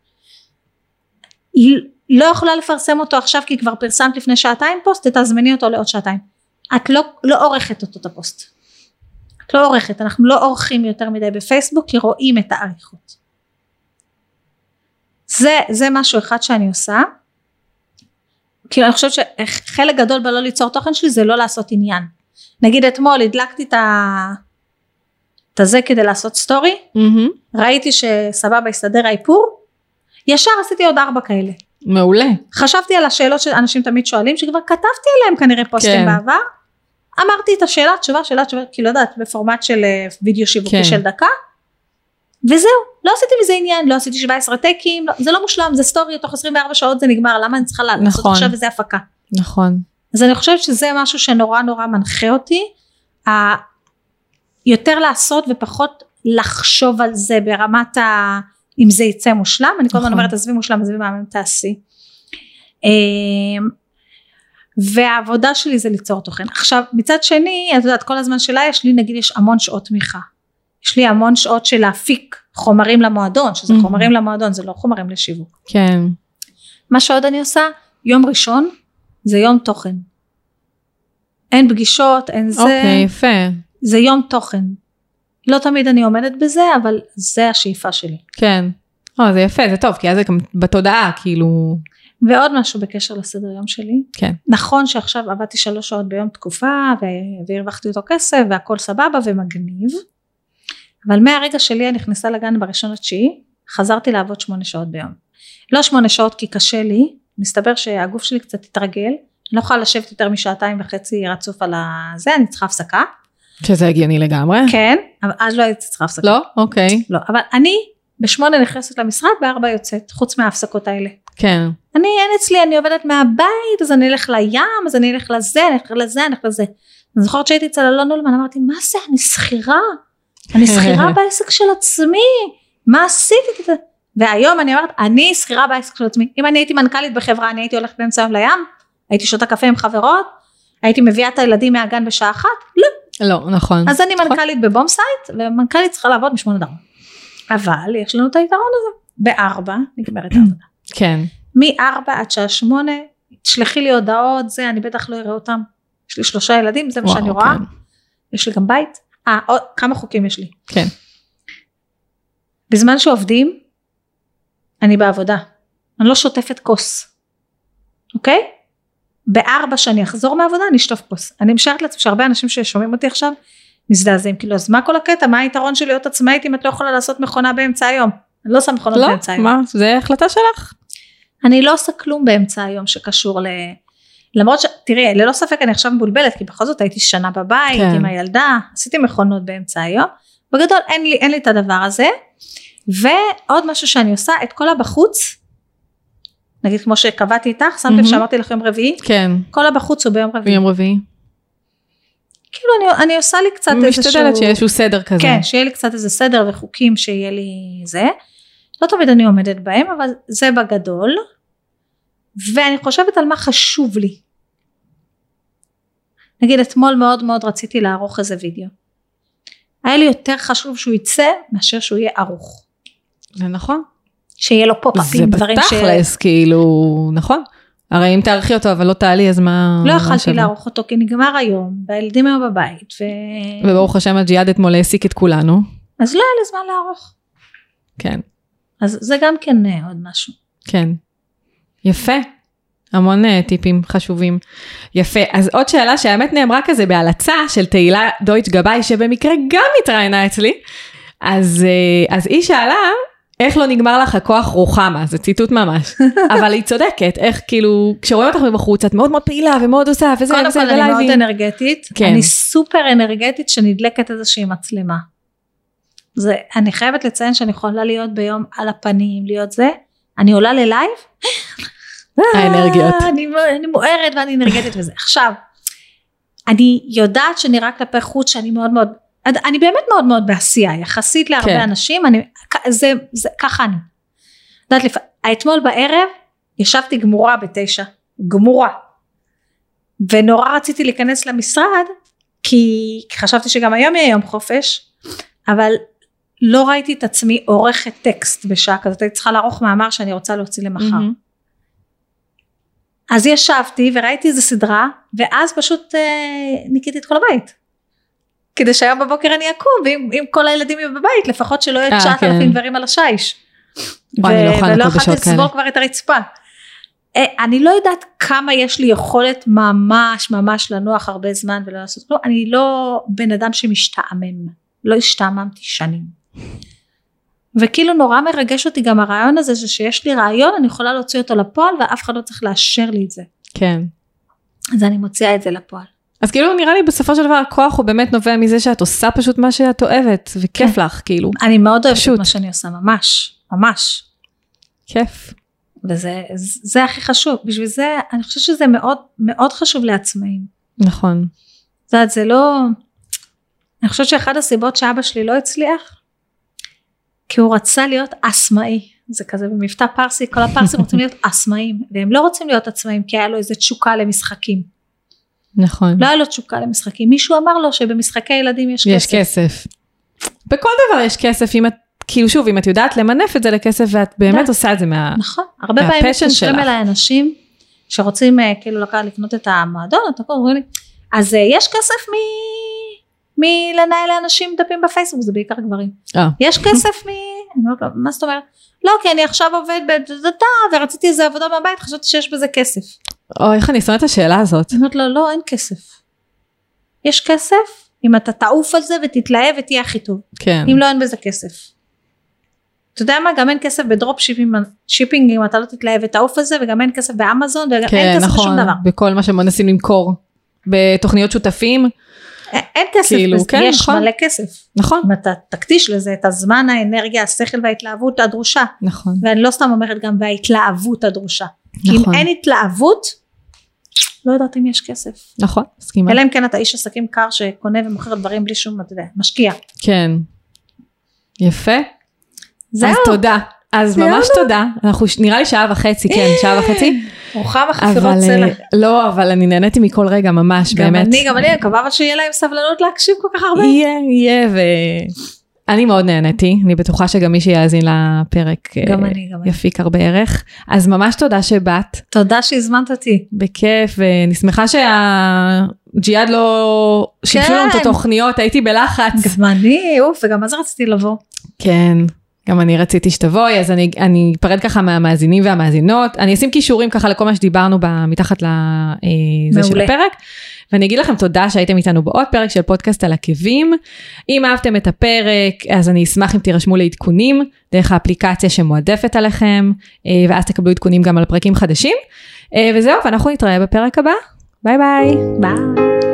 לא יכולה לפרסם אותו עכשיו כי כבר פרסמת לפני שעתיים פוסט, תזמני אותו לעוד שעתיים. את לא, לא עורכת אותו את הפוסט. את לא עורכת, אנחנו לא עורכים יותר מדי בפייסבוק כי רואים את העריכות. זה, זה משהו אחד שאני עושה. כאילו אני חושבת שחלק גדול בלא ליצור תוכן שלי זה לא לעשות עניין. נגיד אתמול הדלקתי את ה... את הזה כדי לעשות סטורי, Mm-hmm. ראיתי שסבבה הסתדר האיפור, ישר עשיתי עוד ארבע כאלה. מעולה. חשבתי על השאלות שאנשים תמיד שואלים, שכבר כתבתי עליהם כנראה פוסטים כן. בעבר, אמרתי את השאלה תשובה שאלה תשובה כאילו לא יודעת בפורמט של אה, וידאו שיווקי כן. של דקה וזהו לא עשיתי מזה עניין לא עשיתי 17 טקים לא, זה לא מושלם זה סטורי תוך 24 שעות זה נגמר למה אני צריכה לעשות נכון. עכשיו איזה הפקה נכון. אז אני חושבת שזה משהו שנורא נורא מנחה אותי יותר לעשות ופחות לחשוב על זה ברמת ה... אם זה יצא מושלם אני כל הזמן נכון. אומרת עזבי מושלם עזבי מהמם תעשי אמ, והעבודה שלי זה ליצור תוכן עכשיו מצד שני את יודעת כל הזמן שלה יש לי נגיד יש המון שעות תמיכה יש לי המון שעות של להפיק חומרים למועדון שזה Mhm. חומרים למועדון זה לא חומרים לשיווק כן. מה שעוד אני עושה יום ראשון זה יום תוכן אין פגישות אין זה אוקיי, יפה. זה יום תוכן. לא תמיד אני עומדת בזה אבל זה השאיפה שלי. כן. לא, זה יפה, זה טוב, כי אז זה גם בתודעה, כאילו... ועוד משהו בקשר לסדר יום שלי. כן. נכון שעכשיו עבדתי שלוש שעות ביום תקופה ו- והרווחתי אותו כסף והכל סבבה ומגניב. אבל מהרגע שליה נכנסה לגן בראשון לתשיעי חזרתי לעבוד שמונה שעות ביום. לא שמונה שעות כי קשה לי. מסתבר שהגוף שלי קצת התרגל. אני לא יכולה לשבת יותר משעתיים וחצי רצוף על הזה אני צריכה הפסקה שזה הגיוני לגמרי. כן אבל אז לא הייתי צריכה הפסקה לא? אוקיי. לא אבל אני בשמונה נכנסת למשרד בארבע יוצאת חוץ מההפסקות האלה כן. אני אין אצלי אני עובדת מהבית אז אני אלך לים אז אני אלך לזה אני אלך לזה אני אלך לזה. אני זוכרת שהייתי אצל אלון אולמן אמרתי מה זה אני שכירה אני שכירה בעסק של עצמי מה עשיתי והיום אני אומרת אני שכירה בעסק של עצמי אם אני הייתי מנכ"לית בחברה אני הייתי הולכת באמצע היום לים הייתי שותה קפה עם חברות הייתי מביאה את הילדים מהגן בשעה אחת לא לא, נכון. אז אני נכון. מנכ"לית בבום סייט ומנכ"לית צריכה לעבוד משמונה דרום אבל יש לנו את היתרון הזה בארבע נגמרת העבודה כן. מארבע עד שעה שמונה, תשלחי לי הודעות, זה, אני בטח לא אראה אותם. יש לי שלושה ילדים, זה מה שאני רואה. כן. יש לי גם בית. אה, עוד כמה חוקים יש לי. כן. בזמן שעובדים, אני בעבודה. אני לא שוטפת כוס. אוקיי? בארבע שאני אחזור מהעבודה, אני אשטוף כוס. אני משערת לעצמי שהרבה אנשים ששומעים אותי עכשיו, מזדעזעים. כאילו, אז מה כל הקטע? מה היתרון של להיות עצמאית אם את לא יכולה לעשות מכונה באמצע היום? אני לא עושה מכונות לא? באמצע היום. מה? זה החלטה שלך? אני לא עושה כלום באמצע היום שקשור ל... למרות ש... תראי, ללא ספק אני עכשיו מבולבלת, כי בכל זאת הייתי שנה בבית כן. עם הילדה, עשיתי מכונות באמצע היום. בגדול אין לי, אין לי את הדבר הזה. ועוד משהו שאני עושה, את כל הבחוץ, נגיד כמו שקבעתי איתך, שמת לב מהמם. שאמרתי לך יום רביעי, כן. כל הבחוץ הוא ביום רביעי. ביום רביעי. כאילו אני, אני עושה לי קצת איזשהו... משתדלת שיהיה איזשהו סדר כזה. כן, שיהיה לי קצת איזה סדר וחוקים שיהיה לי זה. לא תמיד אני עומדת בהם, אבל זה בגדול. ואני חושבת על מה חשוב לי. נגיד אתמול מאוד מאוד רציתי לערוך איזה וידאו. היה לי יותר חשוב שהוא יצא מאשר שהוא יהיה ערוך. זה נכון. שיהיה לו זה פופ-אפים, דברים ש... בתכלס, כאילו, נכון. הרי אם תערכי אותו אבל לא תעלי אז מה... לא יכלתי? לערוך אותו כי נגמר היום, והילדים היו בבית, ו... וברוך השם הג'יהאד אתמול העסיק את כולנו. אז לא היה לי זמן לערוך. כן, אז זה גם כן אה, עוד משהו. כן. יפה. המון uh, טיפים חשובים. יפה. אז עוד שאלה שהאמת נאמרה כזה בהלצה של תהילה דויטש גבאי, שבמקרה גם התראיינה אצלי. אז, uh, אז היא שאלה, איך לא נגמר לך הכוח רוחמה, זה ציטוט ממש. אבל היא צודקת, איך כאילו, כשרואים אותך מבחוץ, את מאוד מאוד פעילה ומאוד עושה וזה קודם וזה כל אני מאוד. אנרגטית, כן. אני סופר אנרגטית שנדלקת איזושהי מצלמה. זה, אני חייבת לציין שאני יכולה להיות ביום על הפנים, להיות זה, אני עולה ללייב, האנרגיות. אה, אני, אני מוארת ואני אנרגטית וזה. עכשיו, אני יודעת שנראה כלפי חוץ שאני מאוד מאוד, אני באמת מאוד מאוד בעשייה, יחסית להרבה כן. אנשים, אני, זה, זה, ככה אני. יודעת, לפ... אתמול בערב ישבתי גמורה בתשע, גמורה. ונורא רציתי להיכנס למשרד, כי חשבתי שגם היום יהיה יום חופש, אבל לא ראיתי את עצמי עורכת טקסט בשעה כזאת, הייתי צריכה לערוך מאמר שאני רוצה להוציא למחר. מהמם. אז ישבתי וראיתי איזה סדרה, ואז פשוט אה, ניקיתי את כל הבית. כדי שהיום בבוקר אני אקום, ואם אם כל הילדים יהיו בבית, לפחות שלא יהיו אה, 9,000 כן. דברים על השיש. לא ולא יכולתי. לסבול כבר את הרצפה. אה, אני לא יודעת כמה יש לי יכולת ממש ממש לנוח הרבה זמן ולא לעשות כלום, אני לא בן אדם שמשתעמם, לא השתעממתי שנים. וכאילו נורא מרגש אותי גם הרעיון הזה ששיש לי רעיון אני יכולה להוציא אותו לפועל ואף אחד לא צריך לאשר לי את זה. כן. אז אני מוציאה את זה לפועל. אז כאילו נראה לי בסופו של דבר הכוח הוא באמת נובע מזה שאת עושה פשוט מה שאת אוהבת, וכיף לך, כאילו, אני מאוד אוהבת. את מה שאני עושה, ממש, ממש. כיף. וזה זה הכי חשוב, בשביל זה אני חושבת שזה מאוד מאוד חשוב לעצמאים. נכון. את יודעת, זה לא... אני חושבת שאחד הסיבות שאבא שלי לא הצליח, כי הוא רצה להיות עצמאי. זה כזה במבטא פרסי, כל הפרסים רוצים להיות עצמאים, והם לא רוצים להיות עצמאים כי היה לו איזה תשוקה למשחקים. נכון. לא היה לו תשוקה למשחקים, מישהו אמר לו שבמשחקי ילדים יש יש כסף. כסף. בכל דבר יש כסף, אם את, כאילו שוב, אם את יודעת למנף את זה לכסף ואת באמת יודעת. עושה את זה מה... נכון, הרבה פעמים מתקשרים. אליי אנשים שרוצים אה, כאילו לקחת לקנות את המועדון, את הכל, אומרים לי, אז אה, יש כסף מ... מלנהל לאנשים דפים בפייסבוק, זה בעיקר גברים. אה. יש כסף מ... מה זאת אומרת? לא, כי אני עכשיו עובד בדתה ורציתי איזה עבודה מהבית, חשבתי שיש בזה כסף. אוי, איך אני שונאת את השאלה הזאת. אני אומרת לו, לא, אין כסף. יש כסף אם אתה תעוף על זה ותתלהב ותהיה הכי טוב. כן. אם לא, אין בזה כסף. אתה יודע מה? גם אין כסף ב drop shipping, אם אתה לא תתלהב ותעוף על זה, וגם אין כסף באמזון, וגם כן, אין כסף נכון, בשום דבר. בכל מה שמנסים למכור. בתוכניות שותפים, אין כסף כאילו, בזה, כן, יש נכון. מלא כסף. נכון, אם אתה תקדיש לזה את הזמן, האנרגיה, השכל וההתלהבות הדרושה. נכון, ואני לא סתם אומרת גם וההתלהבות הדרושה. נכון, אם אין התלהבות, לא יודעת אם יש כסף. נכון, מסכימה. אלא אם כן אתה איש עסקים קר שקונה ומוכר דברים בלי שום, אתה יודע, משקיע. כן. יפה. זהו, אז תודה. אז? ממש תודה. אנחנו, נראה לי שעה וחצי, כן, שעה וחצי. רוחמה חפירות סלע. אה, לא, אבל אני נהניתי מכל רגע ממש, גם באמת. אני, גם אני, מקווה שיהיה להם סבלנות להקשיב כל כך הרבה. יהיה, יהיה, ו... אני מאוד נהניתי, אני בטוחה שגם מי שיאזין לפרק גם אה, אני, גם אני. יפיק הרבה ערך. אז ממש תודה שבאת, תודה שהזמנת אותי. בכיף, ואני שמחה שהג'יהאד לא שיבשו לנו את כן. התוכניות, הייתי בלחץ. גם אני, אוף, וגם אז רציתי לבוא. כן, גם אני רציתי שתבואי, אז אני, אני אפרד ככה מהמאזינים והמאזינות. אני אשים קישורים ככה לכל מה שדיברנו ב, מתחת לזה של מעולה. הפרק. ואני אגיד לכם תודה שהייתם איתנו בעוד פרק של פודקאסט על עקבים. אם אהבתם את הפרק, אז אני אשמח אם תירשמו לעדכונים דרך האפליקציה שמועדפת עליכם, אה, ואז תקבלו עדכונים גם על פרקים חדשים. אה, וזהו, ואנחנו נתראה בפרק הבא. ביי ביי. ביי.